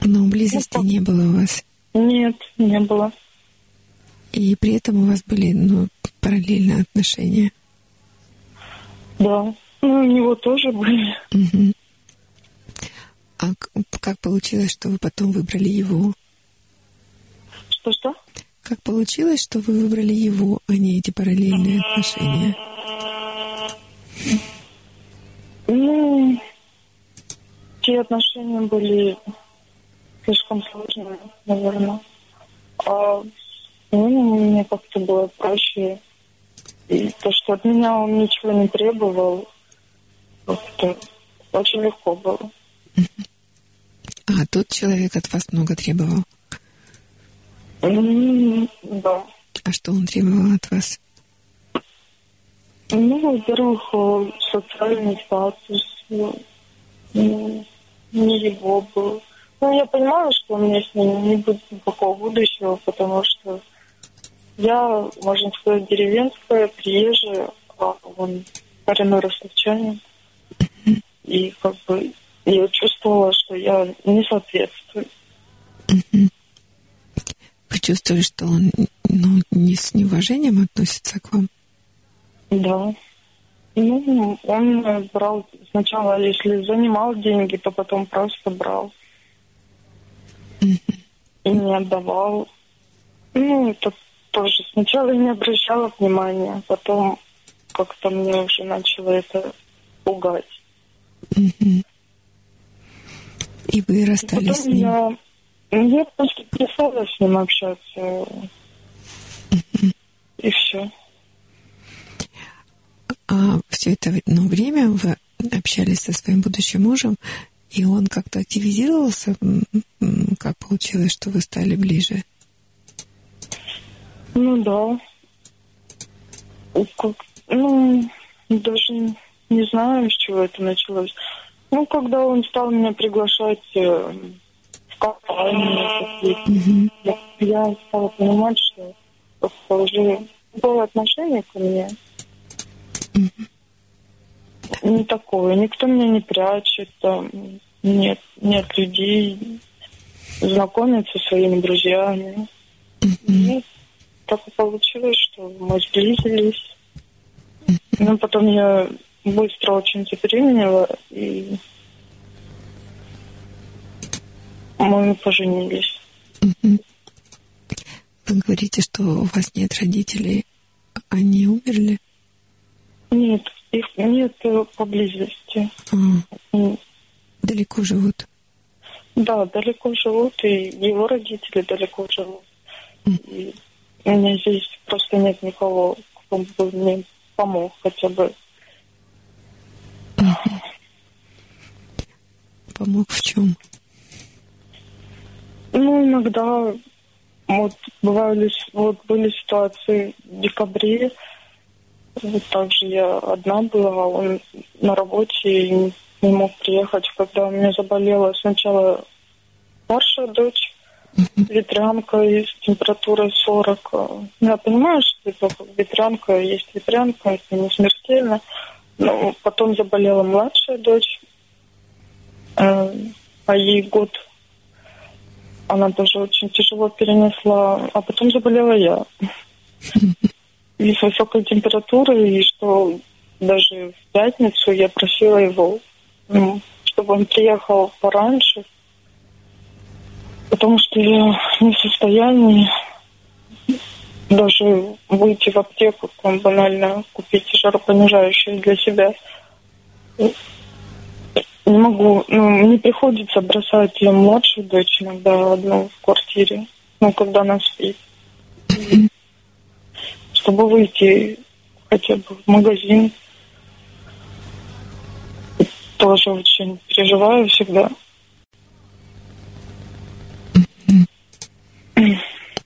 Speaker 4: Но близости ну, не было у вас?
Speaker 8: Нет, не было.
Speaker 4: И при этом у вас были ну, параллельные отношения?
Speaker 8: Да, ну у него тоже были. Угу.
Speaker 4: А как получилось, что вы потом выбрали его?
Speaker 8: Что-что?
Speaker 4: Как получилось, что вы выбрали его, а не эти параллельные отношения?
Speaker 8: Ну, те отношения были слишком сложные, наверное. А ну, мне как-то было проще. И то, что от меня он ничего не требовал, как-то очень легко было.
Speaker 4: А тот человек от вас много требовал?
Speaker 8: Да.
Speaker 4: А что он требовал от вас?
Speaker 8: Ну, во-первых, социальный статус ну, не его был. Ну, я понимаю, что у меня с ним не будет никакого будущего, потому что я, можно сказать, деревенская, приезжая, а он коренной ростовчанин. И как бы я чувствовала, что я не соответствую.
Speaker 4: Вы чувствовали, что он ну, не с неуважением относится к вам?
Speaker 8: Да. Ну, он брал сначала, если занимал деньги, то потом просто брал. И не отдавал. Ну, это тоже. Сначала я не обращала внимания, потом как-то мне уже начало это пугать.
Speaker 4: И вы расстались с ним?
Speaker 8: Я, я просто перестала с ним общаться. И все.
Speaker 4: А все это ну, время вы общались со своим будущим мужем, и он как-то активизировался? Как получилось, что вы стали ближе?
Speaker 8: Ну да. Как, ну, даже не знаю, с чего это началось. Ну, когда он стал меня приглашать э, в компанию, mm-hmm. я, я стала понимать, что уже было отношение ко мне. Mm-hmm. Не такое. Никто меня не прячет, там нет, нет людей, знакомиться со своими друзьями. Mm-hmm. И так и получилось, что мы сблизились. Mm-hmm. Ну, потом я быстро очень забеременела, и мы поженились.
Speaker 4: Вы говорите, что у вас нет родителей, они умерли?
Speaker 8: Нет, их нет поблизости.
Speaker 4: А, далеко живут?
Speaker 8: Да, далеко живут, и его родители далеко живут. И у меня здесь просто нет никого, кто бы мне помог хотя бы
Speaker 4: Помог в чем?
Speaker 8: Ну, иногда вот бывали вот были ситуации в декабре. Вот также я одна была, он на работе и не мог приехать, когда у меня заболела сначала старшая дочь, ветрянка и с температурой 40. Я понимаю, что это ветрянка есть ветрянка, это не смертельно. Ну, потом заболела младшая дочь, э, а ей год она тоже очень тяжело перенесла, а потом заболела я. И с высокой температурой, и что даже в пятницу я просила его, ну, чтобы он приехал пораньше, потому что я не в состоянии даже выйти в аптеку, там банально купить жаропонижающее для себя. Не могу, ну, мне приходится бросать ее младшую дочь иногда одну в квартире, ну, когда она спит. Чтобы выйти хотя бы в магазин. Тоже очень переживаю всегда. Ну,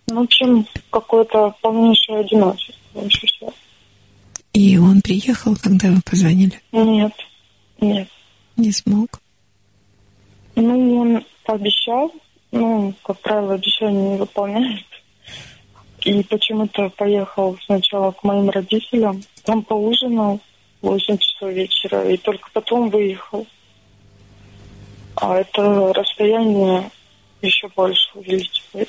Speaker 8: в общем, какое-то полнейшее одиночество ощущаю.
Speaker 4: И он приехал, когда вы позвонили?
Speaker 8: Нет, нет.
Speaker 4: Не смог?
Speaker 8: Ну, он пообещал, ну, как правило, обещание не выполняет. И почему-то поехал сначала к моим родителям, там поужинал в 8 часов вечера, и только потом выехал. А это расстояние еще больше увеличивает.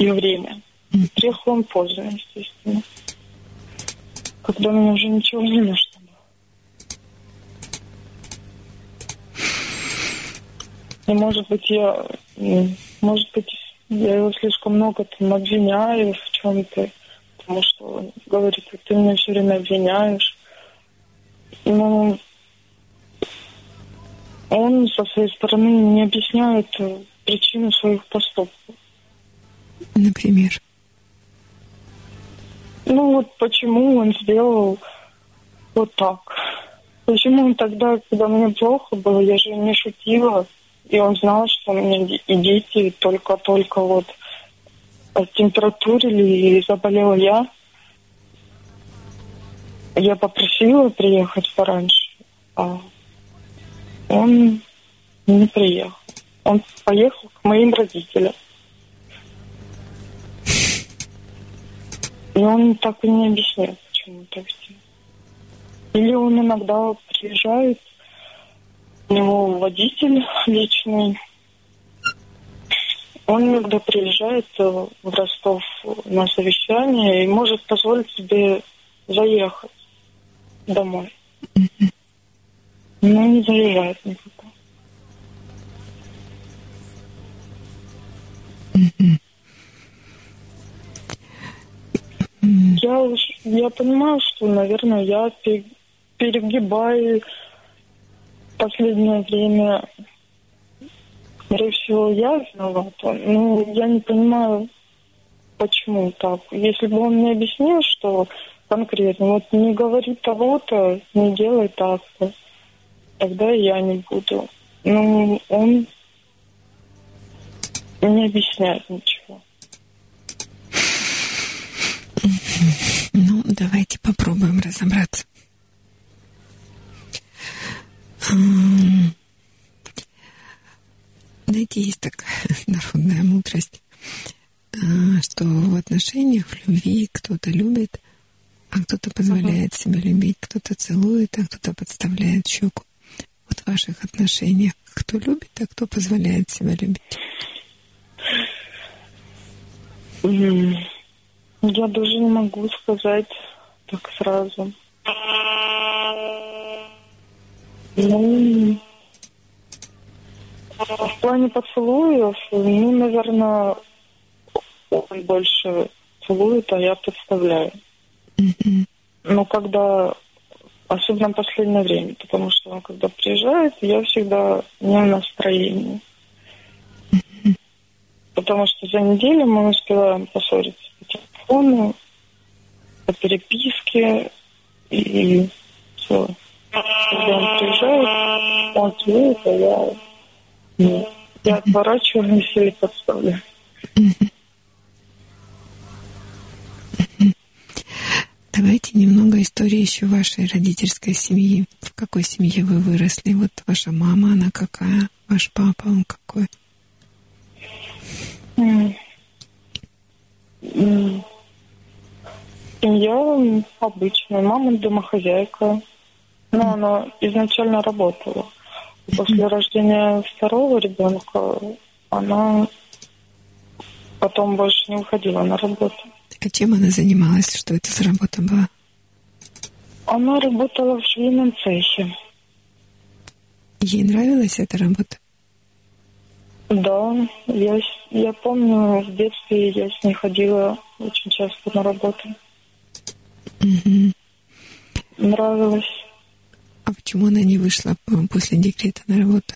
Speaker 8: и время. Приехал он поздно, естественно. Когда меня уже ничего не нужно было. И может быть я, может быть, я его слишком много там обвиняю в чем-то, потому что он говорит, ты меня все время обвиняешь. Но он со своей стороны не объясняет причину своих поступков
Speaker 4: например?
Speaker 8: Ну вот почему он сделал вот так? Почему он тогда, когда мне плохо было, я же не шутила, и он знал, что у меня дети только-только вот температурили, и заболела я. Я попросила приехать пораньше, а он не приехал. Он поехал к моим родителям. И он так и не объяснил, почему так сделал. Или он иногда приезжает, у него водитель личный, он иногда приезжает в Ростов на совещание и может позволить себе заехать домой. Но не заезжает никуда. Я, я понимаю, что, наверное, я перегибаю последнее время. Скорее всего, я виновата. Но я не понимаю, почему так. Если бы он мне объяснил, что конкретно, вот не говори того-то, не делай так-то, тогда я не буду. Ну, он не объясняет ничего.
Speaker 4: Ну, давайте попробуем разобраться. Знаете, есть такая народная мудрость, а, что в отношениях, в любви кто-то любит, а кто-то позволяет себе любить, кто-то целует, а кто-то подставляет щеку. Вот в ваших отношениях кто любит, а кто позволяет себя любить?
Speaker 8: Я даже не могу сказать так сразу. Ну, в плане поцелуев, ну, наверное, он больше целует, а я подставляю. Mm-hmm. Но когда, особенно в последнее время, потому что он когда приезжает, я всегда не в настроении. Mm-hmm. Потому что за неделю мы успеваем поссориться по телефону, по переписке и все. Когда он приезжает, он а я нет. Я отворачиваюсь или подставляю.
Speaker 4: Давайте немного истории еще вашей родительской семьи. В какой семье вы выросли? Вот ваша мама, она какая? Ваш папа, он какой?
Speaker 8: Я обычная. Мама домохозяйка. Но она изначально работала. После рождения второго ребенка она потом больше не уходила на работу.
Speaker 4: А чем она занималась? Что это за работа была?
Speaker 8: Она работала в швейном цехе.
Speaker 4: Ей нравилась эта работа?
Speaker 8: Да, я, я помню, в детстве я с ней ходила очень часто на работу. Угу. Нравилось.
Speaker 4: А почему она не вышла после декрета на работу?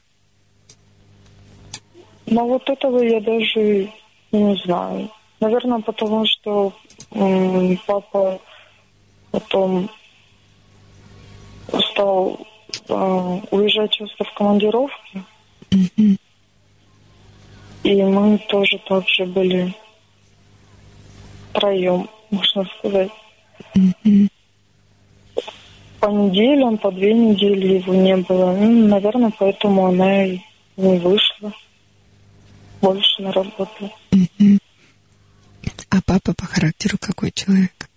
Speaker 8: Ну, вот этого я даже не знаю. Наверное, потому что м, папа потом стал э, уезжать часто в командировки. Mm-hmm. И мы тоже так же были втроем, можно сказать. Mm-hmm. По неделям, по две недели его не было. Ну, наверное, поэтому она и не вышла больше на работу.
Speaker 4: А папа по характеру какой человек?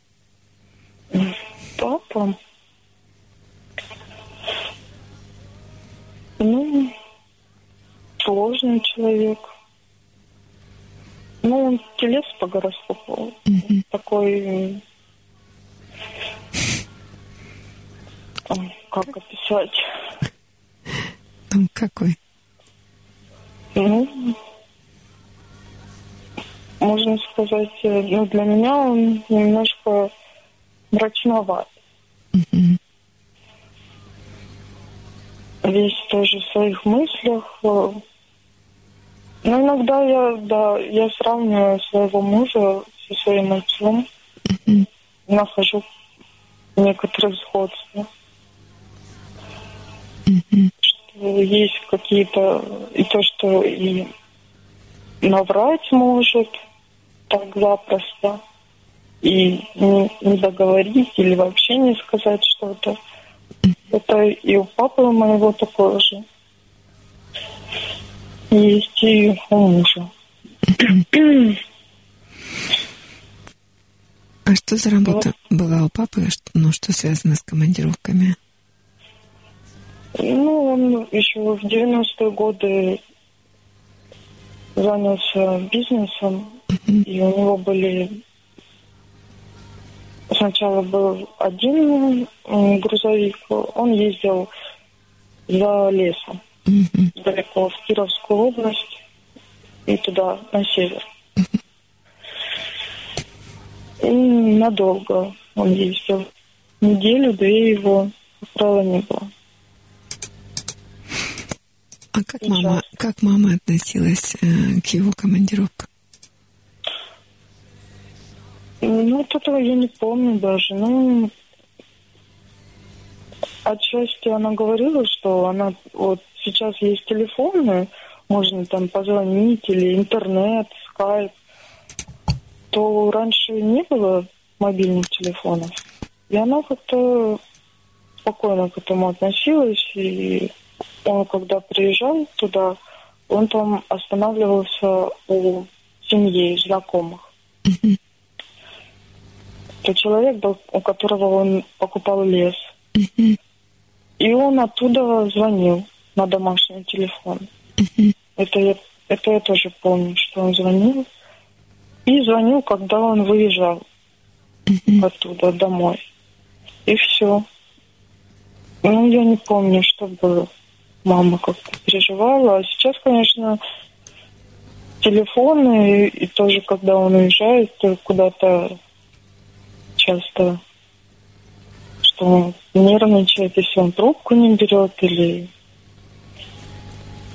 Speaker 8: Папа? Ну, сложный человек. Ну, он телец по гороскопу. Mm-hmm. Такой... Как описать?
Speaker 4: Ну, какой?
Speaker 8: Ну, можно сказать, э, ну, для меня он немножко мрачноват. Mm-hmm. Весь тоже в своих мыслях. Э, но иногда я, да, я сравниваю своего мужа со своим отцом. Mm-hmm. Нахожу некоторые сходства. Что есть какие-то... И то, что и наврать может, так запросто и не, не договорить или вообще не сказать что-то. Это и у папы моего такое же. Есть и у мужа.
Speaker 4: А что за работа была у папы? А Ну, что связано с командировками?
Speaker 8: Ну, он еще в 90-е годы занялся бизнесом, и у него были... Сначала был один грузовик, он ездил за лесом, далеко в Кировскую область и туда, на север. И надолго он ездил. Неделю, две его, как правило, не было.
Speaker 4: А как мама, как мама относилась э, к его командировкам?
Speaker 8: Ну, вот этого я не помню даже. Ну, отчасти она говорила, что она вот сейчас есть телефоны, можно там позвонить или интернет, скайп. То раньше не было мобильных телефонов. И она как-то спокойно к этому относилась. И он, когда приезжал туда, он там останавливался у семьи, знакомых. Это человек был, у которого он покупал лес. И он оттуда звонил на домашний телефон. Это я, это я тоже помню, что он звонил. И звонил, когда он выезжал оттуда домой. И все. Ну, я не помню, что было. Мама как-то переживала. А сейчас, конечно, телефоны, и тоже, когда он уезжает куда-то часто, что он нервничает, если он трубку не берет или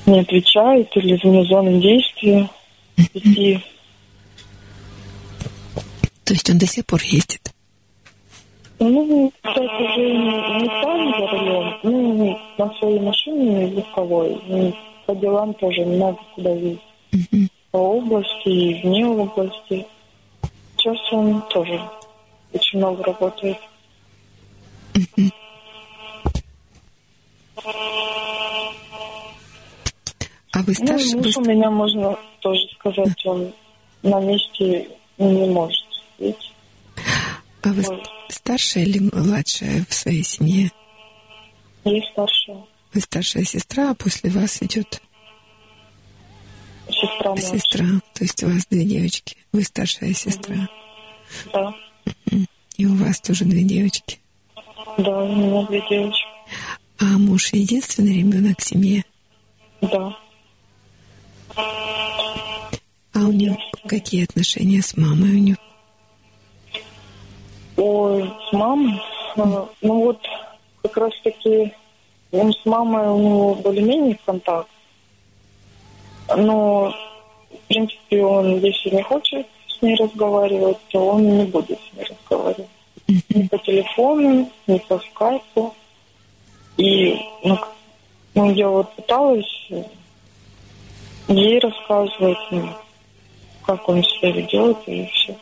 Speaker 8: не отвечает, или вне зоны действия идти.
Speaker 4: То есть он до сих пор ездит?
Speaker 8: Ну, кстати, уже не, не там за рулем, ну, на своей машине легковой, и по делам тоже много куда ездить. По области и вне области. Сейчас он тоже очень много работает.
Speaker 4: А вы
Speaker 8: Ну,
Speaker 4: старше?
Speaker 8: муж
Speaker 4: вы
Speaker 8: у меня, можно тоже сказать, он на месте не может сидеть.
Speaker 4: А вы
Speaker 8: Ой.
Speaker 4: старшая или младшая в своей семье?
Speaker 8: Есть старшая
Speaker 4: Вы старшая сестра, а после вас идет
Speaker 8: сестра младшая.
Speaker 4: сестра. То есть у вас две девочки. Вы старшая сестра.
Speaker 8: Да,
Speaker 4: И у вас тоже две девочки.
Speaker 8: да, у меня две девочки.
Speaker 4: А муж единственный ребенок в семье.
Speaker 8: Да.
Speaker 4: А у него какие отношения с мамой у него?
Speaker 8: Ой, с мамой? э, Ну вот, как раз таки, он с мамой у него более-менее контакт. Но, в принципе, он, если не хочет с ней разговаривать, то он не будет с ней разговаривать. Ни по телефону, ни по скайпу. И, ну, ну, я вот пыталась ей рассказывать, ну, как он себя ведет и все.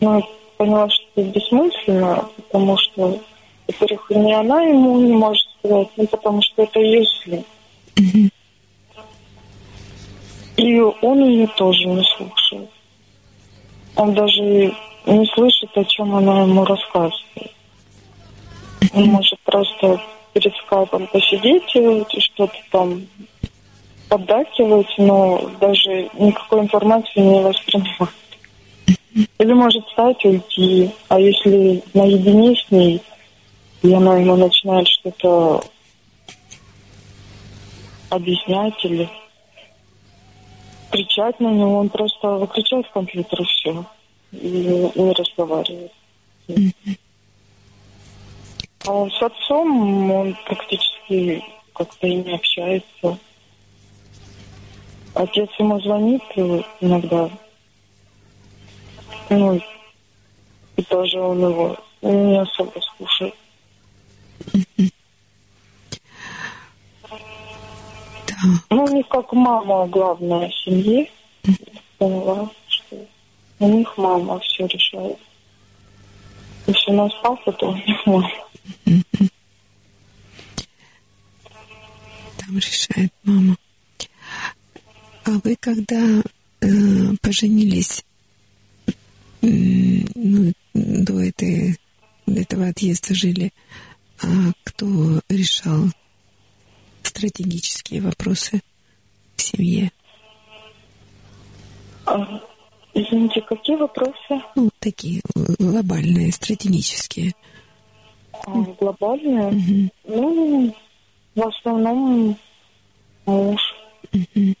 Speaker 8: Но я поняла, что это бессмысленно, потому что, во-первых, ни она ему не может сказать, ну, потому что это ее сын. И он ее тоже не слушает. Он даже не слышит, о чем она ему рассказывает. Он может просто перед скайпом посидеть и что-то там поддакивать, но даже никакой информации не воспринимать. Или может встать и уйти. А если наедине с ней, и она ему начинает что-то объяснять или кричать на него, он просто выключает компьютер и все. И не, разговаривает. А с отцом он практически как-то и не общается. Отец ему звонит иногда. Ну, и тоже он его не особо слушает. Ну, у них как мама главная в семье. Поняла, что у них мама все решает. Если у нас папа, то у них мама.
Speaker 4: Там решает мама. А вы когда э, поженились, ну, до этой, до этого отъезда жили, а кто решал стратегические вопросы в семье?
Speaker 8: А, извините, какие вопросы?
Speaker 4: Ну, такие глобальные, стратегические.
Speaker 8: А, глобальные? Угу. Ну, в основном муж. Угу.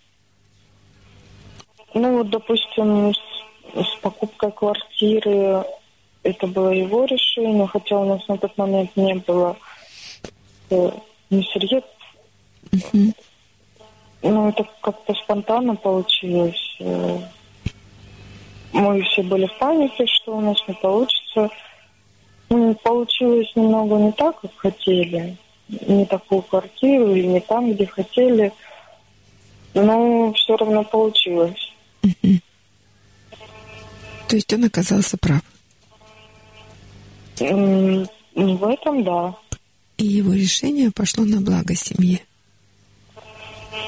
Speaker 8: Ну, вот, допустим, с, с покупкой квартиры это было его решение, хотя у нас на тот момент не было э, ни средств. Uh-huh. Ну, это как-то спонтанно получилось. Э, мы все были в панике, что у нас не получится. Ну, получилось немного не так, как хотели. Не такую квартиру или не там, где хотели. Но все равно получилось.
Speaker 4: Угу. То есть он оказался прав?
Speaker 8: В этом да.
Speaker 4: И его решение пошло на благо семье?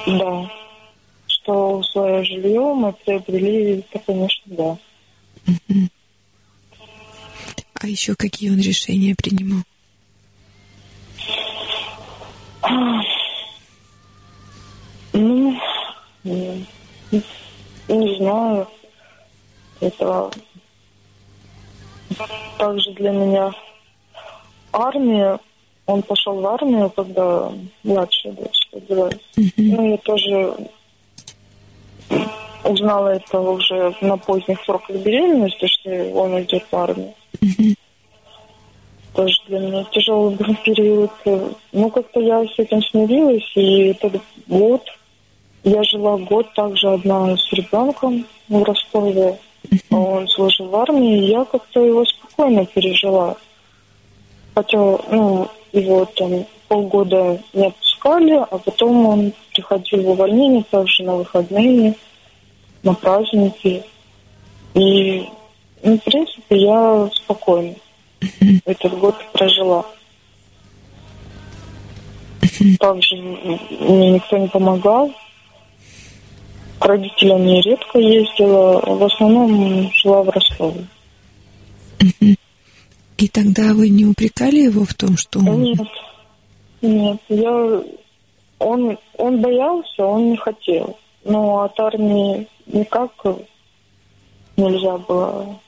Speaker 8: Да. Что свое жилье мы приобрели, это, конечно, да.
Speaker 4: А еще какие он решения принимал?
Speaker 8: Ну, не знаю. Это также для меня армия. Он пошел в армию, когда младшая дочь родилась. Mm-hmm. Ну, я тоже узнала это уже на поздних сроках беременности, что он идет в армию. Mm-hmm. Тоже для меня тяжелый был период. Ну, как-то я с этим смирилась, и этот год я жила год также одна с ребенком в Ростове. Он служил в армии, и я как-то его спокойно пережила. Хотя, ну, его там полгода не отпускали, а потом он приходил в увольнение также на выходные, на праздники. И, ну, в принципе, я спокойно этот год прожила. Также мне никто не помогал, к родителям я редко ездила, в основном жила в Ростове.
Speaker 4: И тогда вы не упрекали его в том, что он...
Speaker 8: Нет, нет, я... Он, он боялся, он не хотел. Но от армии никак нельзя было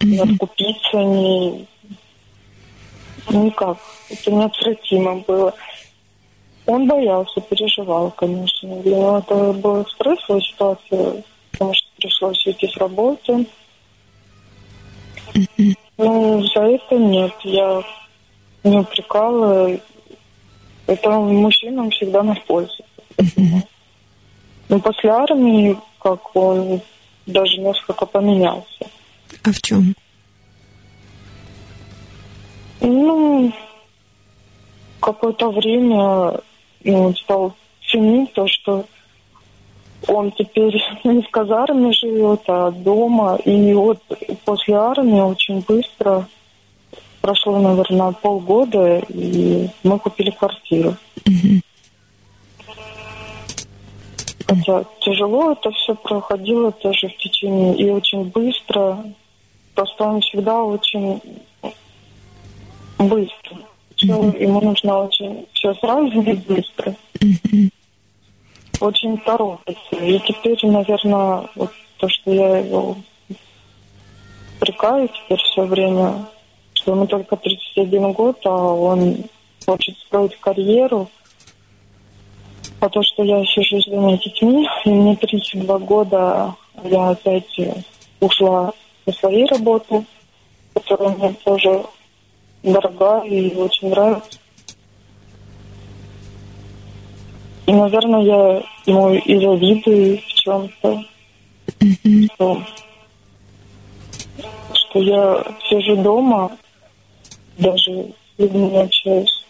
Speaker 8: ни откупиться, ни... Никак. Это неотвратимо было. Он боялся, переживал, конечно. Для него это была стрессовая ситуация, потому что пришлось уйти с работы. Ну, за это нет. Я не упрекала. Это мужчинам всегда на пользу. Но после армии, как он даже несколько поменялся.
Speaker 4: А в чем?
Speaker 8: Ну, какое-то время ну, он стал ценить то, что он теперь не в казарме живет, а дома. И вот после армии очень быстро, прошло, наверное, полгода, и мы купили квартиру. Хотя тяжело это все проходило тоже в течение и очень быстро. Просто он всегда очень быстро все, ему нужно очень все сразу и быстро. Очень торопится. И теперь, наверное, вот то, что я его прикаю теперь все время, что ему только 31 год, а он хочет строить карьеру. А то, что я еще живу с двумя детьми, и мне 32 года я опять ушла со своей работы, которая мне тоже дорога и очень нравится. И, наверное, я ему и завидую в чем-то, что, что я сижу дома, даже с не общаюсь.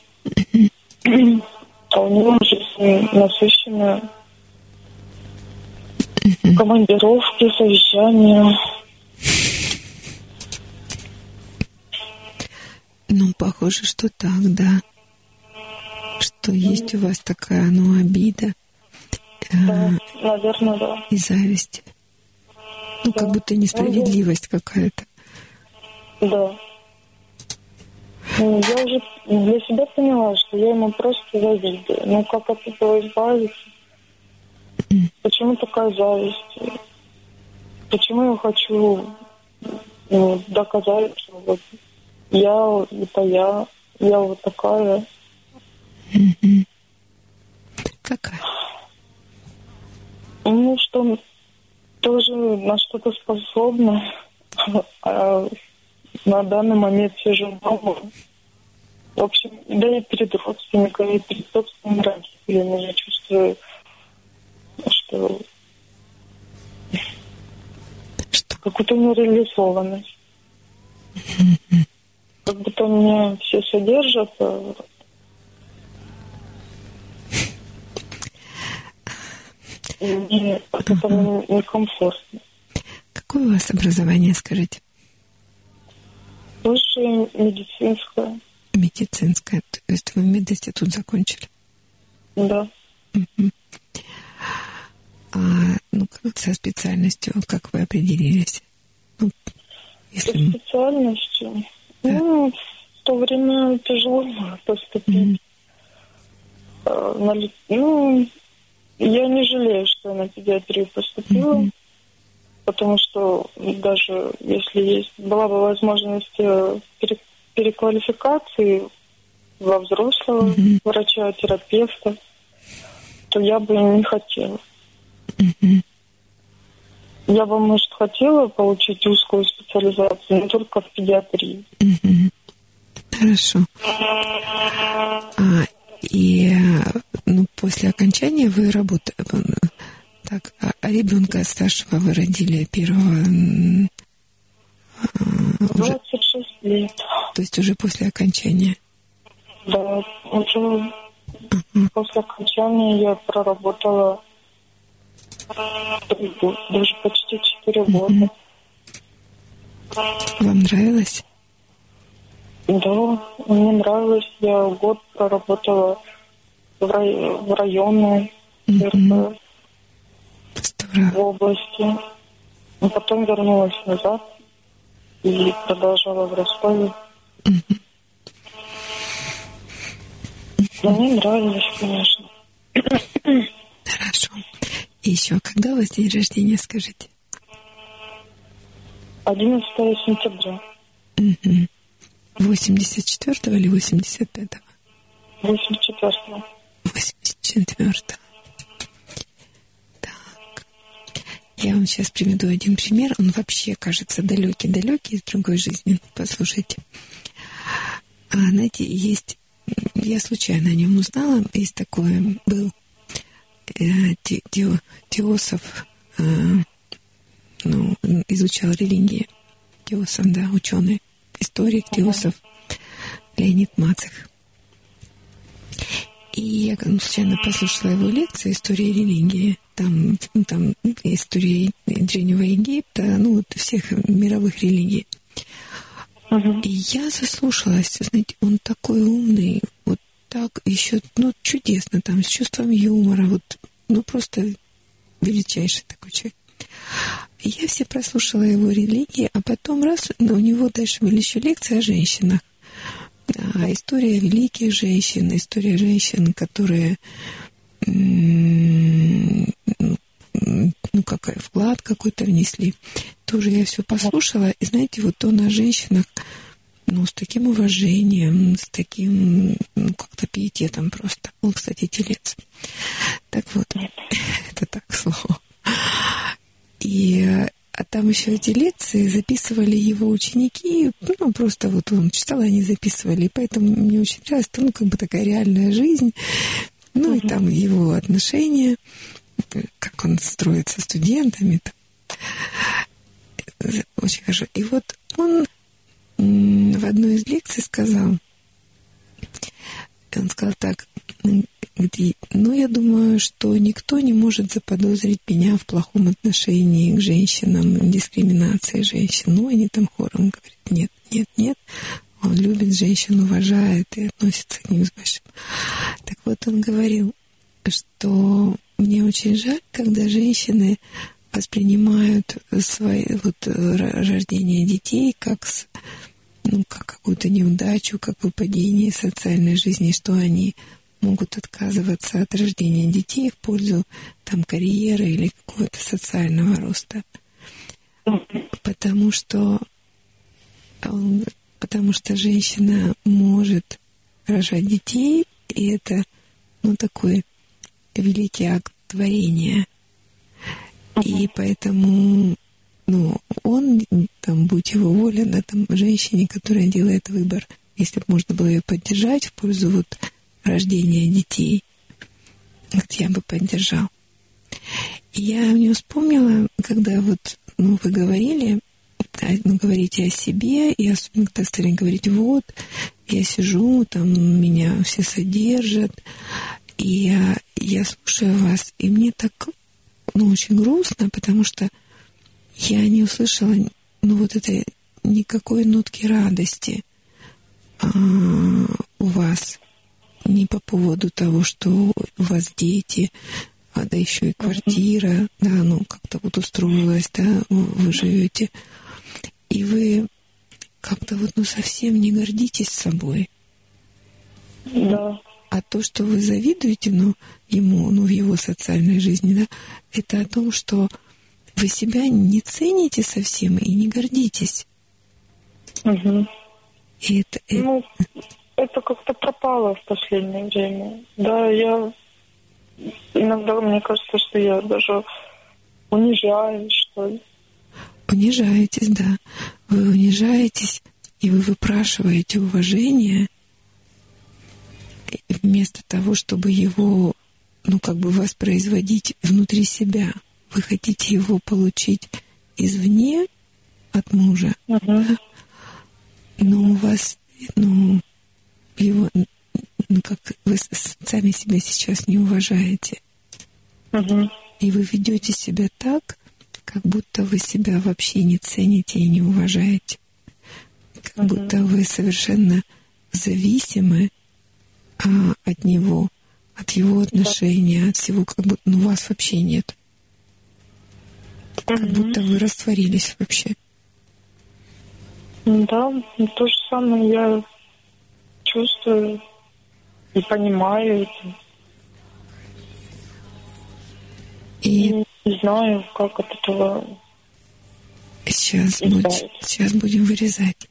Speaker 8: А у него жизнь насыщенная. Командировки, совещания.
Speaker 4: Ну, похоже, что так, да. Что есть у вас такая, ну, обида. Да.
Speaker 8: наверное, да.
Speaker 4: И зависть. Ну,
Speaker 8: Да.
Speaker 4: как будто несправедливость какая-то.
Speaker 8: Да. Ну, Я уже для себя поняла, что я ему просто завидую. Ну, как от этого избавиться? Почему такая зависть? Почему я хочу ну, доказать, что вот я, это я, я вот такая.
Speaker 4: Какая?
Speaker 8: Ну, что тоже на что-то способна. А на данный момент сижу дома. В общем, да и перед родственниками, и перед собственными родителями я чувствую, что какую-то нереализованность. Как будто меня все содержат, и мне этого некомфортно.
Speaker 4: Какое у вас образование, скажите?
Speaker 8: Высшее медицинское,
Speaker 4: Медицинское. То есть вы мединститут закончили?
Speaker 8: да.
Speaker 4: А, ну, как со специальностью, как вы определились? Ну, если...
Speaker 8: специальности, ну, в то время тяжело поступить. Ли- ну, я не жалею, что я на педиатрию поступила, потому что даже если есть была бы возможность э, пере- переквалификации во взрослого врача, терапевта, то я бы не хотела. Я бы, может, хотела получить узкую специализацию, но только в педиатрии.
Speaker 4: Хорошо. А, и ну, после окончания вы работали... Так, а, а ребенка старшего вы родили первого м, а, уже,
Speaker 8: 26 лет.
Speaker 4: то есть уже после окончания.
Speaker 8: Да, уже после окончания я проработала даже почти четыре года.
Speaker 4: Вам нравилось?
Speaker 8: Да, мне нравилось. Я год проработала в, рай- в районной в области. А потом вернулась назад и продолжала в Ростове. Но мне нравилось, конечно.
Speaker 4: Хорошо. И еще, когда у вас день рождения, скажите?
Speaker 8: 11 сентября.
Speaker 4: 84 или 85?
Speaker 8: 84
Speaker 4: 84. Так. Я вам сейчас приведу один пример. Он вообще кажется далекий-далекий из другой жизни. Послушайте. А, знаете, есть... Я случайно о нем узнала. Есть такое... Был э, те- теософ, э, ну, изучал религии. Теософ, да, ученый, историк Теософ Леонид Мацех. И я ну, случайно послушала его лекции «История религии». Там, ну, там история Древнего Египта, ну, вот всех мировых религий. И я заслушалась, знаете, он такой умный, так еще, ну, чудесно там, с чувством юмора, вот, ну, просто величайший такой человек. Я все прослушала его религии, а потом раз, ну, у него дальше были еще лекции о женщинах. А, история великих женщин, история женщин, которые ну, какой вклад какой-то внесли. Тоже я все послушала. И знаете, вот он о женщинах, ну, с таким уважением, с таким, ну, как-то пиететом просто. Он, кстати, телец. Так вот, это так слово. И а там еще эти лекции записывали его ученики, ну, просто вот он читал, и они записывали, и поэтому мне очень нравилось, ну, как бы такая реальная жизнь, ну, и там его отношения, как он строит со студентами, там. очень хорошо. И вот он в одной из лекций сказал, он сказал так, ну, я думаю, что никто не может заподозрить меня в плохом отношении к женщинам, дискриминации женщин. Ну, они там хором говорят, нет, нет, нет. Он любит женщин, уважает и относится к ним с большим. Так вот, он говорил, что мне очень жаль, когда женщины воспринимают свои, вот, рождение детей как, ну, как какую-то неудачу, как выпадение социальной жизни, что они могут отказываться от рождения детей в пользу там, карьеры или какого-то социального роста. Потому что, потому что женщина может рожать детей, и это ну, такой великий акт творения. И поэтому ну, он, там, будь его воля, да, там, женщине, которая делает выбор, если бы можно было ее поддержать в пользу вот рождения детей, вот я бы поддержал. И я не вспомнила, когда вот ну, вы говорили, ну, говорите о себе, и особенно когда стали говорить, вот, я сижу, там меня все содержат, и я, я слушаю вас, и мне так, ну, очень грустно, потому что я не услышала, ну, вот этой никакой нотки радости а, у вас не по поводу того, что у вас дети, а да еще и квартира, да, ну как-то вот устроилась, да, вы живете, и вы как-то вот ну совсем не гордитесь собой.
Speaker 8: Да.
Speaker 4: А то, что вы завидуете, ну, ему, ну, в его социальной жизни, да, это о том, что вы себя не цените совсем и не гордитесь.
Speaker 8: Угу.
Speaker 4: И это,
Speaker 8: ну, это как-то пропало в последнее время. Да, я иногда мне кажется, что я даже унижаюсь, что ли.
Speaker 4: Унижаетесь, да. Вы унижаетесь, и вы выпрашиваете уважение вместо того, чтобы его, ну, как бы воспроизводить внутри себя. Вы хотите его получить извне от мужа,
Speaker 8: угу.
Speaker 4: но у вас, ну, его, ну как вы сами себя сейчас не уважаете.
Speaker 8: Угу.
Speaker 4: И вы ведете себя так, как будто вы себя вообще не цените и не уважаете. Как угу. будто вы совершенно зависимы а, от него, от его отношения, от всего, как будто ну, вас вообще нет. Как будто вы растворились вообще.
Speaker 8: Да, то же самое я чувствую и понимаю это.
Speaker 4: И
Speaker 8: не знаю, как от этого
Speaker 4: сейчас, будет, сейчас будем вырезать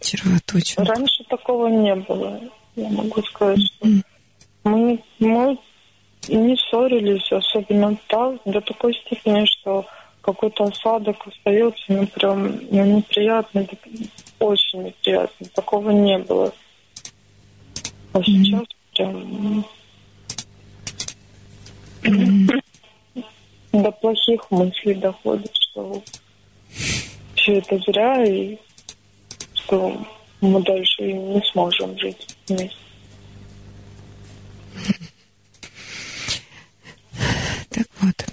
Speaker 4: червоточину.
Speaker 8: Раньше такого не было. Я могу сказать, что mm. мы, мы не ссорились, особенно так, до такой степени, что какой-то осадок остается, ну, прям ну, неприятный, очень неприятный. Такого не было. А mm-hmm. сейчас прям mm-hmm. до плохих мыслей доходит, что все это зря, и что мы дальше не сможем жить вместе.
Speaker 4: Так вот.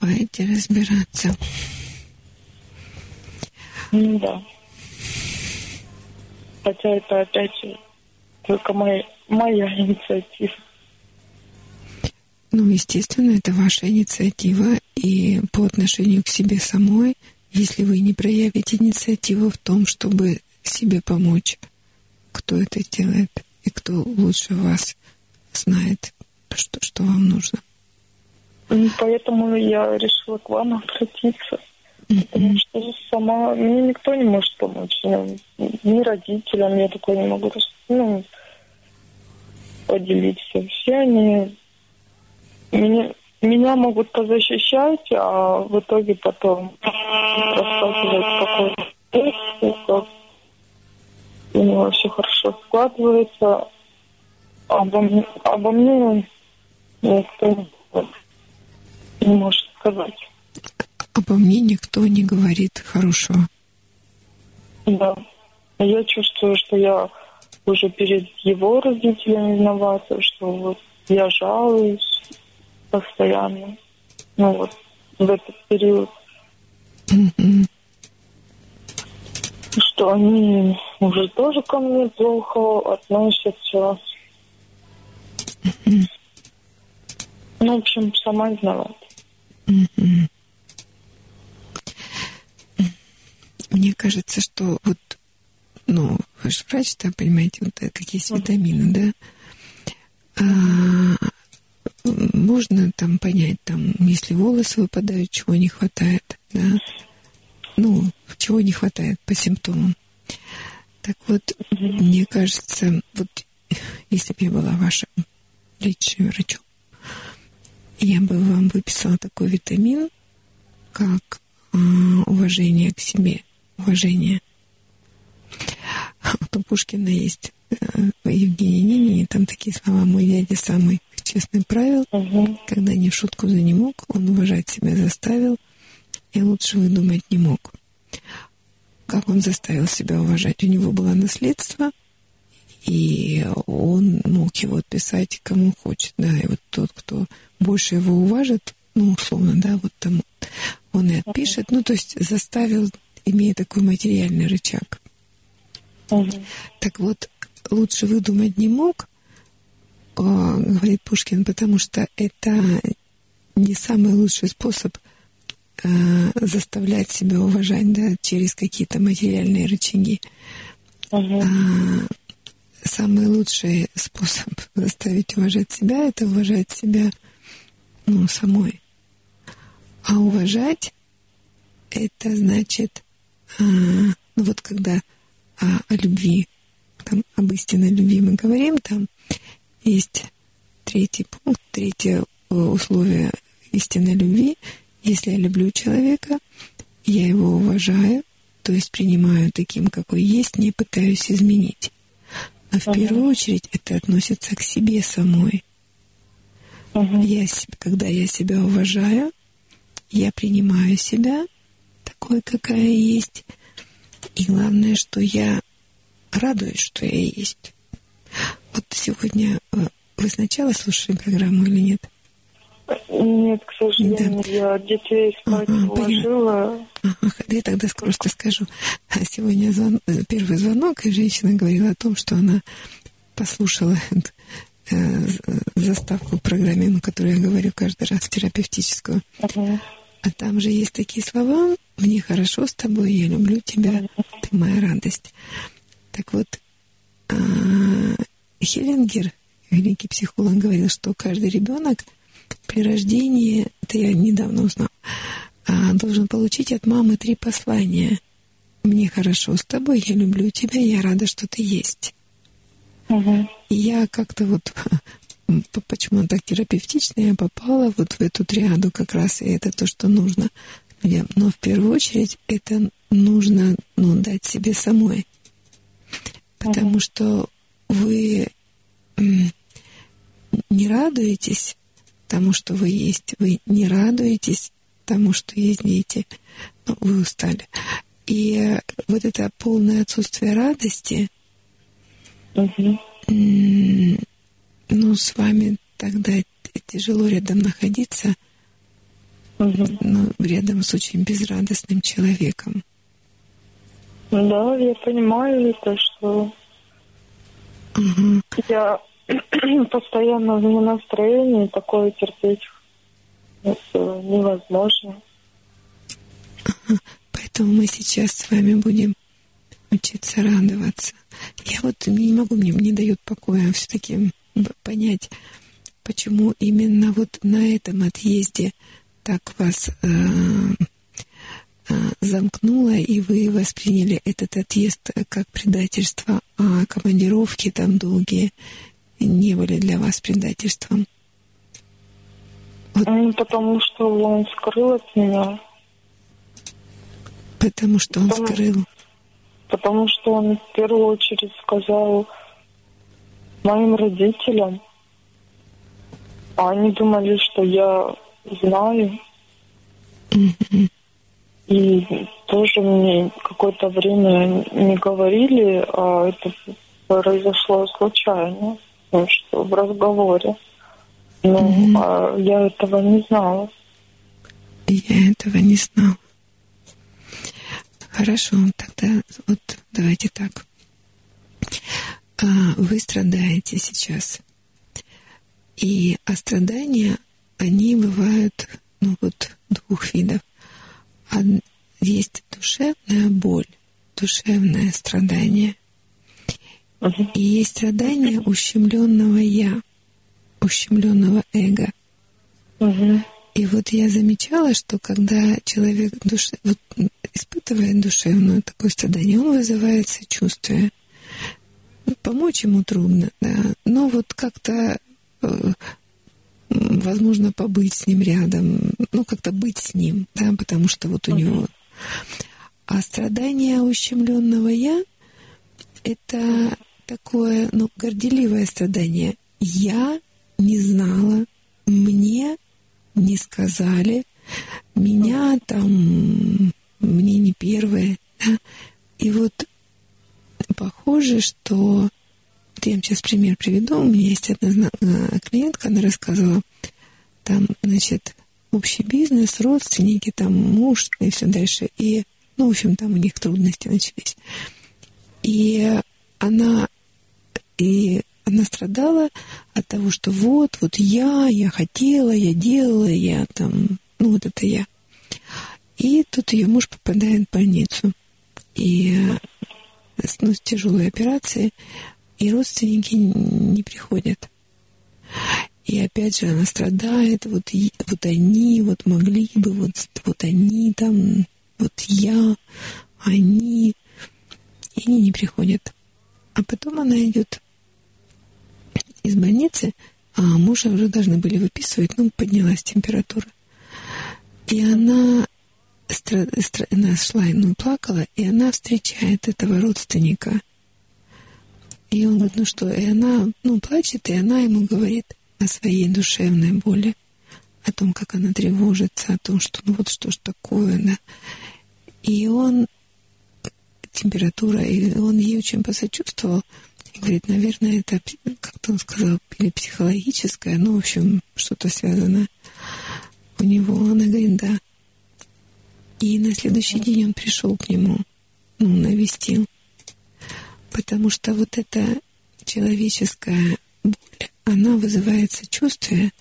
Speaker 4: Давайте разбираться.
Speaker 8: Ну да. Хотя это опять только моя, моя инициатива.
Speaker 4: Ну, естественно, это ваша инициатива, и по отношению к себе самой, если вы не проявите инициативу в том, чтобы себе помочь, кто это делает и кто лучше вас знает, что, что вам нужно.
Speaker 8: Поэтому я решила к вам обратиться. Потому что сама мне никто не может помочь. Ни родителям я такое не могу ну, поделиться. Все они меня, меня могут позащищать, а в итоге потом рассказывать, какой как у него все хорошо складывается. Обо обо мне никто не может сказать.
Speaker 4: Обо мне никто не говорит хорошего.
Speaker 8: Да. Я чувствую, что я уже перед его родителями виновата, что вот я жалуюсь постоянно. Ну вот, в этот период.
Speaker 4: Mm-hmm.
Speaker 8: что они уже тоже ко мне плохо относятся. Ну, в общем, сама виновата.
Speaker 4: Мне кажется, что вот, ну, вы же врач, да, понимаете, вот какие есть витамины, да? А, можно там понять, там, если волосы выпадают, чего не хватает, да? Ну, чего не хватает по симптомам. Так вот, мне кажется, вот если бы я была вашим лечащим врачом, я бы вам выписала такой витамин, как э, уважение к себе, уважение. Вот у Пушкина есть э, Евгений Нинине, там такие слова «Мой дядя самый честный правил, угу. когда ни в шутку за не мог, он уважать себя заставил, и лучше выдумать не мог». Как он заставил себя уважать? У него было наследство, и он мог его отписать кому хочет, да, и вот тот, кто больше его уважит, ну, условно, да, вот там он и отпишет, ну, то есть заставил, имея такой материальный рычаг. Угу. Так вот, лучше выдумать не мог, а, говорит Пушкин, потому что это не самый лучший способ э, заставлять себя уважать, да, через какие-то материальные рычаги. Угу. Самый лучший способ заставить уважать себя – это уважать себя ну, самой. А уважать – это значит, а, ну вот когда а, о любви, там, об истинной любви мы говорим, там есть третий пункт, третье э, условие истинной любви. Если я люблю человека, я его уважаю, то есть принимаю таким, какой есть, не пытаюсь изменить. А в первую очередь это относится к себе самой. Я, когда я себя уважаю, я принимаю себя такой, какая есть. И главное, что я радуюсь, что я есть. Вот сегодня э, вы сначала слушали программу или нет?
Speaker 8: Нет, к сожалению, да. я детей спать уложила.
Speaker 4: Ага, я тогда просто скажу. Сегодня звон... Первый звонок, и женщина говорила о том, что она послушала э, заставку программе, ну, которую я говорю каждый раз, терапевтическую. Ага. А там же есть такие слова «Мне хорошо с тобой, я люблю тебя, ты моя радость». Так вот, а, Хеллингер, великий психолог, говорил, что каждый ребенок – при рождении, это я недавно узнал, а, должен получить от мамы три послания. Мне хорошо с тобой, я люблю тебя, я рада, что ты есть. Угу. И я как-то вот почему так терапевтично я попала вот в эту триаду как раз, и это то, что нужно людям. Но в первую очередь это нужно ну, дать себе самой. Потому угу. что вы не радуетесь тому, что вы есть. Вы не радуетесь тому, что есть дети. Ну, вы устали. И вот это полное отсутствие радости, угу. ну, с вами тогда тяжело рядом находиться, угу. ну, рядом с очень безрадостным человеком.
Speaker 8: Да, я понимаю это, что угу. я постоянно в настроении, такое терпеть невозможно.
Speaker 4: Поэтому мы сейчас с вами будем учиться радоваться. Я вот не могу, мне не дает покоя все-таки понять, почему именно вот на этом отъезде так вас э, э, замкнуло, и вы восприняли этот отъезд как предательство, а командировки там долгие не были для вас предательством?
Speaker 8: Вот. Потому что он скрыл от меня.
Speaker 4: Потому что он потому, скрыл.
Speaker 8: Потому что он в первую очередь сказал моим родителям. А они думали, что я знаю. Mm-hmm. И тоже мне какое-то время не говорили, а это произошло случайно что в разговоре. Но угу. а я этого не знала.
Speaker 4: Я этого не знала. Хорошо, тогда вот давайте так. А, вы страдаете сейчас. И а страдания, они бывают, ну вот, двух видов. Есть душевная боль, душевное страдание. И есть страдание ущемленного я, ущемленного эго. И вот я замечала, что когда человек душ... вот, испытывает душевное такое страдание, он вызывает сочувствие. Помочь ему трудно, да, но вот как-то э, возможно побыть с ним рядом, ну как-то быть с ним, да, потому что вот у него. А страдание ущемленного я это такое, ну, горделивое страдание. Я не знала, мне не сказали, меня там, мне не первое. Да? И вот похоже, что я вам сейчас пример приведу. У меня есть одна э, клиентка, она рассказывала, там, значит, общий бизнес, родственники, там муж и все дальше. И, ну, в общем, там у них трудности начались. И она, и она страдала от того, что вот, вот я, я хотела, я делала, я там, ну вот это я. И тут ее муж попадает в больницу. И ну, с тяжелой операцией, и родственники не приходят. И опять же она страдает, вот, вот они вот могли бы, вот, вот они там, вот я, они, и они не приходят. А потом она идет из больницы, а мужа уже должны были выписывать, ну, поднялась температура. И она, стра, стра, она шла, ну, плакала, и она встречает этого родственника. И он говорит, ну что, и она, ну, плачет, и она ему говорит о своей душевной боли, о том, как она тревожится, о том, что, ну, вот что ж такое, да. И он, температура, и он ей очень посочувствовал, Говорит, наверное, это, как-то он сказал, или психологическое, ну, в общем, что-то связано у него. Она говорит, да. И на следующий день он пришел к нему, ну, навестил. Потому что вот эта человеческая боль, она вызывает сочувствие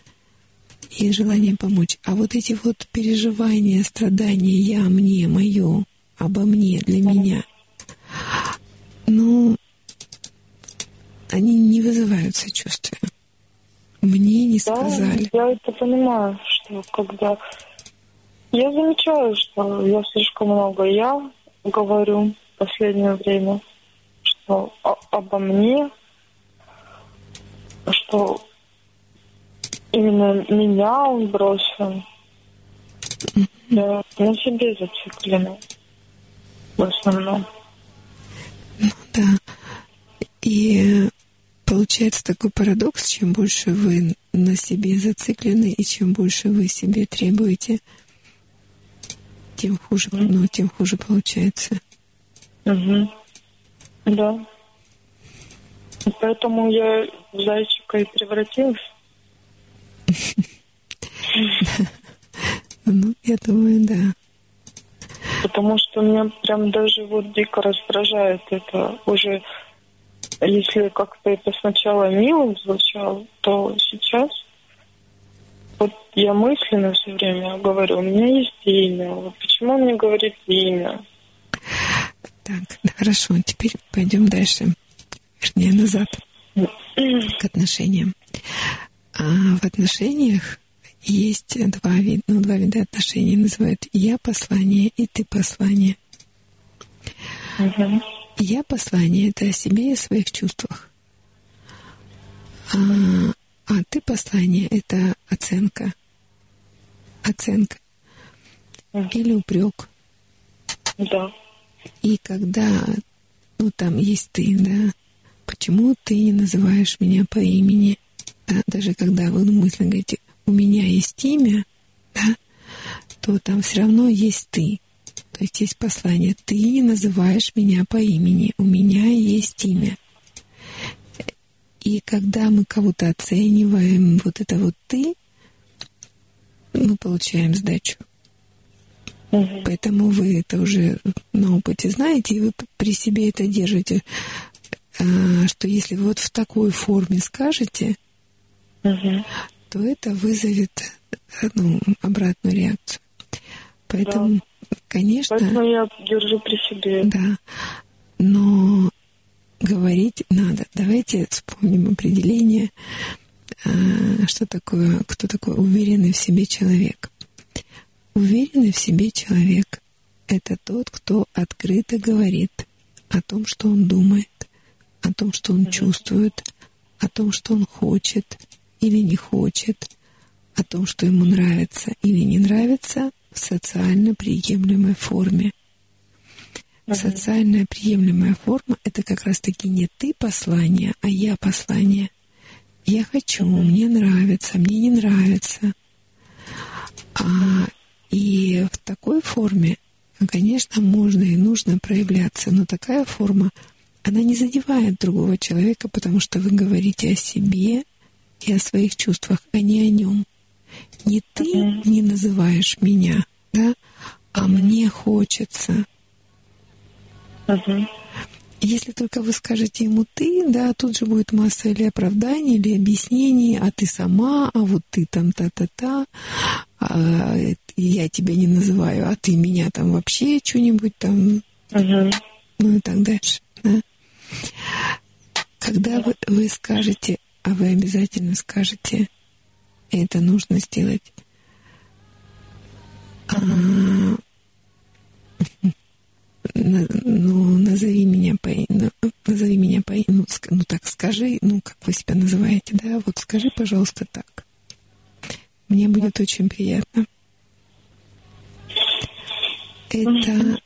Speaker 4: и желание помочь. А вот эти вот переживания, страдания, я, мне, мое, обо мне, для меня, ну, они не вызывают сочувствия. Мне не сказали.
Speaker 8: Да, я это понимаю, что когда... Я замечаю, что я слишком много я говорю в последнее время, что обо мне, что именно меня он бросил. Я на себе зациклена в основном.
Speaker 4: Ну да. И Получается такой парадокс, чем больше вы на себе зациклены и чем больше вы себе требуете, тем хуже, ну, тем хуже получается.
Speaker 8: Угу. Да. Поэтому я в зайчика и превратилась.
Speaker 4: Ну, я думаю, да.
Speaker 8: Потому что меня прям даже вот дико раздражает это уже если как-то это сначала мило звучало, то сейчас вот я мысленно все время говорю, у меня есть имя. Вот почему мне говорит имя?
Speaker 4: Так, хорошо, теперь пойдем дальше. Вернее, назад. к отношениям. А в отношениях есть два вида, ну, два вида отношений. Называют я послание и ты послание.
Speaker 8: Угу.
Speaker 4: Я послание — это о себе и о своих чувствах. А, а ты послание — это оценка. Оценка. Или упрек.
Speaker 8: Да.
Speaker 4: И когда, ну, там есть ты, да, почему ты не называешь меня по имени? Да, даже когда вы мысленно говорите, у меня есть имя, да, то там все равно есть ты. То есть есть послание. Ты не называешь меня по имени. У меня есть имя. И когда мы кого-то оцениваем, вот это вот ты, мы получаем сдачу. Угу. Поэтому вы это уже на опыте знаете, и вы при себе это держите, а, что если вы вот в такой форме скажете, угу. то это вызовет ну, обратную реакцию. Поэтому, да. Конечно...
Speaker 8: Поэтому я держу при себе.
Speaker 4: Да. Но говорить надо. Давайте вспомним определение, а, что такое, кто такой уверенный в себе человек. Уверенный в себе человек — это тот, кто открыто говорит о том, что он думает, о том, что он чувствует, о том, что он хочет или не хочет, о том, что ему нравится или не нравится в социально приемлемой форме. Uh-huh. Социальная приемлемая форма — это как раз-таки не ты послание, а я послание. Я хочу, мне нравится, мне не нравится. А, и в такой форме, конечно, можно и нужно проявляться, но такая форма, она не задевает другого человека, потому что вы говорите о себе и о своих чувствах, а не о нем. Не ты не называешь меня, да, а мне хочется. Если только вы скажете ему ты, да, тут же будет масса или оправданий, или объяснений, а ты сама, а вот ты там та-та-та, а, я тебя не называю, а ты меня там вообще что-нибудь там, угу. ну и так дальше. Да? Когда вы, вы скажете, а вы обязательно скажете, это нужно сделать. А, ну, назови меня по ну, назови меня по ну, ну так скажи, ну как вы себя называете, да, вот скажи, пожалуйста, так. Мне будет очень приятно. Это,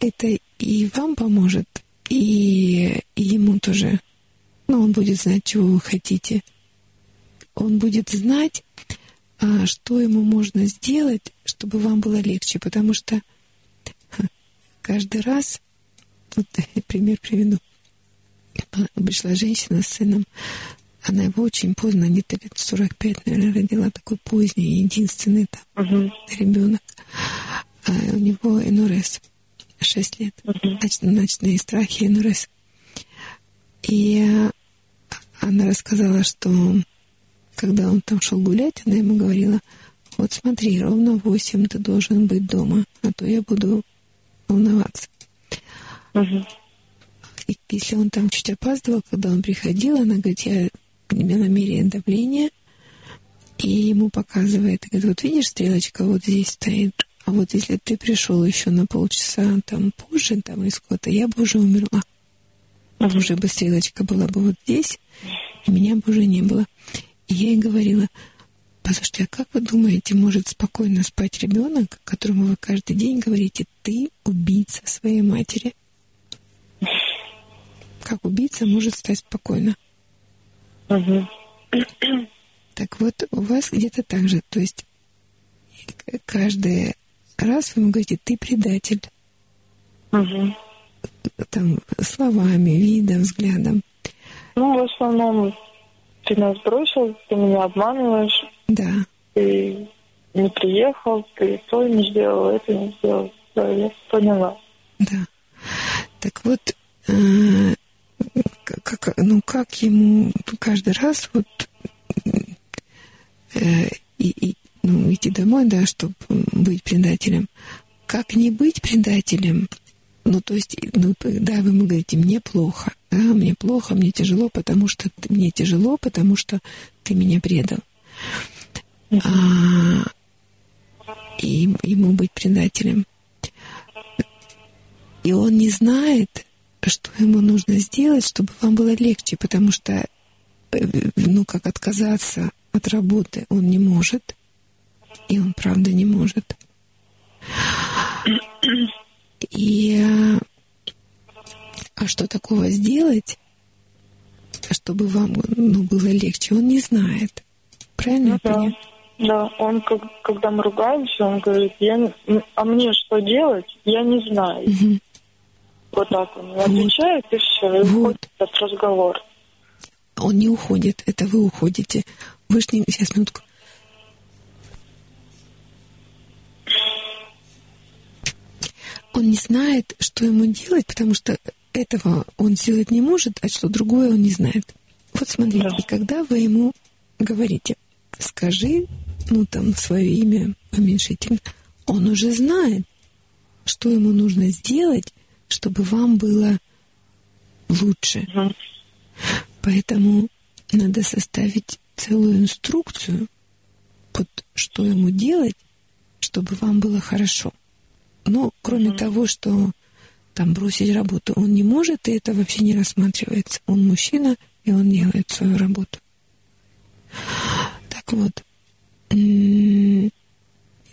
Speaker 4: это и вам поможет, и, и ему тоже. Ну, он будет знать, чего вы хотите он будет знать, а, что ему можно сделать, чтобы вам было легче, потому что каждый раз, вот пример приведу, пришла женщина с сыном, она его очень поздно, где-то лет 45, наверное, родила, такой поздний, единственный там uh-huh. ребенок. А у него НРС, 6 лет. Ноч, ночные страхи НРС. И а, она рассказала, что когда он там шел гулять, она ему говорила, вот смотри, ровно в восемь ты должен быть дома, а то я буду волноваться. Угу. И если он там чуть опаздывал, когда он приходил, она говорит, я, меня намеряет давление, и ему показывает, и говорит, вот видишь, стрелочка вот здесь стоит, а вот если ты пришел еще на полчаса там позже, там или сколько-то, я бы уже умерла. Угу. Уже бы стрелочка была бы вот здесь, и меня бы уже не было. И я ей говорила, послушайте, а как вы думаете, может спокойно спать ребенок, которому вы каждый день говорите, ты убийца своей матери? Как убийца может стать спокойно? Угу. Так вот, у вас где-то так же, то есть каждый раз вы ему говорите, ты предатель. Угу. Там словами, видом, взглядом.
Speaker 8: Ну, в основном ты нас бросил, ты меня обманываешь.
Speaker 4: Да.
Speaker 8: Ты не приехал, ты то не сделал, это не сделал. Да, я поняла.
Speaker 4: Да. Так вот, э, как, ну как ему каждый раз вот э, и, и, ну, идти домой, да, чтобы быть предателем. Как не быть предателем? Ну, то есть, ну, да, вы ему говорите, мне плохо, да, мне плохо, мне тяжело, потому что мне тяжело, потому что ты меня предал. А, и ему быть предателем. И он не знает, что ему нужно сделать, чтобы вам было легче, потому что, ну, как отказаться от работы он не может, и он правда не может. И а что такого сделать, чтобы вам ну, было легче, он не знает. Правильно ну,
Speaker 8: я да. Да, он, как, когда мы ругаемся, он говорит, я, а мне что делать, я не знаю. Угу. Вот так он отвечает, и все, и вот. уходит этот разговор.
Speaker 4: Он не уходит, это вы уходите. Вы не... Сейчас, минутку. он не знает, что ему делать, потому что этого он сделать не может, а что другое он не знает. Вот смотрите, да. когда вы ему говорите, скажи, ну там, свое имя уменьшительно, он уже знает, что ему нужно сделать, чтобы вам было лучше. Угу. Поэтому надо составить целую инструкцию, под что ему делать, чтобы вам было хорошо. Но кроме угу. того, что там бросить работу он не может, и это вообще не рассматривается. Он мужчина, и он делает свою работу. Так вот,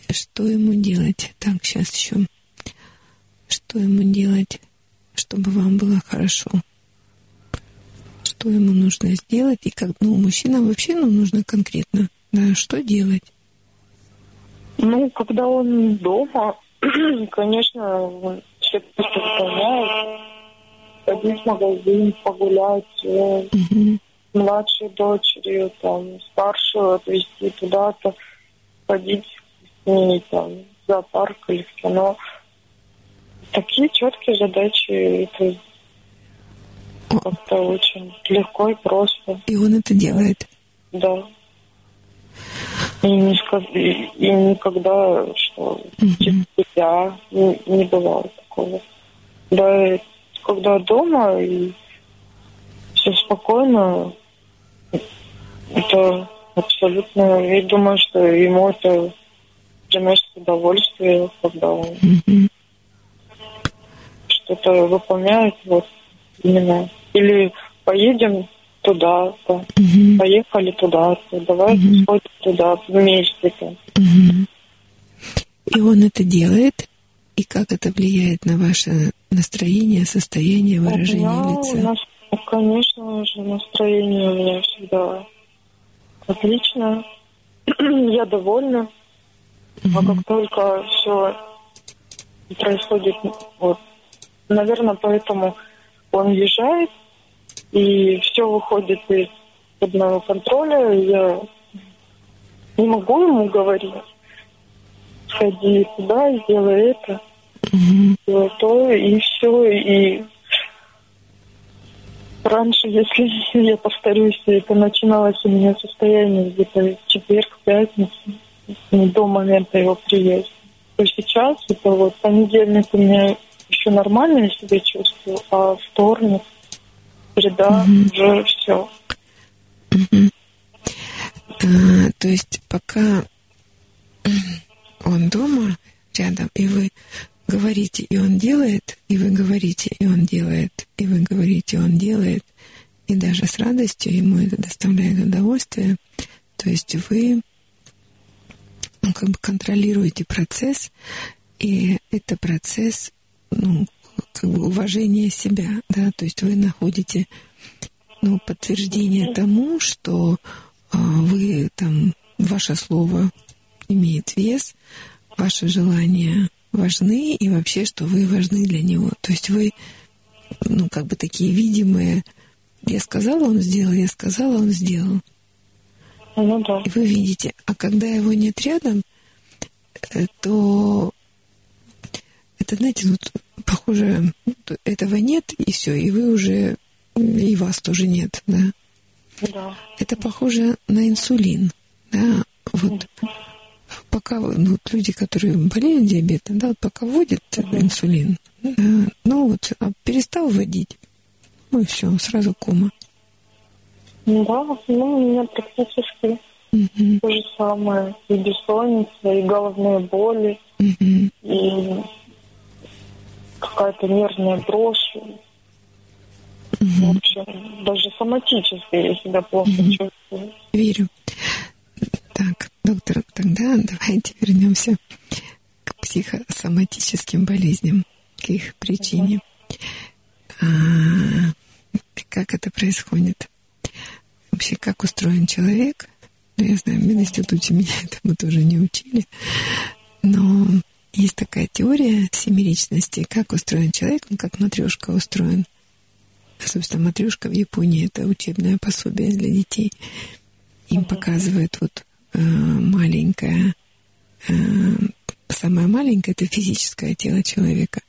Speaker 4: что ему делать? Так, сейчас еще. Что ему делать, чтобы вам было хорошо? Что ему нужно сделать? И как, ну, мужчинам вообще ну, нужно конкретно, да, что делать?
Speaker 8: Ну, когда он дома, конечно, все выполняет. Ходить в магазин, погулять, угу. младшей дочерью, там, старшую отвезти туда-то, ходить с ней там, в зоопарк или в кино. Такие четкие задачи, это как-то очень легко и просто.
Speaker 4: И он это делает?
Speaker 8: Да. И, не сказ... и, и никогда, что uh-huh. я не, не бывало такого. Да, когда дома и все спокойно, это абсолютно, я думаю, что ему это приносит удовольствие, когда он uh-huh. что-то выполняет, вот именно. Или поедем туда-то, угу. поехали туда-то, давай угу. сходим туда вместе-то.
Speaker 4: И он это делает, и как это влияет на ваше настроение, состояние, выражение
Speaker 8: меня,
Speaker 4: лица?
Speaker 8: Нас, конечно же, настроение у меня всегда отлично. Я довольна. Угу. А как только все происходит, вот, наверное, поэтому он уезжает, и все выходит из под моего контроля. Я не могу ему говорить, сходи туда, сделай это, сделай то, и все. И раньше, если я повторюсь, это начиналось у меня состояние где-то четверг, пятница, до момента его приезда. То сейчас это вот понедельник у меня еще нормально я себя чувствую, а вторник среда, угу. уже все.
Speaker 4: Угу. А, то есть пока он дома рядом, и вы говорите, и он делает, и вы говорите, и он делает, и вы говорите, и он делает, и даже с радостью ему это доставляет удовольствие. То есть вы ну, как бы контролируете процесс, и это процесс ну, как бы уважение себя, да, то есть вы находите ну, подтверждение тому, что а, вы там, ваше слово имеет вес, ваши желания важны и вообще, что вы важны для него. То есть вы, ну, как бы такие видимые, я сказала, он сделал, я сказала, он сделал.
Speaker 8: Ну, да.
Speaker 4: И вы видите, а когда его нет рядом, э, то это, знаете, вот похоже, этого нет, и все, и вы уже, и вас тоже нет, да?
Speaker 8: Да.
Speaker 4: Это похоже на инсулин, да, вот. Пока ну, люди, которые болеют диабетом, да, вот пока вводят инсулин, да, ну вот, а перестал вводить, ну и все, сразу кома.
Speaker 8: Да, ну, у меня практически угу. то же самое. И бессонница, и головные боли, угу. и какая-то нервная дрожь. Угу. В общем, даже соматически я себя плохо угу. чувствую.
Speaker 4: Верю. Тогда давайте вернемся к психосоматическим болезням, к их причине. А, как это происходит? Вообще, как устроен человек? Ну, я знаю, в мединституте меня этому тоже не учили. Но есть такая теория семеричности, как устроен человек, он как матрешка устроен. Собственно, матрешка в Японии это учебное пособие для детей. Им показывают вот э, маленькая э, самое маленькое — это физическое тело человека.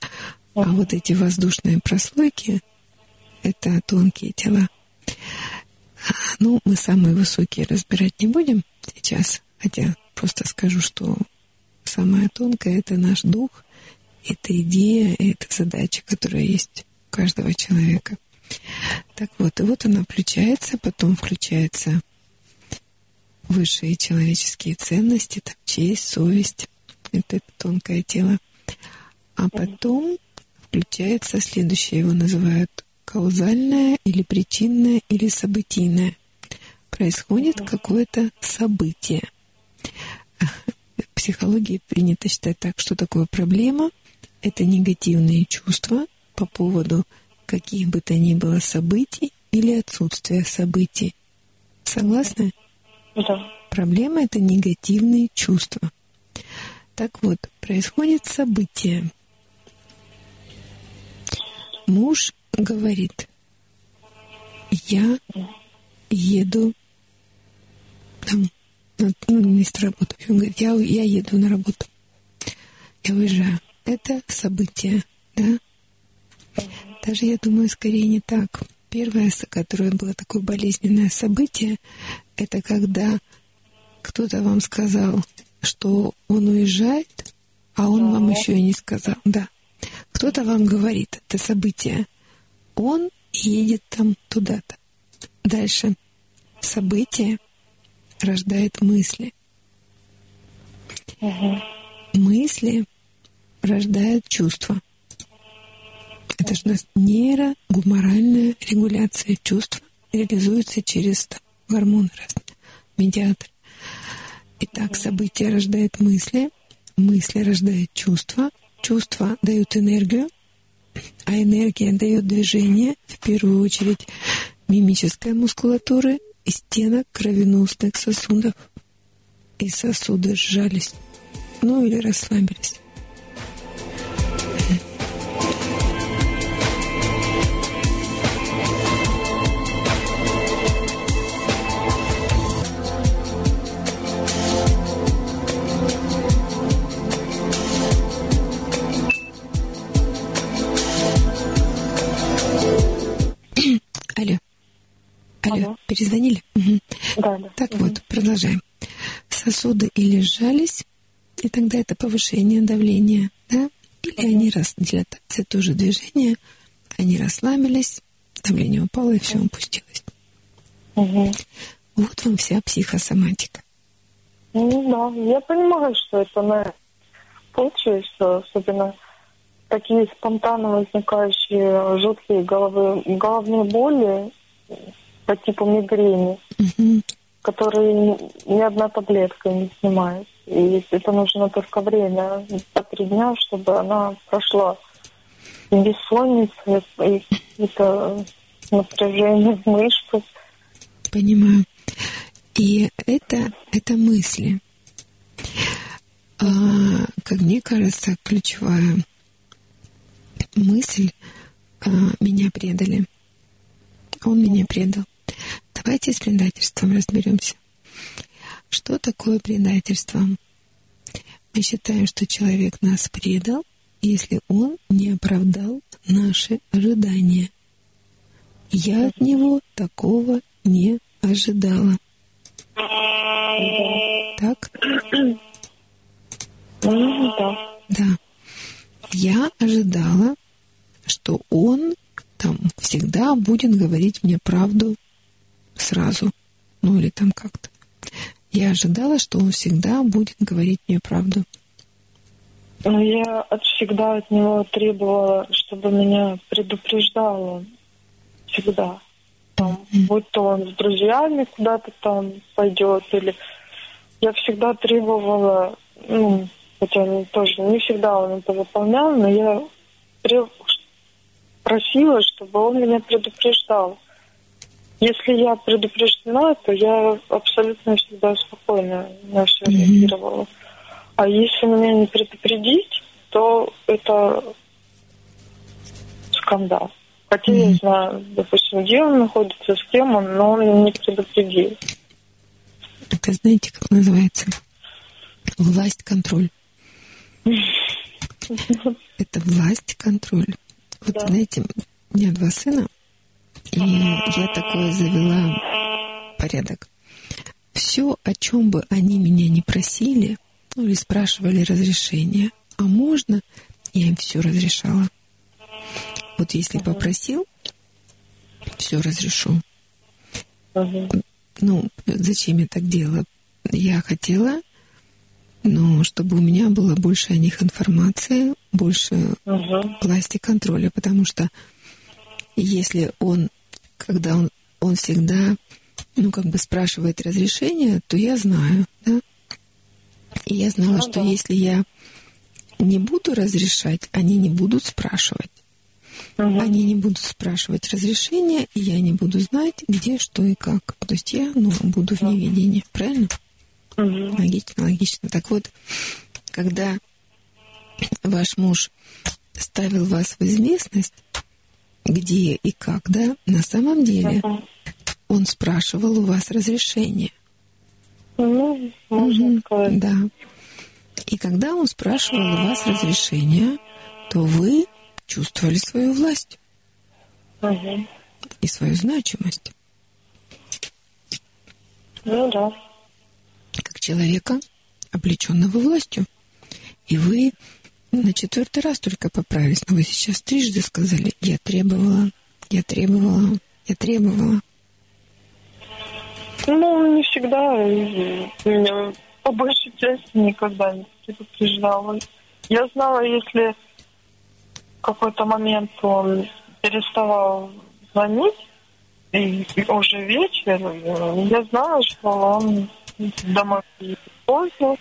Speaker 4: А вот эти воздушные прослойки — это тонкие тела. Ну, мы самые высокие разбирать не будем сейчас, хотя просто скажу, что самое тонкое — это наш дух, это идея, это задача, которая есть у каждого человека. Так вот, и вот она включается, потом включается высшие человеческие ценности, там честь, совесть, это, это тонкое тело. А потом включается следующее, его называют каузальное или причинное или событийное. Происходит какое-то событие. В психологии принято считать так, что такое проблема. Это негативные чувства по поводу каких бы то ни было событий или отсутствия событий. Согласны?
Speaker 8: Да.
Speaker 4: Проблема — это негативные чувства. Так вот, происходит событие. Муж говорит, я еду там, на, ну, место работы. Он говорит, я, я еду на работу. Я уезжаю. Это событие, да? Даже, я думаю, скорее не так. Первое, которое было такое болезненное событие, это когда кто-то вам сказал, что он уезжает, а он вам еще и не сказал. Да. Кто-то вам говорит это событие. Он едет там туда-то. Дальше. Событие рождает мысли.
Speaker 8: Угу.
Speaker 4: Мысли рождают чувства. Это же у нас нейрогуморальная регуляция чувств реализуется через гормоны разные, медиаторы. Итак, событие рождает мысли, мысли рождают чувства, чувства дают энергию, а энергия дает движение, в первую очередь мимической мускулатуры и стенок кровеносных сосудов. И сосуды сжались, ну или расслабились. Алло, перезвонили? Угу.
Speaker 8: Да, да.
Speaker 4: Так угу. вот, продолжаем. Сосуды или сжались, и тогда это повышение давления, да? Или угу. они раз дилатация тоже движение, они расслабились, давление упало и все опустилось.
Speaker 8: Угу.
Speaker 4: Вот вам вся психосоматика.
Speaker 8: Ну да, я понимаю, что это на почве, что особенно такие спонтанно возникающие жуткие головы, головные боли, по типу мигрени,
Speaker 4: угу.
Speaker 8: которые ни одна таблетка не снимает. И это нужно только время, по три дня, чтобы она прошла. И бессонница, и это напряжение в мышцах.
Speaker 4: Понимаю. И это, это мысли. А, как мне кажется, ключевая мысль а, меня предали. Он меня предал. Давайте с предательством разберемся. Что такое предательство? Мы считаем, что человек нас предал, если он не оправдал наши ожидания. Я от него такого не ожидала. Так?
Speaker 8: Да.
Speaker 4: Да. Я ожидала, что он там всегда будет говорить мне правду сразу. Ну или там как-то. Я ожидала, что он всегда будет говорить мне правду.
Speaker 8: Ну, я от, всегда от него требовала, чтобы меня предупреждал Всегда. Там, mm-hmm. Будь то он с друзьями куда-то там пойдет, или я всегда требовала, ну, хотя тоже не всегда он это выполнял, но я просила, чтобы он меня предупреждал. Если я предупреждена, то я абсолютно всегда спокойно на все mm-hmm. реагировала. А если меня не предупредить, то это скандал. Хотя mm-hmm. я знаю, допустим, где он находится, с кем он, но он меня не предупредил.
Speaker 4: Это знаете, как называется? Власть, контроль. Это власть, контроль. Вот
Speaker 8: Да.
Speaker 4: знаете, у меня два сына, и я такое завела порядок. Все, о чем бы они меня не просили, ну или спрашивали разрешение, а можно, я им все разрешала. Вот если попросил, все разрешу. Ну, зачем я так делала? Я хотела, но чтобы у меня было больше о них информации, больше
Speaker 8: Мгм.
Speaker 4: власти контроля, потому что если он, когда он, он всегда, ну, как бы спрашивает разрешение, то я знаю, да? И я знала,
Speaker 8: Ну
Speaker 4: что
Speaker 8: да.
Speaker 4: если я не буду разрешать, они не будут спрашивать.
Speaker 8: Мгм.
Speaker 4: Они не будут спрашивать разрешения, и я не буду знать, где, что и как. То есть я, ну, буду в неведении, правильно?
Speaker 8: Мгм.
Speaker 4: Логично, логично. Так вот, когда ваш муж ставил вас в известность, где и как, да, на самом деле
Speaker 8: Мгм.
Speaker 4: он спрашивал у вас разрешение.
Speaker 8: Ну, можно
Speaker 4: Мгм,
Speaker 8: сказать.
Speaker 4: Да. И когда он спрашивал у вас разрешение, то вы чувствовали свою власть
Speaker 8: Мгм.
Speaker 4: и свою значимость
Speaker 8: Ну да.
Speaker 4: Человека, облеченного властью. И вы на четвертый раз только поправились, но вы сейчас трижды сказали, я требовала, я требовала, я требовала.
Speaker 8: Ну, не всегда. Меня по большей части никогда не предупреждала. Я знала, если в какой-то момент он переставал звонить, и уже вечер, э, я знала, что он домой поздно.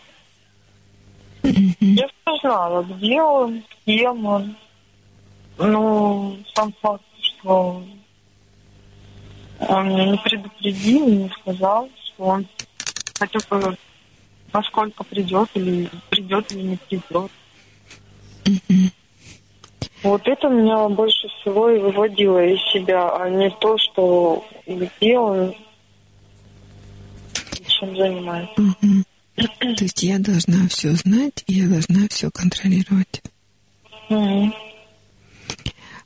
Speaker 8: Я все знала, где он, с кем он. Ну, сам факт, что он меня не предупредил, не сказал, что он хотя бы насколько придет или придет или не придет. Вот это меня больше всего и выводило из себя, а не то, что где он чем занимается.
Speaker 4: Мгм. То есть я должна все знать, и я должна все контролировать.
Speaker 8: Мгм.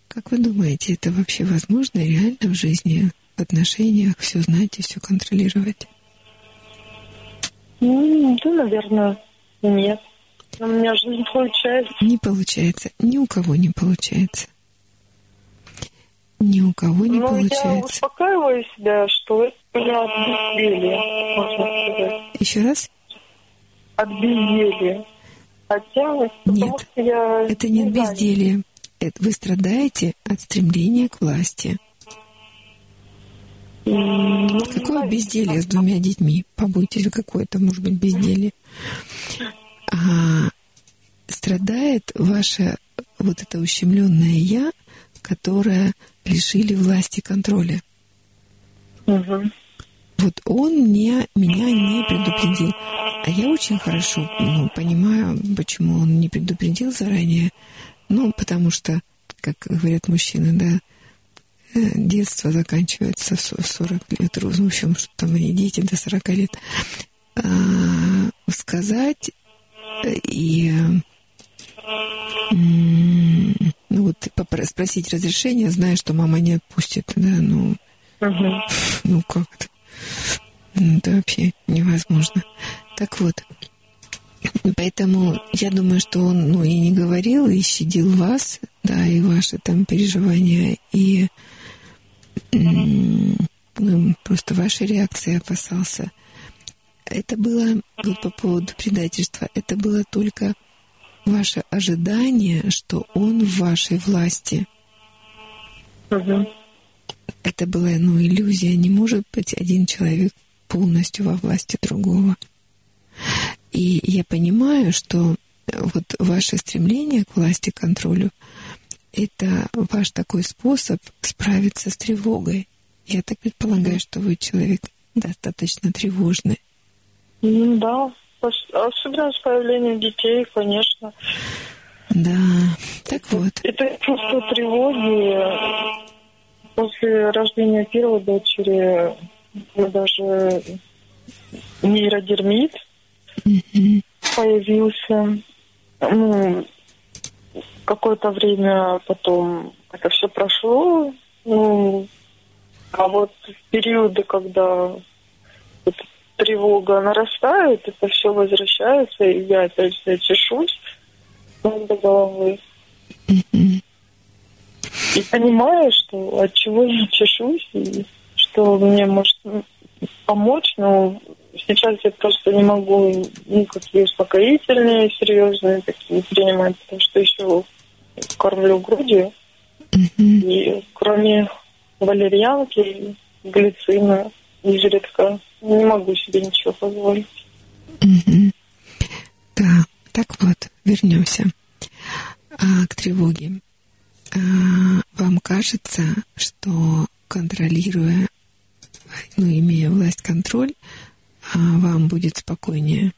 Speaker 4: Как вы думаете, это вообще возможно реально в жизни, в отношениях, все знать и все контролировать?
Speaker 8: Ну, да, наверное, нет. Но у меня же не получается.
Speaker 4: Не получается. Ни у кого не получается. Ни у кого не
Speaker 8: Но я
Speaker 4: получается.
Speaker 8: успокаиваю себя, что это уже от безделия, можно сказать.
Speaker 4: Еще раз?
Speaker 8: От безделия. Хотя, потому
Speaker 4: Нет,
Speaker 8: я...
Speaker 4: Это не
Speaker 8: не знаю,
Speaker 4: безделие. Это вы страдаете от стремления к власти.
Speaker 8: ну,
Speaker 4: Какое
Speaker 8: знаю,
Speaker 4: безделие с двумя детьми? Побойтесь, какое-то может быть безделие. А страдает ваше вот это ущемленное я, которое лишили власти контроля.
Speaker 8: Мгм.
Speaker 4: Вот он мне, меня не предупредил. А я очень хорошо ну, понимаю, почему он не предупредил заранее. Ну, потому что, как говорят мужчины, да, э, детство заканчивается в со- в 40 лет. В общем, что там они дети до 40 лет. А, сказать э, и ну вот спросить разрешение, зная, что мама не отпустит, да, ну, ну как это? Ну, Это вообще невозможно. Так вот, поэтому я думаю, что он, ну, и не говорил, и щадил вас, да, и ваши там переживания, и ну, просто вашей реакции опасался. Это было, вот по поводу предательства, это было только ваше ожидание, что он в вашей власти.
Speaker 8: Мгм.
Speaker 4: Это была, ну, иллюзия. Не может быть один человек полностью во власти другого. И я понимаю, что вот ваше стремление к власти, контролю, это ваш такой способ справиться с тревогой. Я так предполагаю, что вы человек достаточно тревожный.
Speaker 8: Ну да, особенно с появлением детей, конечно.
Speaker 4: Да, так вот.
Speaker 8: Это чувство тревоги после рождения первой дочери даже нейродермит
Speaker 4: Мгм.
Speaker 8: появился. ну, какое-то время потом это все прошло. Ну, а вот в периоды, когда тревога нарастает, это все возвращается, и я опять чешусь до головы. И понимаю, что от чего я чешусь, и что мне может помочь, но сейчас я просто не могу никакие успокоительные серьезные такие принимать, потому что еще кормлю грудью. И кроме валерьянки, глицина, изредка не могу себе ничего позволить.
Speaker 4: Да, так вот, вернемся а, к тревоге. А, вам кажется, что контролируя, ну, имея власть контроль, а, вам будет спокойнее?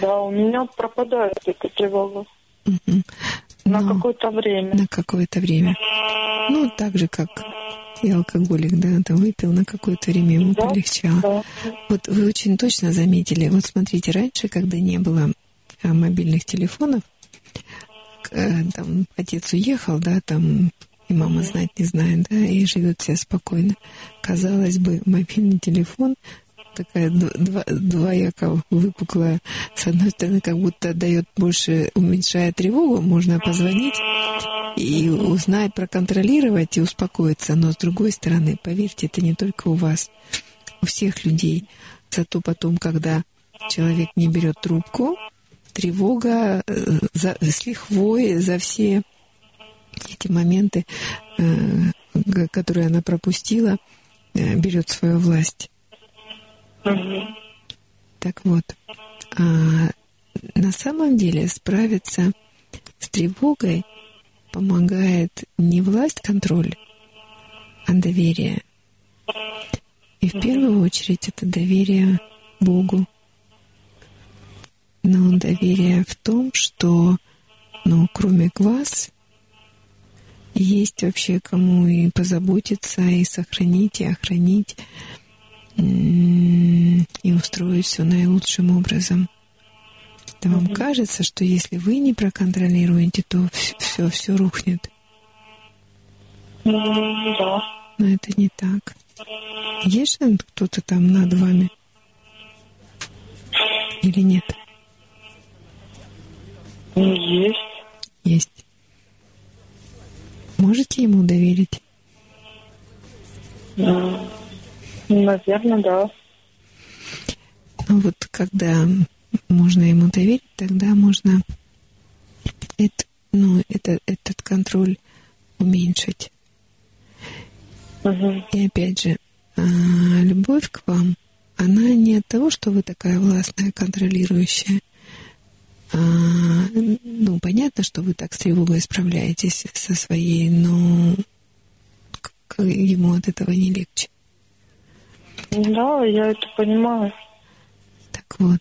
Speaker 8: Да, у меня пропадает эта тревога. Угу. На Но какое-то время.
Speaker 4: На какое-то время. Ну, так же, как и алкоголик, да, там выпил на какое-то время, ему да, полегчало. Да. Вот вы очень точно заметили, вот смотрите, раньше, когда не было а, мобильных телефонов, э, там отец уехал, да, там и мама знать не знает, да, и живет себе спокойно. Казалось бы, мобильный телефон такая два, двояко выпуклая. С одной стороны, как будто дает больше, уменьшая тревогу, можно позвонить и узнать, проконтролировать и успокоиться. Но с другой стороны, поверьте, это не только у вас, у всех людей. Зато потом, когда человек не берет трубку, тревога э, за, с лихвой за все эти моменты, э, которые она пропустила, э, берет свою власть. Так вот, а на самом деле справиться с тревогой помогает не власть, контроль, а доверие. И в первую очередь это доверие Богу. Но доверие в том, что, ну, кроме вас, есть вообще кому и позаботиться, и сохранить, и охранить и устроить все наилучшим образом. Да вам mm-hmm. кажется, что если вы не проконтролируете, то все, все рухнет.
Speaker 8: Mm, да.
Speaker 4: Но это не так. Есть же кто-то там над вами? Или нет?
Speaker 8: Есть.
Speaker 4: Есть. Можете ему доверить?
Speaker 8: Mm. Наверное, да.
Speaker 4: Ну вот когда можно ему доверить, тогда можно это, ну, это, этот контроль уменьшить.
Speaker 8: Угу.
Speaker 4: И опять же, а, любовь к вам, она не от того, что вы такая властная, контролирующая. А, ну, понятно, что вы так с тревогой справляетесь со своей, но ему от этого не легче.
Speaker 8: Да, я это понимаю.
Speaker 4: Так вот.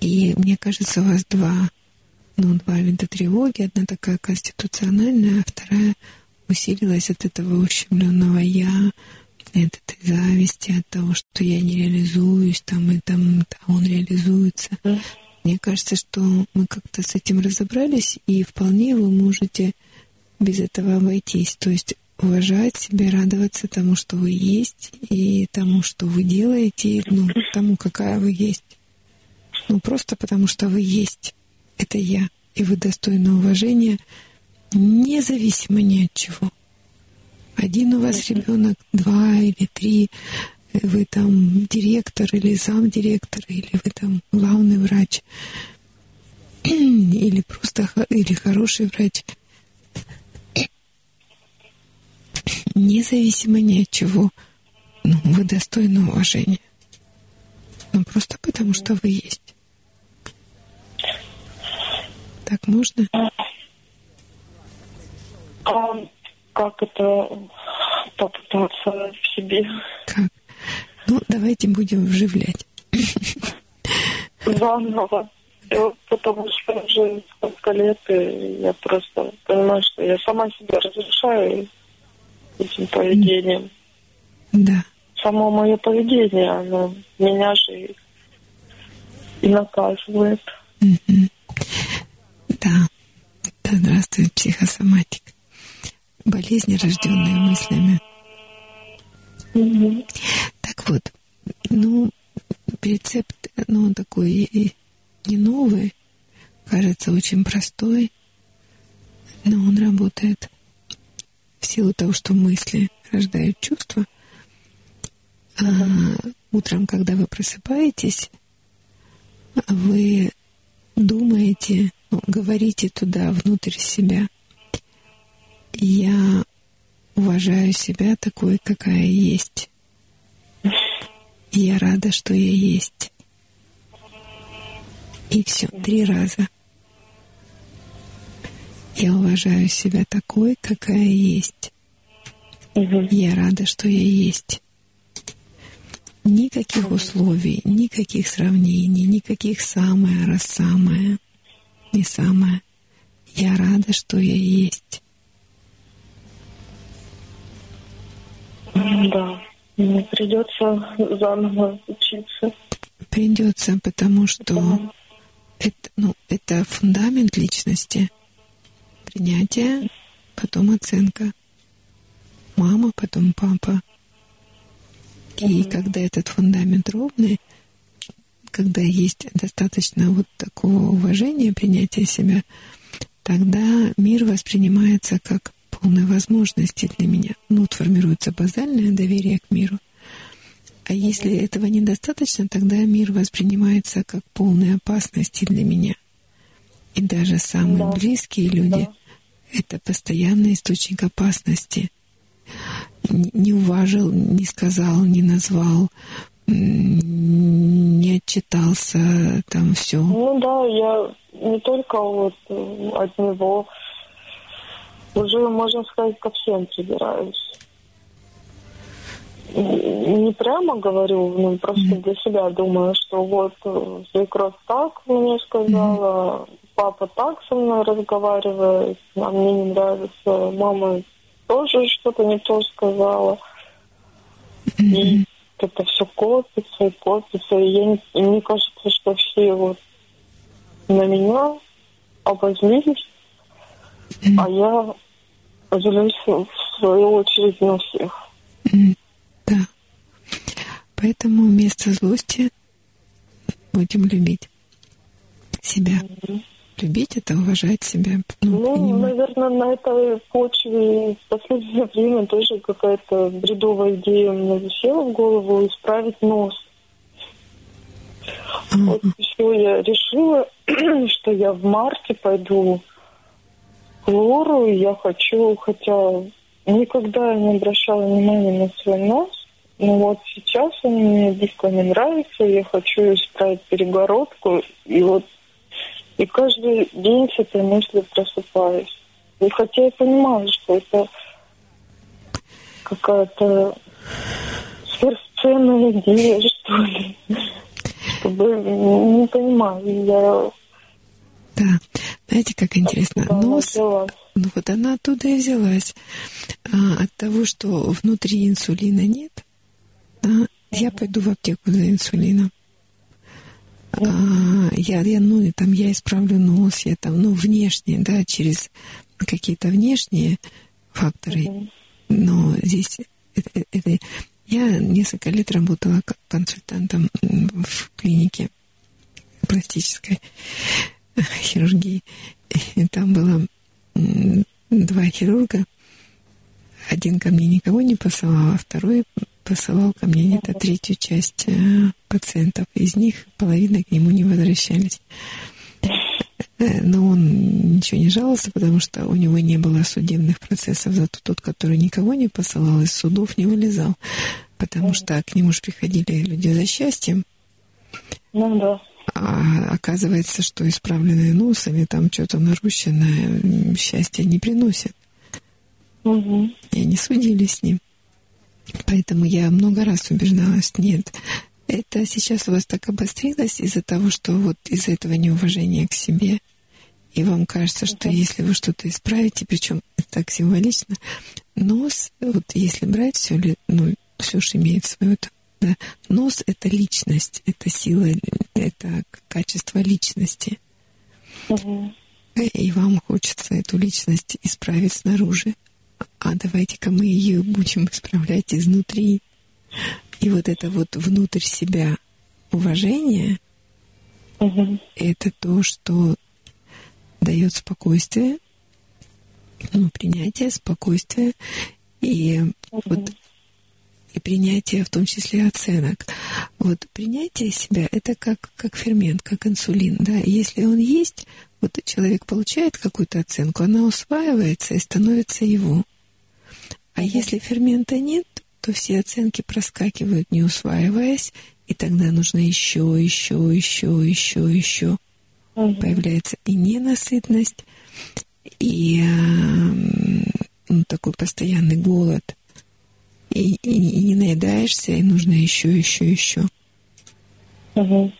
Speaker 4: И мне кажется, у вас два, ну, два вида тревоги. Одна такая конституциональная, а вторая усилилась от этого ущемленного я, от этой зависти, от того, что я не реализуюсь, там, и там, а он реализуется. Mm. Мне кажется, что мы как-то с этим разобрались, и вполне вы можете без этого обойтись. То есть уважать себя, радоваться тому, что вы есть, и тому, что вы делаете, ну, тому, какая вы есть. Ну, просто потому, что вы есть. Это я. И вы достойны уважения, независимо ни от чего. Один у вас ребенок, два или три, вы там директор или замдиректор, или вы там главный врач, или просто или хороший врач – независимо ни от чего, ну, вы достойны уважения. Ну, просто потому, что вы есть. Так можно?
Speaker 8: А как это попытаться в себе?
Speaker 4: Как? Ну, давайте будем вживлять.
Speaker 8: Заново. Потому что уже сколько лет, и я просто понимаю, что я сама себя разрешаю, этим поведением.
Speaker 4: Да.
Speaker 8: Само мое поведение, оно меня же и, и наказывает.
Speaker 4: Да. Да, здравствует психосоматик. Болезни, рожденные мыслями. Так вот, ну, рецепт, ну, он такой не новый, кажется очень простой, но он работает в силу того, что мысли рождают чувства. А утром, когда вы просыпаетесь, вы думаете, ну, говорите туда, внутрь себя. Я уважаю себя такой, какая есть. Я рада, что я есть. И все, три раза. Я уважаю себя такой, какая есть. Я рада, что я есть. Никаких условий, никаких сравнений, никаких самое раз самое, не самое. Я рада, что я есть.
Speaker 8: Да, мне придется заново учиться.
Speaker 4: Придется, потому что да. это, ну, это фундамент личности. Принятие, потом оценка. Мама, потом папа. И когда этот фундамент ровный, когда есть достаточно вот такого уважения, принятия себя, тогда мир воспринимается как полной возможности для меня. Ну, вот формируется базальное доверие к миру. А если этого недостаточно, тогда мир воспринимается как полной опасности для меня. И даже самые да. близкие люди да. — это постоянный источник опасности — не уважил, не сказал, не назвал, не отчитался, там все.
Speaker 8: Ну да, я не только вот э, от него, уже, можно сказать, ко всем прибираюсь. Не прямо говорю, ну, просто mm-hmm. для себя думаю, что вот э, свекровь так мне сказала, mm-hmm. Папа так со мной разговаривает, а мне не нравится, мама тоже что-то не то сказала. И это все копится и копится. И я, и мне кажется, что все вот на меня обозлились, а я злюсь в свою очередь на всех.
Speaker 4: Да. Поэтому вместо злости будем любить себя. Mm-hmm любить это уважать себя.
Speaker 8: Ну, ну наверное, на этой почве в последнее время тоже какая-то бредовая идея у меня висела в голову исправить нос. Mm-hmm. Вот все, я решила, что я в марте пойду к Лору, и я хочу, хотя никогда не обращала внимания на свой нос, но вот сейчас он мне дико не нравится, я хочу исправить перегородку, и вот и каждый день с этой мыслью просыпаюсь. И хотя я понимаю, что это какая-то сверхценная идея, что ли. Чтобы не понимаю, я...
Speaker 4: Да, знаете, как интересно, нос, ну вот она оттуда и взялась. А, от того, что внутри инсулина нет, да, я пойду в аптеку за инсулином. А, я, я, ну, там, я исправлю нос, я там, ну, внешне, да, через какие-то внешние факторы. Но здесь это, это, я несколько лет работала как консультантом в клинике пластической хирургии. И там было два хирурга. Один ко мне никого не посылал, а второй посылал ко мне где-то третью часть э, пациентов. Из них половина к нему не возвращались. Э, но он ничего не жаловался, потому что у него не было судебных процессов. Зато тот, который никого не посылал, из судов не вылезал. Потому что к нему же приходили люди за счастьем.
Speaker 8: Ну да.
Speaker 4: А оказывается, что исправленный нос или там что-то нарушенное счастье не приносит.
Speaker 8: Угу.
Speaker 4: И они судили с ним. Поэтому я много раз убеждалась, нет, это сейчас у вас так обострилось из-за того, что вот из-за этого неуважения к себе, и вам кажется, что okay. если вы что-то исправите, причем это так символично, нос, вот если брать все, ну, все же имеет свое там, да, нос — это личность, это сила, это качество личности. Угу. И вам хочется эту личность исправить снаружи. А давайте-ка мы ее будем исправлять изнутри. И вот это вот внутрь себя уважение, угу. это то, что дает спокойствие, ну, принятие, спокойствие и угу. вот и принятие, в том числе оценок. Вот принятие себя — это как, как фермент, как инсулин, да. И если он есть, вот человек получает какую-то оценку, она усваивается и становится его. А если фермента нет, то все оценки проскакивают, не усваиваясь, и тогда нужно еще, еще, еще, еще, еще. Угу. Появляется и ненасытность, и ну, такой постоянный голод. И, и, и не наедаешься, и нужно еще, еще, еще. Угу.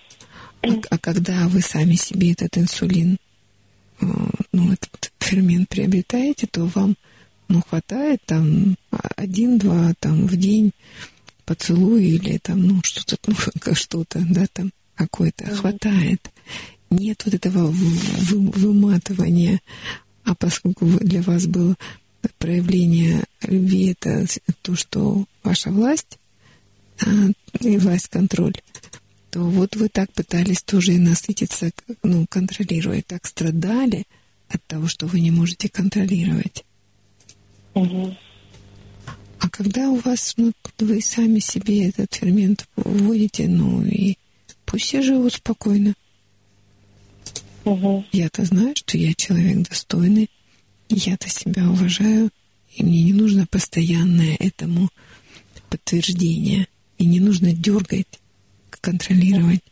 Speaker 4: А, а когда вы сами себе этот инсулин, э, ну, этот фермент приобретаете, то вам ну, хватает там один-два там в день поцелуй или там, ну, что-то, ну, что-то, да, там какое-то mm-hmm. хватает. Нет вот этого вы, выматывания. А поскольку для вас было проявление любви, это то, что ваша власть а, и власть-контроль, то вот вы так пытались тоже и насытиться, ну, контролируя, так страдали от того, что вы не можете контролировать. Угу. А когда у вас, ну, вы сами себе этот фермент вводите, ну и пусть все живут спокойно. Угу. Я-то знаю, что я человек достойный, я-то себя уважаю, и мне не нужно постоянное этому подтверждение, и не нужно дергать, контролировать.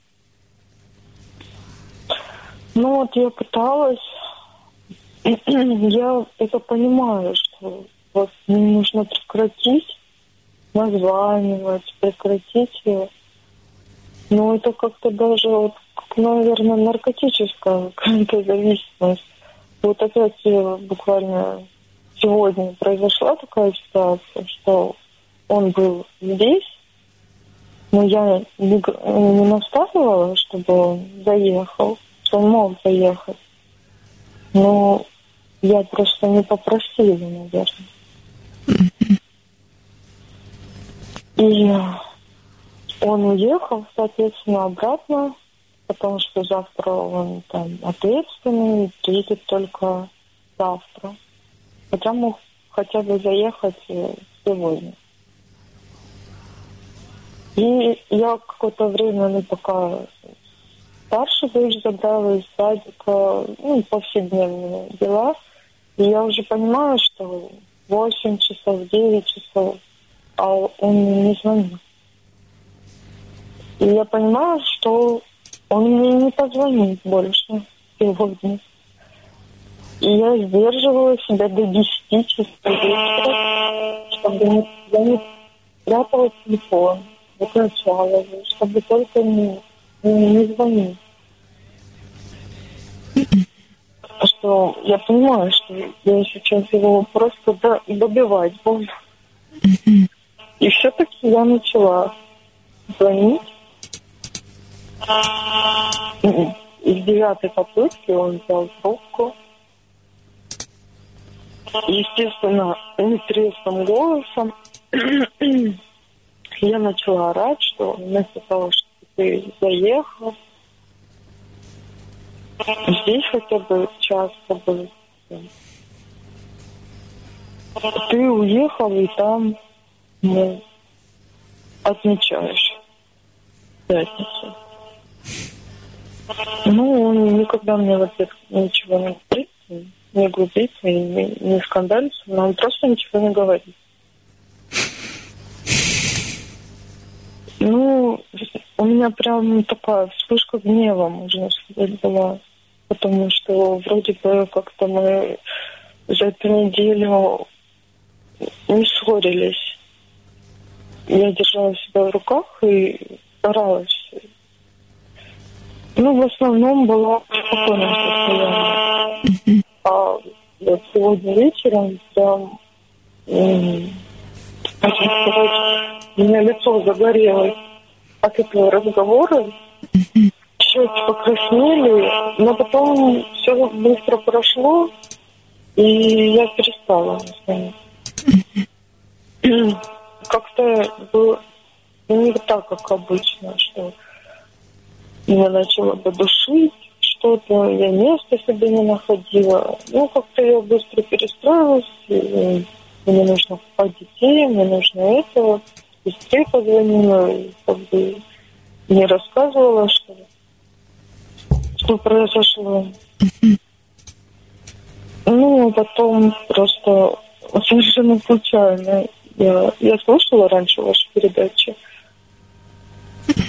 Speaker 8: Ну вот я пыталась, я это понимаю, что вот нужно прекратить названивать, прекратить ее. Но это как-то даже, вот, наверное, наркотическая какая-то зависимость. Вот опять э, буквально сегодня произошла такая ситуация, что он был здесь, но я не, не настаивала, чтобы он заехал, что он мог заехать. Но я просто не попросила, наверное. И он уехал, соответственно, обратно, потому что завтра он там ответственный, приедет только завтра. Хотя мог хотя бы заехать э, сегодня. И я какое-то время, ну, пока старшую дочь забрала из садика, ну, повседневные дела, и я уже понимаю, что 8 часов, 9 часов, а он не звонит. И я понимаю, что он мне не позвонит больше сегодня. И я сдерживала себя до 10 часов вечера, чтобы не, я не спрятала телефон, выключала его, чтобы только не, не, звонить. Что я понимаю, что я сейчас его просто добивать буду. И все-таки я начала звонить. Из девятой попытки он взял трубку. Естественно, неприятным голосом я начала орать, что вместо того, что ты заехал, здесь хотя бы час побыть. Ты уехал, и там ну, отмечаешь пятницу. Ну, он никогда мне в ответ ничего не говорит, не глубится, не, не скандалится, но он просто ничего не говорит. Ну, у меня прям такая вспышка гнева, можно сказать, была. Потому что вроде бы как-то мы за эту неделю не ссорились я держала себя в руках и старалась. Ну, в основном была спокойное состояние. А вот сегодня вечером прям, можно сказать, у меня лицо загорелось от этого разговора. щеки покраснели, но потом все быстро прошло, и я перестала. Как-то было не так, как обычно, что меня начало бы душить что-то, я места себе не находила. Ну, как-то я быстро перестроилась, мне нужно купать детей, мне нужно это. Быстрее позвонила, и как бы не рассказывала, что, что произошло. Ну, а потом просто совершенно случайно я, я слушала раньше ваши передачи.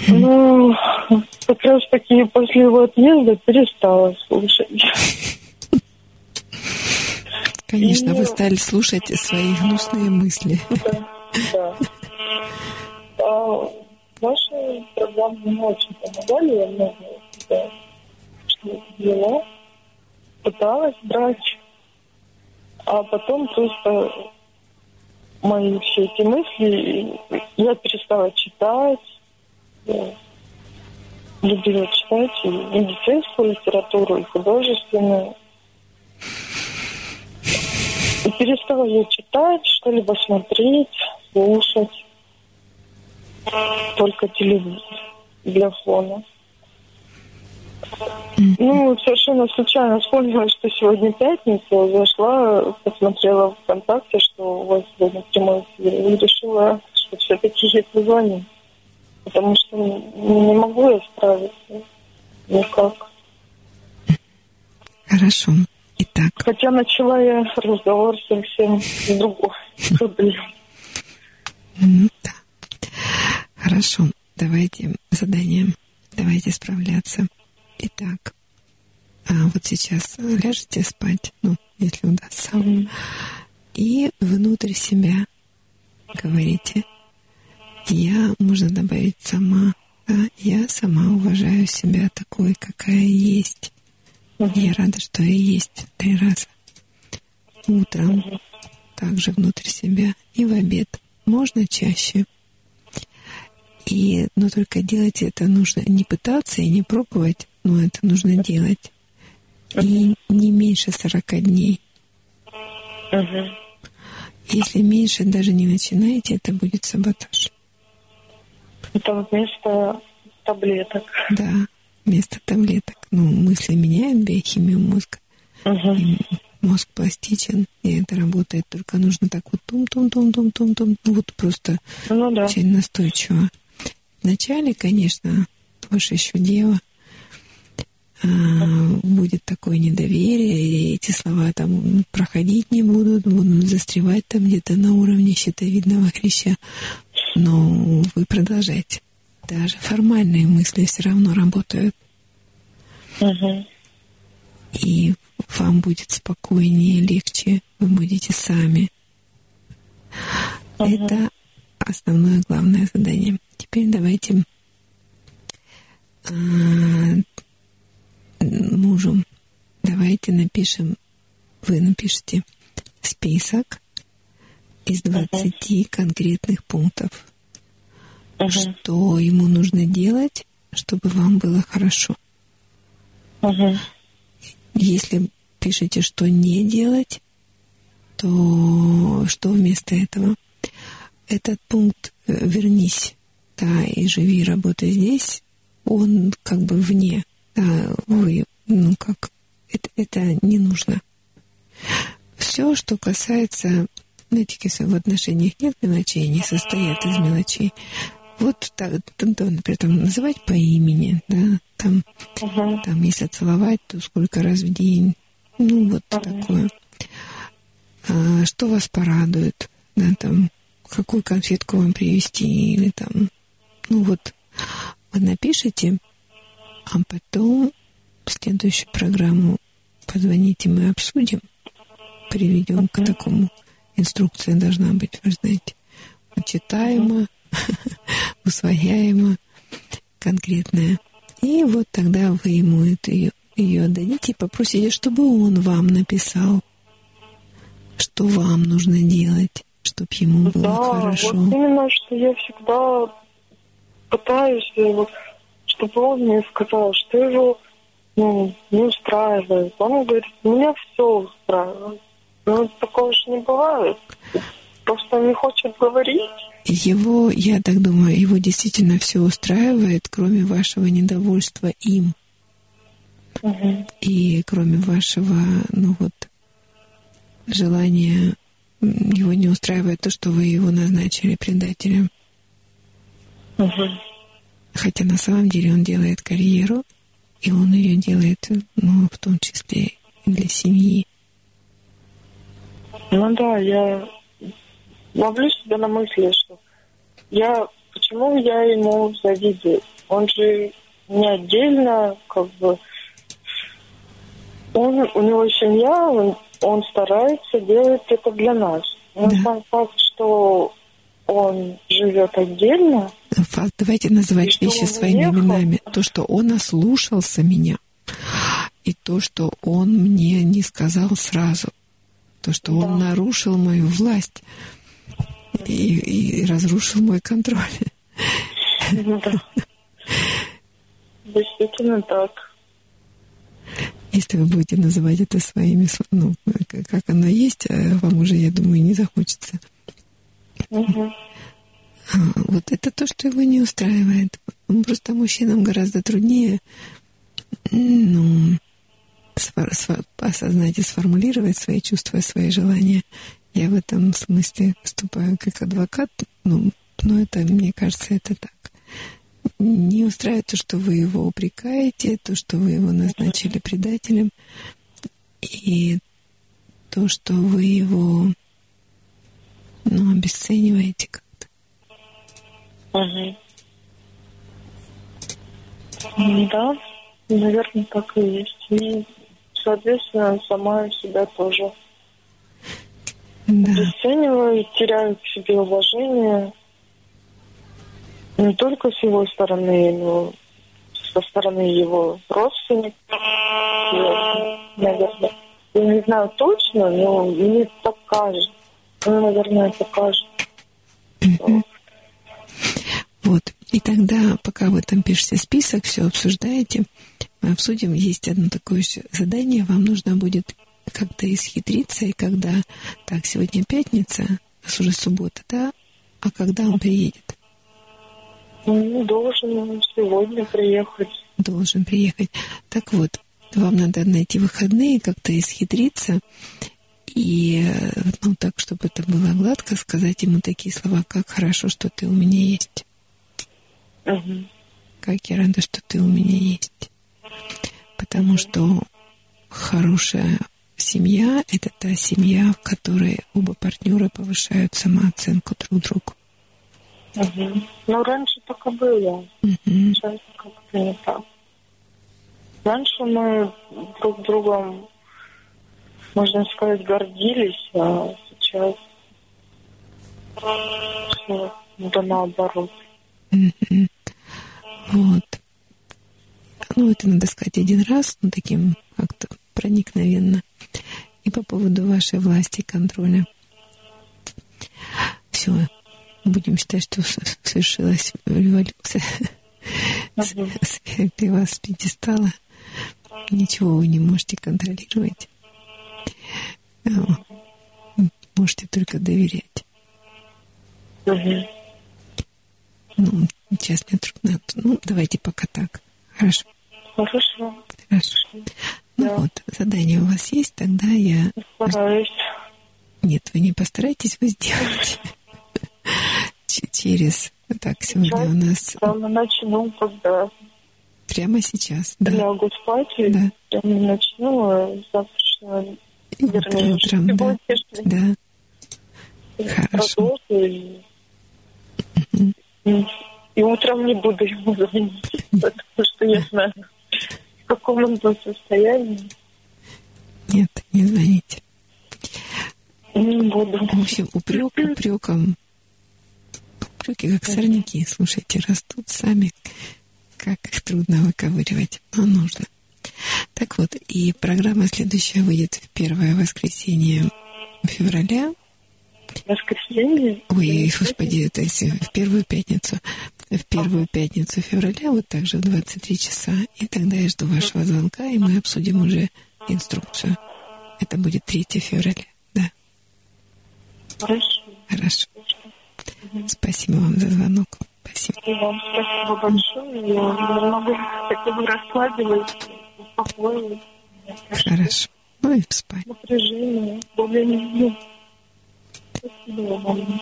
Speaker 8: Ну, как раз таки после его отъезда перестала слушать.
Speaker 4: Конечно, вы стали слушать свои гнусные мысли.
Speaker 8: Да, да. А, ваши программы мне очень помогали, я много да, что делала, пыталась брать, а потом просто мои все эти мысли, я перестала читать, любила читать и медицинскую литературу, и художественную. И перестала я читать, что-либо смотреть, слушать. Только телевизор для фона. Ну, совершенно случайно вспомнила, что сегодня пятница, зашла, посмотрела ВКонтакте, что у вас сегодня прямой эфир, и решила, что все-таки я позвоню. Потому что не могу я справиться никак.
Speaker 4: Хорошо. Итак.
Speaker 8: Хотя начала я разговор совсем с другой проблемы.
Speaker 4: Да. Хорошо. Давайте задание. Давайте справляться. Итак, а вот сейчас ляжете спать, ну, если удастся, и внутрь себя говорите, я, можно добавить сама, да, я сама уважаю себя такой, какая есть. Я рада, что я есть три раза. Утром также внутрь себя и в обед. Можно чаще. И, но только делать это нужно не пытаться и не пробовать, но это нужно делать. И не меньше 40 дней.
Speaker 8: Угу.
Speaker 4: Если меньше даже не начинаете, это будет саботаж.
Speaker 8: Это вместо таблеток.
Speaker 4: Да, вместо таблеток. Ну, мысли меняют биохимию мозга.
Speaker 8: Угу.
Speaker 4: И мозг пластичен, и это работает. Только нужно так вот тум-тум-тум-тум-тум-тум. Ну, вот просто
Speaker 8: ну, да.
Speaker 4: очень настойчиво. Вначале, конечно, ваше еще дело – а, будет такое недоверие, и эти слова там проходить не будут, будут застревать там где-то на уровне щитовидного хряща. Но вы продолжайте. Даже формальные мысли все равно работают.
Speaker 8: Угу.
Speaker 4: И вам будет спокойнее, легче, вы будете сами. Угу. Это основное главное задание. Теперь давайте а, мужу, давайте напишем, вы напишите список из 20 uh-huh. конкретных пунктов, uh-huh. что ему нужно делать, чтобы вам было хорошо.
Speaker 8: Uh-huh.
Speaker 4: Если пишете, что не делать, то что вместо этого? Этот пункт э, «вернись», да, и живи, работай здесь, он как бы вне а, вы, ну как, это, это не нужно. Все, что касается, если в отношениях нет мелочей, они состоят из мелочей. Вот так, там, там, например, там, называть по имени, да, там,
Speaker 8: uh-huh.
Speaker 4: там, если целовать, то сколько раз в день, ну, вот uh-huh. такое. А, что вас порадует, да, там, какую конфетку вам привезти, или там, ну, вот, вы напишите, а потом в следующую программу позвоните, мы обсудим, приведем к такому. Инструкция должна быть, вы знаете, читаема, усвояема, конкретная. И вот тогда вы ему это ее, ее дадите и попросите, чтобы он вам написал, что вам нужно делать, чтобы ему было
Speaker 8: да,
Speaker 4: хорошо.
Speaker 8: Вот именно, что я всегда пытаюсь чтобы он мне сказал, что его ну, не устраивает. Он говорит, меня все устраивает. Ну, такого же не бывает. Просто не хочет говорить.
Speaker 4: Его, я так думаю, его действительно все устраивает, кроме вашего недовольства им.
Speaker 8: Угу.
Speaker 4: И кроме вашего, ну вот, желания, его не устраивает то, что вы его назначили предателем.
Speaker 8: Угу.
Speaker 4: Хотя на самом деле он делает карьеру, и он ее делает, ну, в том числе и для семьи.
Speaker 8: Ну да, я ловлю себя на мысли, что я почему я ему завидую? Он же не отдельно, как бы он, у него семья, он, он старается делать это для нас. Но
Speaker 4: Да.
Speaker 8: сам факт, что он живет отдельно,
Speaker 4: давайте называть
Speaker 8: И
Speaker 4: вещи
Speaker 8: он
Speaker 4: своими
Speaker 8: уехал?
Speaker 4: именами. То, что он ослушался меня, и то, что он мне не сказал сразу, то, что он
Speaker 8: Да.
Speaker 4: нарушил мою власть и, и разрушил мой контроль.
Speaker 8: да. Действительно так.
Speaker 4: Если вы будете называть это своими, ну, как оно есть, э, вам уже, я думаю, не захочется. А, Вот это то, что его не устраивает. Просто мужчинам гораздо труднее ну, осознать и сформулировать свои чувства и свои желания. Я в этом смысле выступаю как адвокат, ну, но это, мне кажется, это так. Не устраивает то, что вы его упрекаете, то, что вы его назначили предателем, и то, что вы его ну, обесцениваете как-то.
Speaker 8: М, Да, наверное, так и есть. И, соответственно, сама себя тоже
Speaker 4: Да.
Speaker 8: обесцениваю, теряю к себе уважение. Не только с его стороны, но со стороны его родственников. И, Наверное, я не знаю точно, но мне так кажется. Ну, наверное, кажется. что
Speaker 4: Вот. И тогда, пока вы там пишете список, все обсуждаете, мы обсудим. Есть одно такое еще задание. Вам нужно будет как-то исхитриться, и когда... Так, сегодня пятница, у нас уже суббота, да? А когда он приедет?
Speaker 8: Ну, должен он сегодня приехать.
Speaker 4: Должен приехать. Так вот, вам надо найти выходные, как-то исхитриться, и, ну, так, чтобы это было гладко, сказать ему такие слова, как хорошо, что ты у меня есть.
Speaker 8: Мгм.
Speaker 4: как я рада, что ты у меня есть. Потому что хорошая семья — это та семья, в которой оба партнера повышают самооценку друг другу.
Speaker 8: Мгм. Ну, раньше и было.
Speaker 4: Мгм.
Speaker 8: Сейчас как-то не так. Раньше мы друг другом, можно сказать, гордились, а сейчас да наоборот.
Speaker 4: Вот. Ну, это надо сказать один раз, ну, таким как-то проникновенно. И по поводу вашей власти и контроля. Все. Будем считать, что совершилась революция. Свергли вас с пьедестала. Ничего вы не можете контролировать. Можете только доверять.
Speaker 8: Мгм.
Speaker 4: Ну, сейчас мне трудно. Ну, давайте пока так. Хорошо,
Speaker 8: Хорошо.
Speaker 4: хорошо. Ну
Speaker 8: Да.
Speaker 4: вот, задание у вас есть, тогда я...
Speaker 8: Стараюсь.
Speaker 4: Нет, вы не постарайтесь, вы сделаете. Через... Так, сегодня у нас
Speaker 8: Прямо начну, когда
Speaker 4: прямо сейчас. Да,
Speaker 8: лягу спать, и
Speaker 4: Да.
Speaker 8: прямо начну а завтрашнего, Вернее,
Speaker 4: утром, да. Да, Хорошо.
Speaker 8: и, и утром не буду ему звонить, потому что я знаю, в каком он был состоянии.
Speaker 4: нет, не звоните.
Speaker 8: Не буду.
Speaker 4: В общем, упрек упреком. Упреки как сорняки, слушайте, растут сами. Как их трудно выковыривать, но нужно. Так вот, и программа следующая выйдет в первое воскресенье февраля.
Speaker 8: воскресенье.
Speaker 4: Ой, господи, это в первую пятницу. В первую пятницу февраля, вот так же в 23 часа. И тогда я жду вашего звонка, и мы обсудим уже инструкцию. Это будет 3 февраля, да.
Speaker 8: Хорошо.
Speaker 4: Хорошо. Спасибо вам за звонок. Спасибо.
Speaker 8: И вам спасибо большое. Я немного хотя бы расслабилась, успокоилась.
Speaker 4: Хорошо. Ну и спать.
Speaker 8: Напряжение, более не Спасибо вам,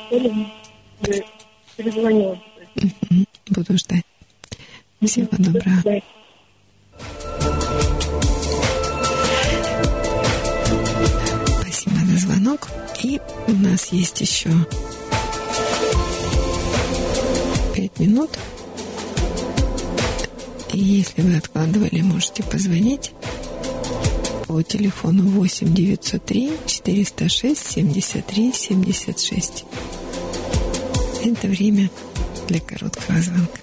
Speaker 8: перезвонила.
Speaker 4: Буду ждать. Всего доброго. Спасибо за звонок. И у нас есть еще пять минут. И если вы откладывали, можете позвонить по телефону 8 903 406 73 76. Это время для короткого звонка.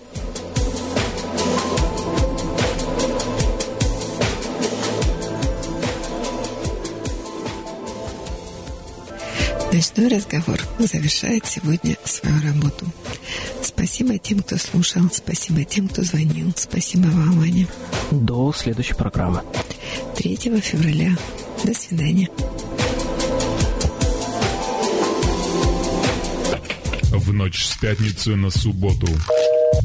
Speaker 4: Ночной разговор завершает сегодня свою работу. Спасибо тем, кто слушал, спасибо тем, кто звонил, спасибо вам, Аня.
Speaker 5: До следующей программы.
Speaker 4: 3 февраля. До свидания.
Speaker 2: В ночь с пятницы на субботу.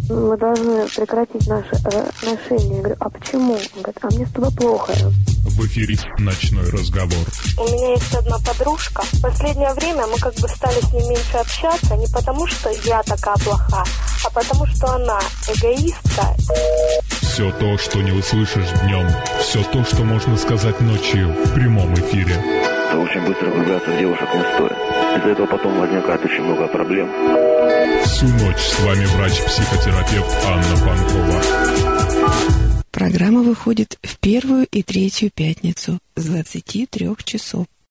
Speaker 9: Мы должны прекратить наши э, отношения. Я говорю, а почему? Он говорит, а мне с тобой плохо.
Speaker 2: В эфире «Ночной разговор».
Speaker 10: У меня есть одна подружка. В последнее время мы как бы стали с ней меньше общаться, не потому что я такая плоха, а потому что она эгоистка.
Speaker 2: Все то, что не услышишь днем. Все то, что можно сказать ночью в прямом эфире.
Speaker 7: Очень быстро влюбляться в девушек не стоит. Из-за этого потом возникает очень много проблем.
Speaker 2: Всю ночь с вами врач-психотерапевт Анна Панкова.
Speaker 4: Программа выходит в первую и третью пятницу с 23 часов.